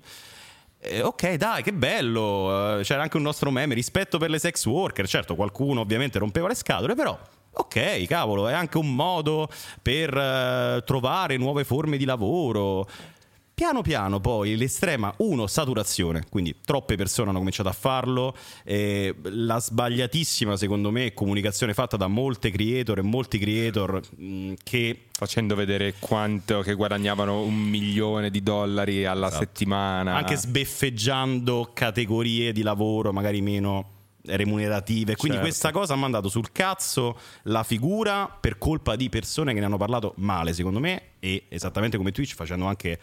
Eh, ok, dai, che bello. eh, c'era anche un nostro meme, rispetto per le sex worker. Certo, qualcuno ovviamente rompeva le scatole, però ok, cavolo, è anche un modo per eh, trovare nuove forme di lavoro. Piano piano poi l'estrema, uno, saturazione, quindi troppe persone hanno cominciato a farlo, eh, la sbagliatissima secondo me comunicazione fatta da molte creator e molti creator mh, che facendo vedere quanto che guadagnavano un milione di dollari alla settimana. anche sbeffeggiando categorie di lavoro magari meno remunerative. Quindi Certo. questa cosa ha mandato sul cazzo la figura per colpa di persone che ne hanno parlato male, secondo me, e esattamente come Twitch facendo anche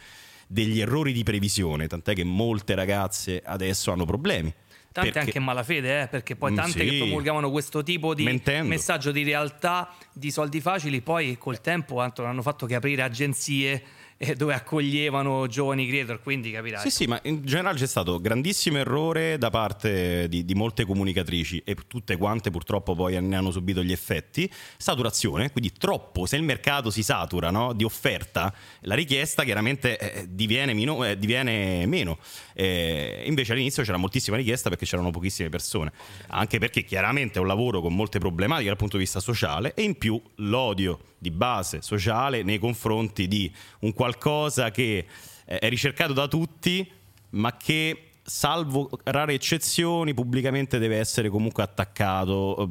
degli errori di previsione, tant'è che molte ragazze adesso hanno problemi. Tante Perché- anche in malafede, eh, perché poi Mm, tante sì. che promulgavano questo tipo di Mentendo. messaggio di realtà, di soldi facili, poi col tempo tanto hanno fatto che aprire agenzie dove accoglievano giovani creator, quindi capirai. Sì, sì, ma in generale c'è stato grandissimo errore da parte di, di molte comunicatrici e tutte quante purtroppo poi ne hanno subito gli effetti. Saturazione, quindi troppo, se il mercato si satura no, di offerta, la richiesta chiaramente eh, diviene, meno, eh, diviene meno. Eh, invece all'inizio c'era moltissima richiesta perché c'erano pochissime persone, anche perché chiaramente è un lavoro con molte problematiche dal punto di vista sociale e in più l'odio di base sociale nei confronti di un qualcosa che eh, è ricercato da tutti, ma che salvo rare eccezioni pubblicamente deve essere comunque attaccato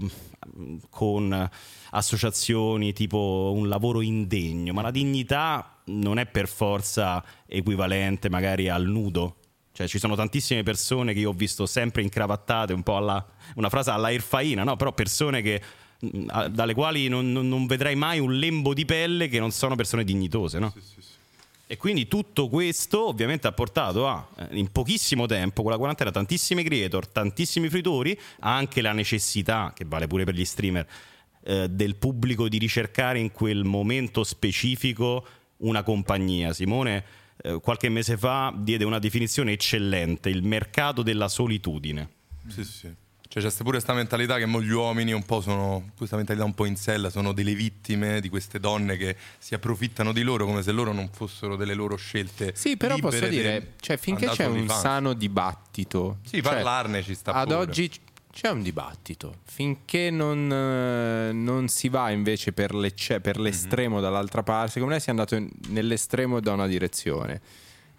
ehm, con associazioni tipo un lavoro indegno, ma la dignità non è per forza equivalente magari al nudo. Cioè, ci sono tantissime persone che io ho visto sempre incravattate, un po' alla una frase alla erfaina, no? Però persone che dalle quali non, non- non vedrai mai un lembo di pelle che non sono persone dignitose, no? E quindi tutto questo ovviamente ha portato a, eh, in pochissimo tempo, con la quarantena, tantissimi creator, tantissimi fruitori, anche la necessità, che vale pure per gli streamer, eh, del pubblico di ricercare in quel momento specifico una compagnia. Simone eh, qualche mese fa diede una definizione eccellente, il mercato della solitudine. Sì, sì. Cioè c'è pure questa mentalità che gli uomini un po' sono, questa mentalità un po' in sella, sono delle vittime di queste donne che si approfittano di loro come se loro non fossero delle loro scelte. Sì, però posso di dire, cioè, finché c'è un sull'OnlyFans. sano dibattito, Sì, cioè, parlarne ci sta Ad pure. oggi c'è un dibattito. Finché non, eh, non si va invece per, per l'estremo dall'altra parte, secondo me si è andato in- nell'estremo da una direzione.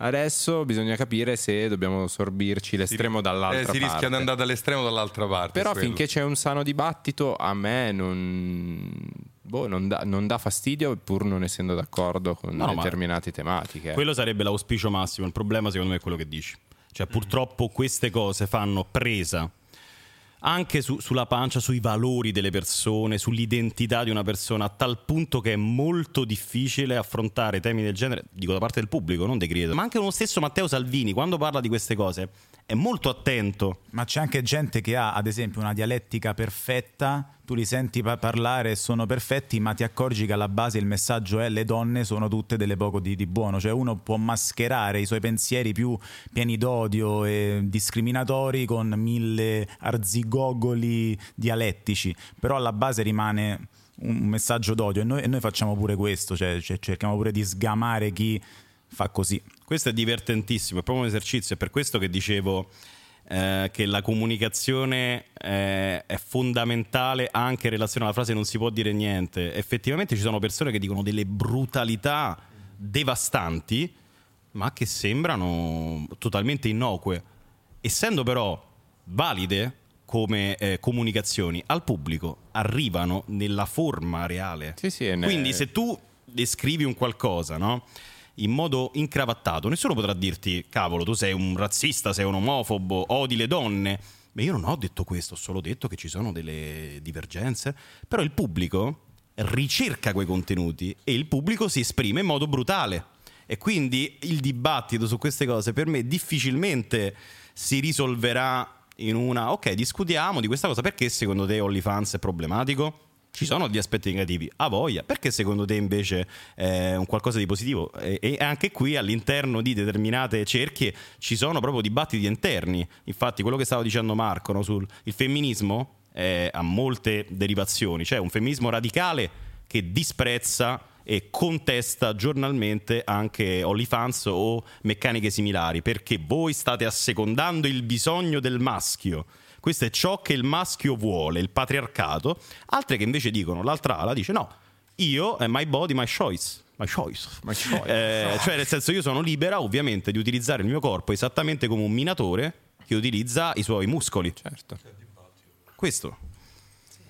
Adesso bisogna capire se dobbiamo sorbirci l'estremo dall'altra Eh, parte. si rischia di andare dall'estremo dall'altra parte. Però quello. finché c'è un sano dibattito, a me non, boh, non, dà, non dà fastidio, pur non essendo d'accordo con No, determinate tematiche. Quello sarebbe l'auspicio massimo. Il problema, secondo me, è quello che dici. Cioè, purtroppo queste cose fanno presa anche su- sulla pancia, sui valori delle persone, sull'identità di una persona, a tal punto che è molto difficile affrontare temi del genere, dico da parte del pubblico, non dei creator. Ma anche uno stesso Matteo Salvini, quando parla di queste cose, è molto attento. Ma c'è anche gente che ha, ad esempio, una dialettica perfetta, tu li senti pa- parlare e sono perfetti, ma ti accorgi che alla base il messaggio è le donne sono tutte delle poco di, di buono, cioè uno può mascherare i suoi pensieri più pieni d'odio e discriminatori con mille arzigogoli dialettici, però alla base rimane un messaggio d'odio e noi, e noi facciamo pure questo, cioè, cioè cerchiamo pure di sgamare chi fa così. Questo è divertentissimo, è proprio un esercizio, è per questo che dicevo eh, che la comunicazione eh, è fondamentale anche in relazione alla frase non si può dire niente. Effettivamente ci sono persone che dicono delle brutalità devastanti, ma che sembrano totalmente innocue. Essendo però valide come eh, comunicazioni al pubblico, arrivano nella forma reale. Sì, sì, ne- Quindi se tu descrivi un qualcosa, no? In modo incravattato, nessuno potrà dirti, cavolo, tu sei un razzista, sei un omofobo, odi le donne. Ma io non ho detto questo, ho solo detto che ci sono delle divergenze. Però il pubblico ricerca quei contenuti e il pubblico si esprime in modo brutale. E quindi il dibattito su queste cose per me difficilmente si risolverà in una ok, discutiamo di questa cosa perché secondo te OnlyFans è problematico? Ci sono degli aspetti negativi, a voglia. Perché secondo te invece è un qualcosa di positivo? E, e anche qui all'interno di determinate cerchie ci sono proprio dibattiti interni. Infatti, quello che stava dicendo Marco no, sul femminismo eh, ha molte derivazioni. C'è un femminismo radicale che disprezza e contesta giornalmente anche OnlyFans o meccaniche similari perché voi state assecondando il bisogno del maschio. Questo è ciò che il maschio vuole, il patriarcato. Altre che invece dicono, l'altra ala dice no, io è my body, my choice. My choice. Eh, cioè, nel senso, io sono libera ovviamente di utilizzare il mio corpo esattamente come un minatore che utilizza i suoi muscoli. Certo. Questo.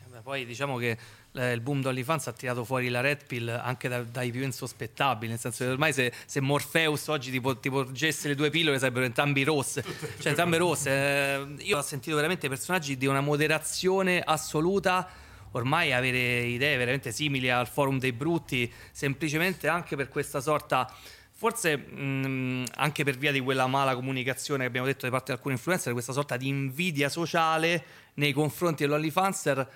Vabbè, Poi diciamo che eh, il boom di ha tirato fuori la Red Pill anche da- dai più insospettabili, nel senso che ormai se, se Morpheus oggi ti, po- ti porgesse le due pillole sarebbero entrambe rosse, cioè entrambe rosse. Eh, io ho sentito veramente personaggi di una moderazione assoluta, ormai avere idee veramente simili al forum dei brutti, semplicemente anche per questa sorta... Forse mh, anche per via di quella mala comunicazione che abbiamo detto da parte di alcuni influencer, questa sorta di invidia sociale nei confronti dell'OnlyFanser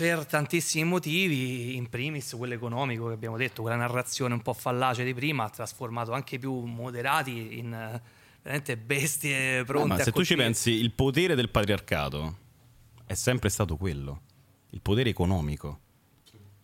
per tantissimi motivi, in primis quello economico che abbiamo detto, quella narrazione un po' fallace di prima ha trasformato anche i più moderati in eh, veramente bestie pronte ma a se tu ci colpire. pensi, il potere del patriarcato è sempre stato quello, il potere economico.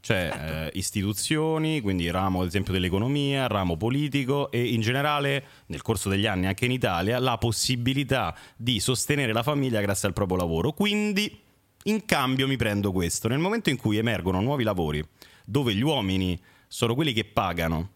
Cioè Certo. eh, istituzioni, quindi ramo ad esempio dell'economia, ramo politico e in generale nel corso degli anni anche in Italia la possibilità di sostenere la famiglia grazie al proprio lavoro. Quindi in cambio mi prendo questo. Nel momento in cui emergono nuovi lavori dove gli uomini sono quelli che pagano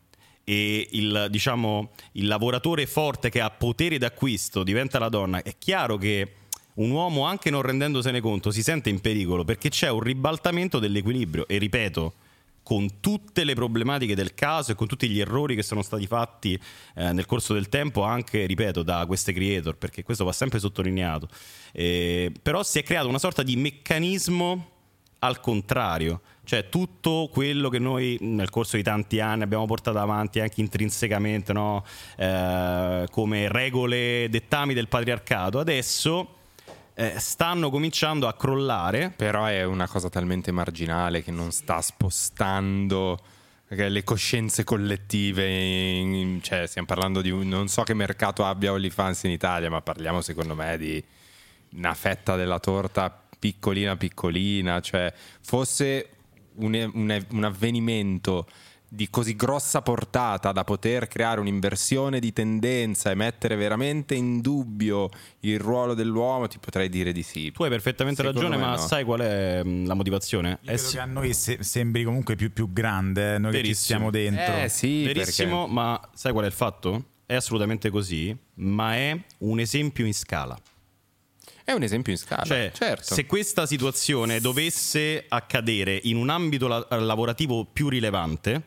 e il, diciamo, il lavoratore forte che ha potere d'acquisto diventa la donna, è chiaro che un uomo, anche non rendendosene conto, si sente in pericolo perché c'è un ribaltamento dell'equilibrio. E ripeto, con tutte le problematiche del caso e con tutti gli errori che sono stati fatti eh, nel corso del tempo, anche, ripeto, da queste creator, perché questo va sempre sottolineato. Eh, però si è creato una sorta di meccanismo al contrario, Cioè tutto quello che noi nel corso di tanti anni abbiamo portato avanti anche intrinsecamente, no? Eh, come regole, dettami del patriarcato, adesso eh, stanno cominciando a crollare. Però è una cosa talmente marginale che non sta spostando le coscienze collettive. cioè, stiamo parlando di un. Non so che mercato abbia OnlyFans in Italia, ma parliamo secondo me di una fetta della torta piccolina piccolina. Cioè, fosse un, un- un avvenimento di così grossa portata da poter creare un'inversione di tendenza e mettere veramente in dubbio il ruolo dell'uomo, ti potrei dire di sì. Tu hai perfettamente Secondo ragione, ma no. sai qual è mh, la motivazione? Io credo che a noi se- sembri comunque più, più grande, eh, noi che ci Verissimo. stiamo dentro. Eh sì, Verissimo, perché- ma sai qual è il fatto? È assolutamente così, ma è un esempio in scala. È un esempio in scala. Cioè, certo. se questa situazione dovesse accadere in un ambito la- lavorativo più rilevante,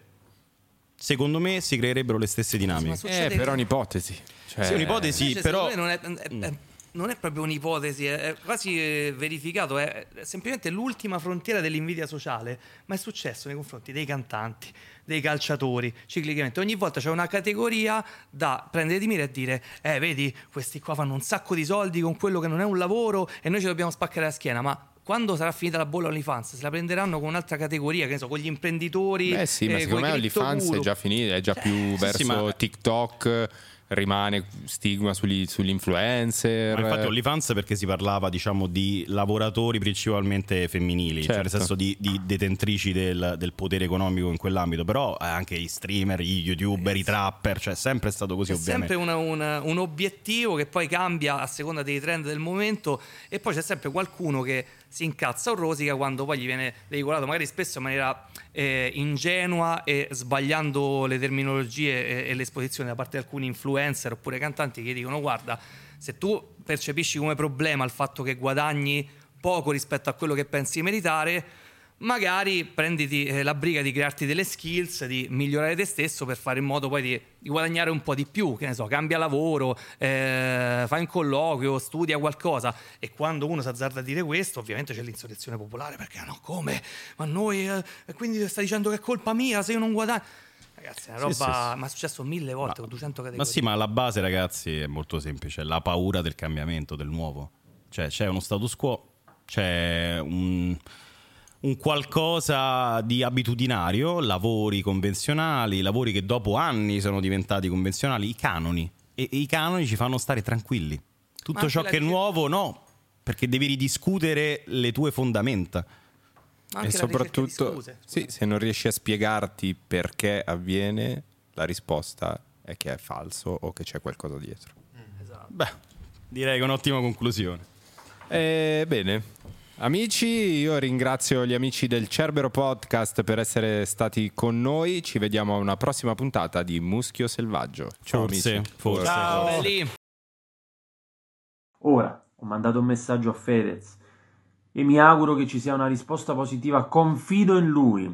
secondo me si creerebbero le stesse dinamiche. Eh, però è un'ipotesi. Cioè, Sì, un'ipotesi, Invece, però... secondo me non è, è- è- non è proprio un'ipotesi, è, quasi eh, verificato, è, è semplicemente l'ultima frontiera dell'invidia sociale, ma è successo nei confronti dei cantanti, dei calciatori, ciclicamente. Ogni volta c'è una categoria da prendere di mira e dire, eh vedi, questi qua fanno un sacco di soldi con quello che non è un lavoro e noi ci dobbiamo spaccare la schiena, ma... Quando sarà finita la bolla OnlyFans, se la prenderanno con un'altra categoria, che ne so, con gli imprenditori. Beh sì, ma eh, secondo me OnlyFans è già finito, è già più sì, verso sì, ma- TikTok, rimane stigma sugli, sugli influencer. Ma infatti OnlyFans perché si parlava diciamo di lavoratori principalmente femminili, cioè nel Certo. senso di, di detentrici del, del potere economico in quell'ambito, però eh, anche i streamer, gli youtuber, i trapper, cioè è sempre stato così È ovviamente. sempre una- una- un obiettivo che poi cambia a seconda dei trend del momento e poi c'è sempre qualcuno che si incazza o rosica quando poi gli viene veicolato magari spesso in maniera eh, ingenua e sbagliando le terminologie e, e l'esposizione da parte di alcuni influencer oppure cantanti che dicono guarda se tu percepisci come problema il fatto che guadagni poco rispetto a quello che pensi meritare magari prenditi eh, la briga di crearti delle skills, di migliorare te stesso per fare in modo poi di, di guadagnare un po' di più, che ne so, cambia lavoro, eh, fai un colloquio, studia qualcosa e quando uno si azzarda a dire questo ovviamente c'è l'insurrezione popolare perché no come? Ma noi, eh, e quindi stai dicendo che è colpa mia se io non guadagno? Ragazzi, è una Sì, roba, sì, sì. ma è successo mille volte con 200 categorie. Ma sì, ma alla base, ragazzi, è molto semplice: la paura del cambiamento, del nuovo. Cioè, c'è uno status quo, c'è un, un qualcosa di abitudinario, lavori convenzionali, lavori che dopo anni sono diventati convenzionali, i canoni. E, e i canoni ci fanno stare tranquilli. Tutto ciò che è nuovo, no, perché devi ridiscutere le tue fondamenta. E anche di soprattutto, scuse. sì, se non riesci a spiegarti perché avviene, la risposta è che è falso o che c'è qualcosa dietro. Beh, direi che è un'ottima conclusione. Eh, bene, amici, io ringrazio gli amici del Cerbero Podcast per essere stati con noi. Ci vediamo a una prossima puntata di Muschio Selvaggio. Ciao Forse, amici. forse. Belli. Ora ho mandato un messaggio a Fedez e mi auguro che ci sia una risposta positiva. Confido in lui.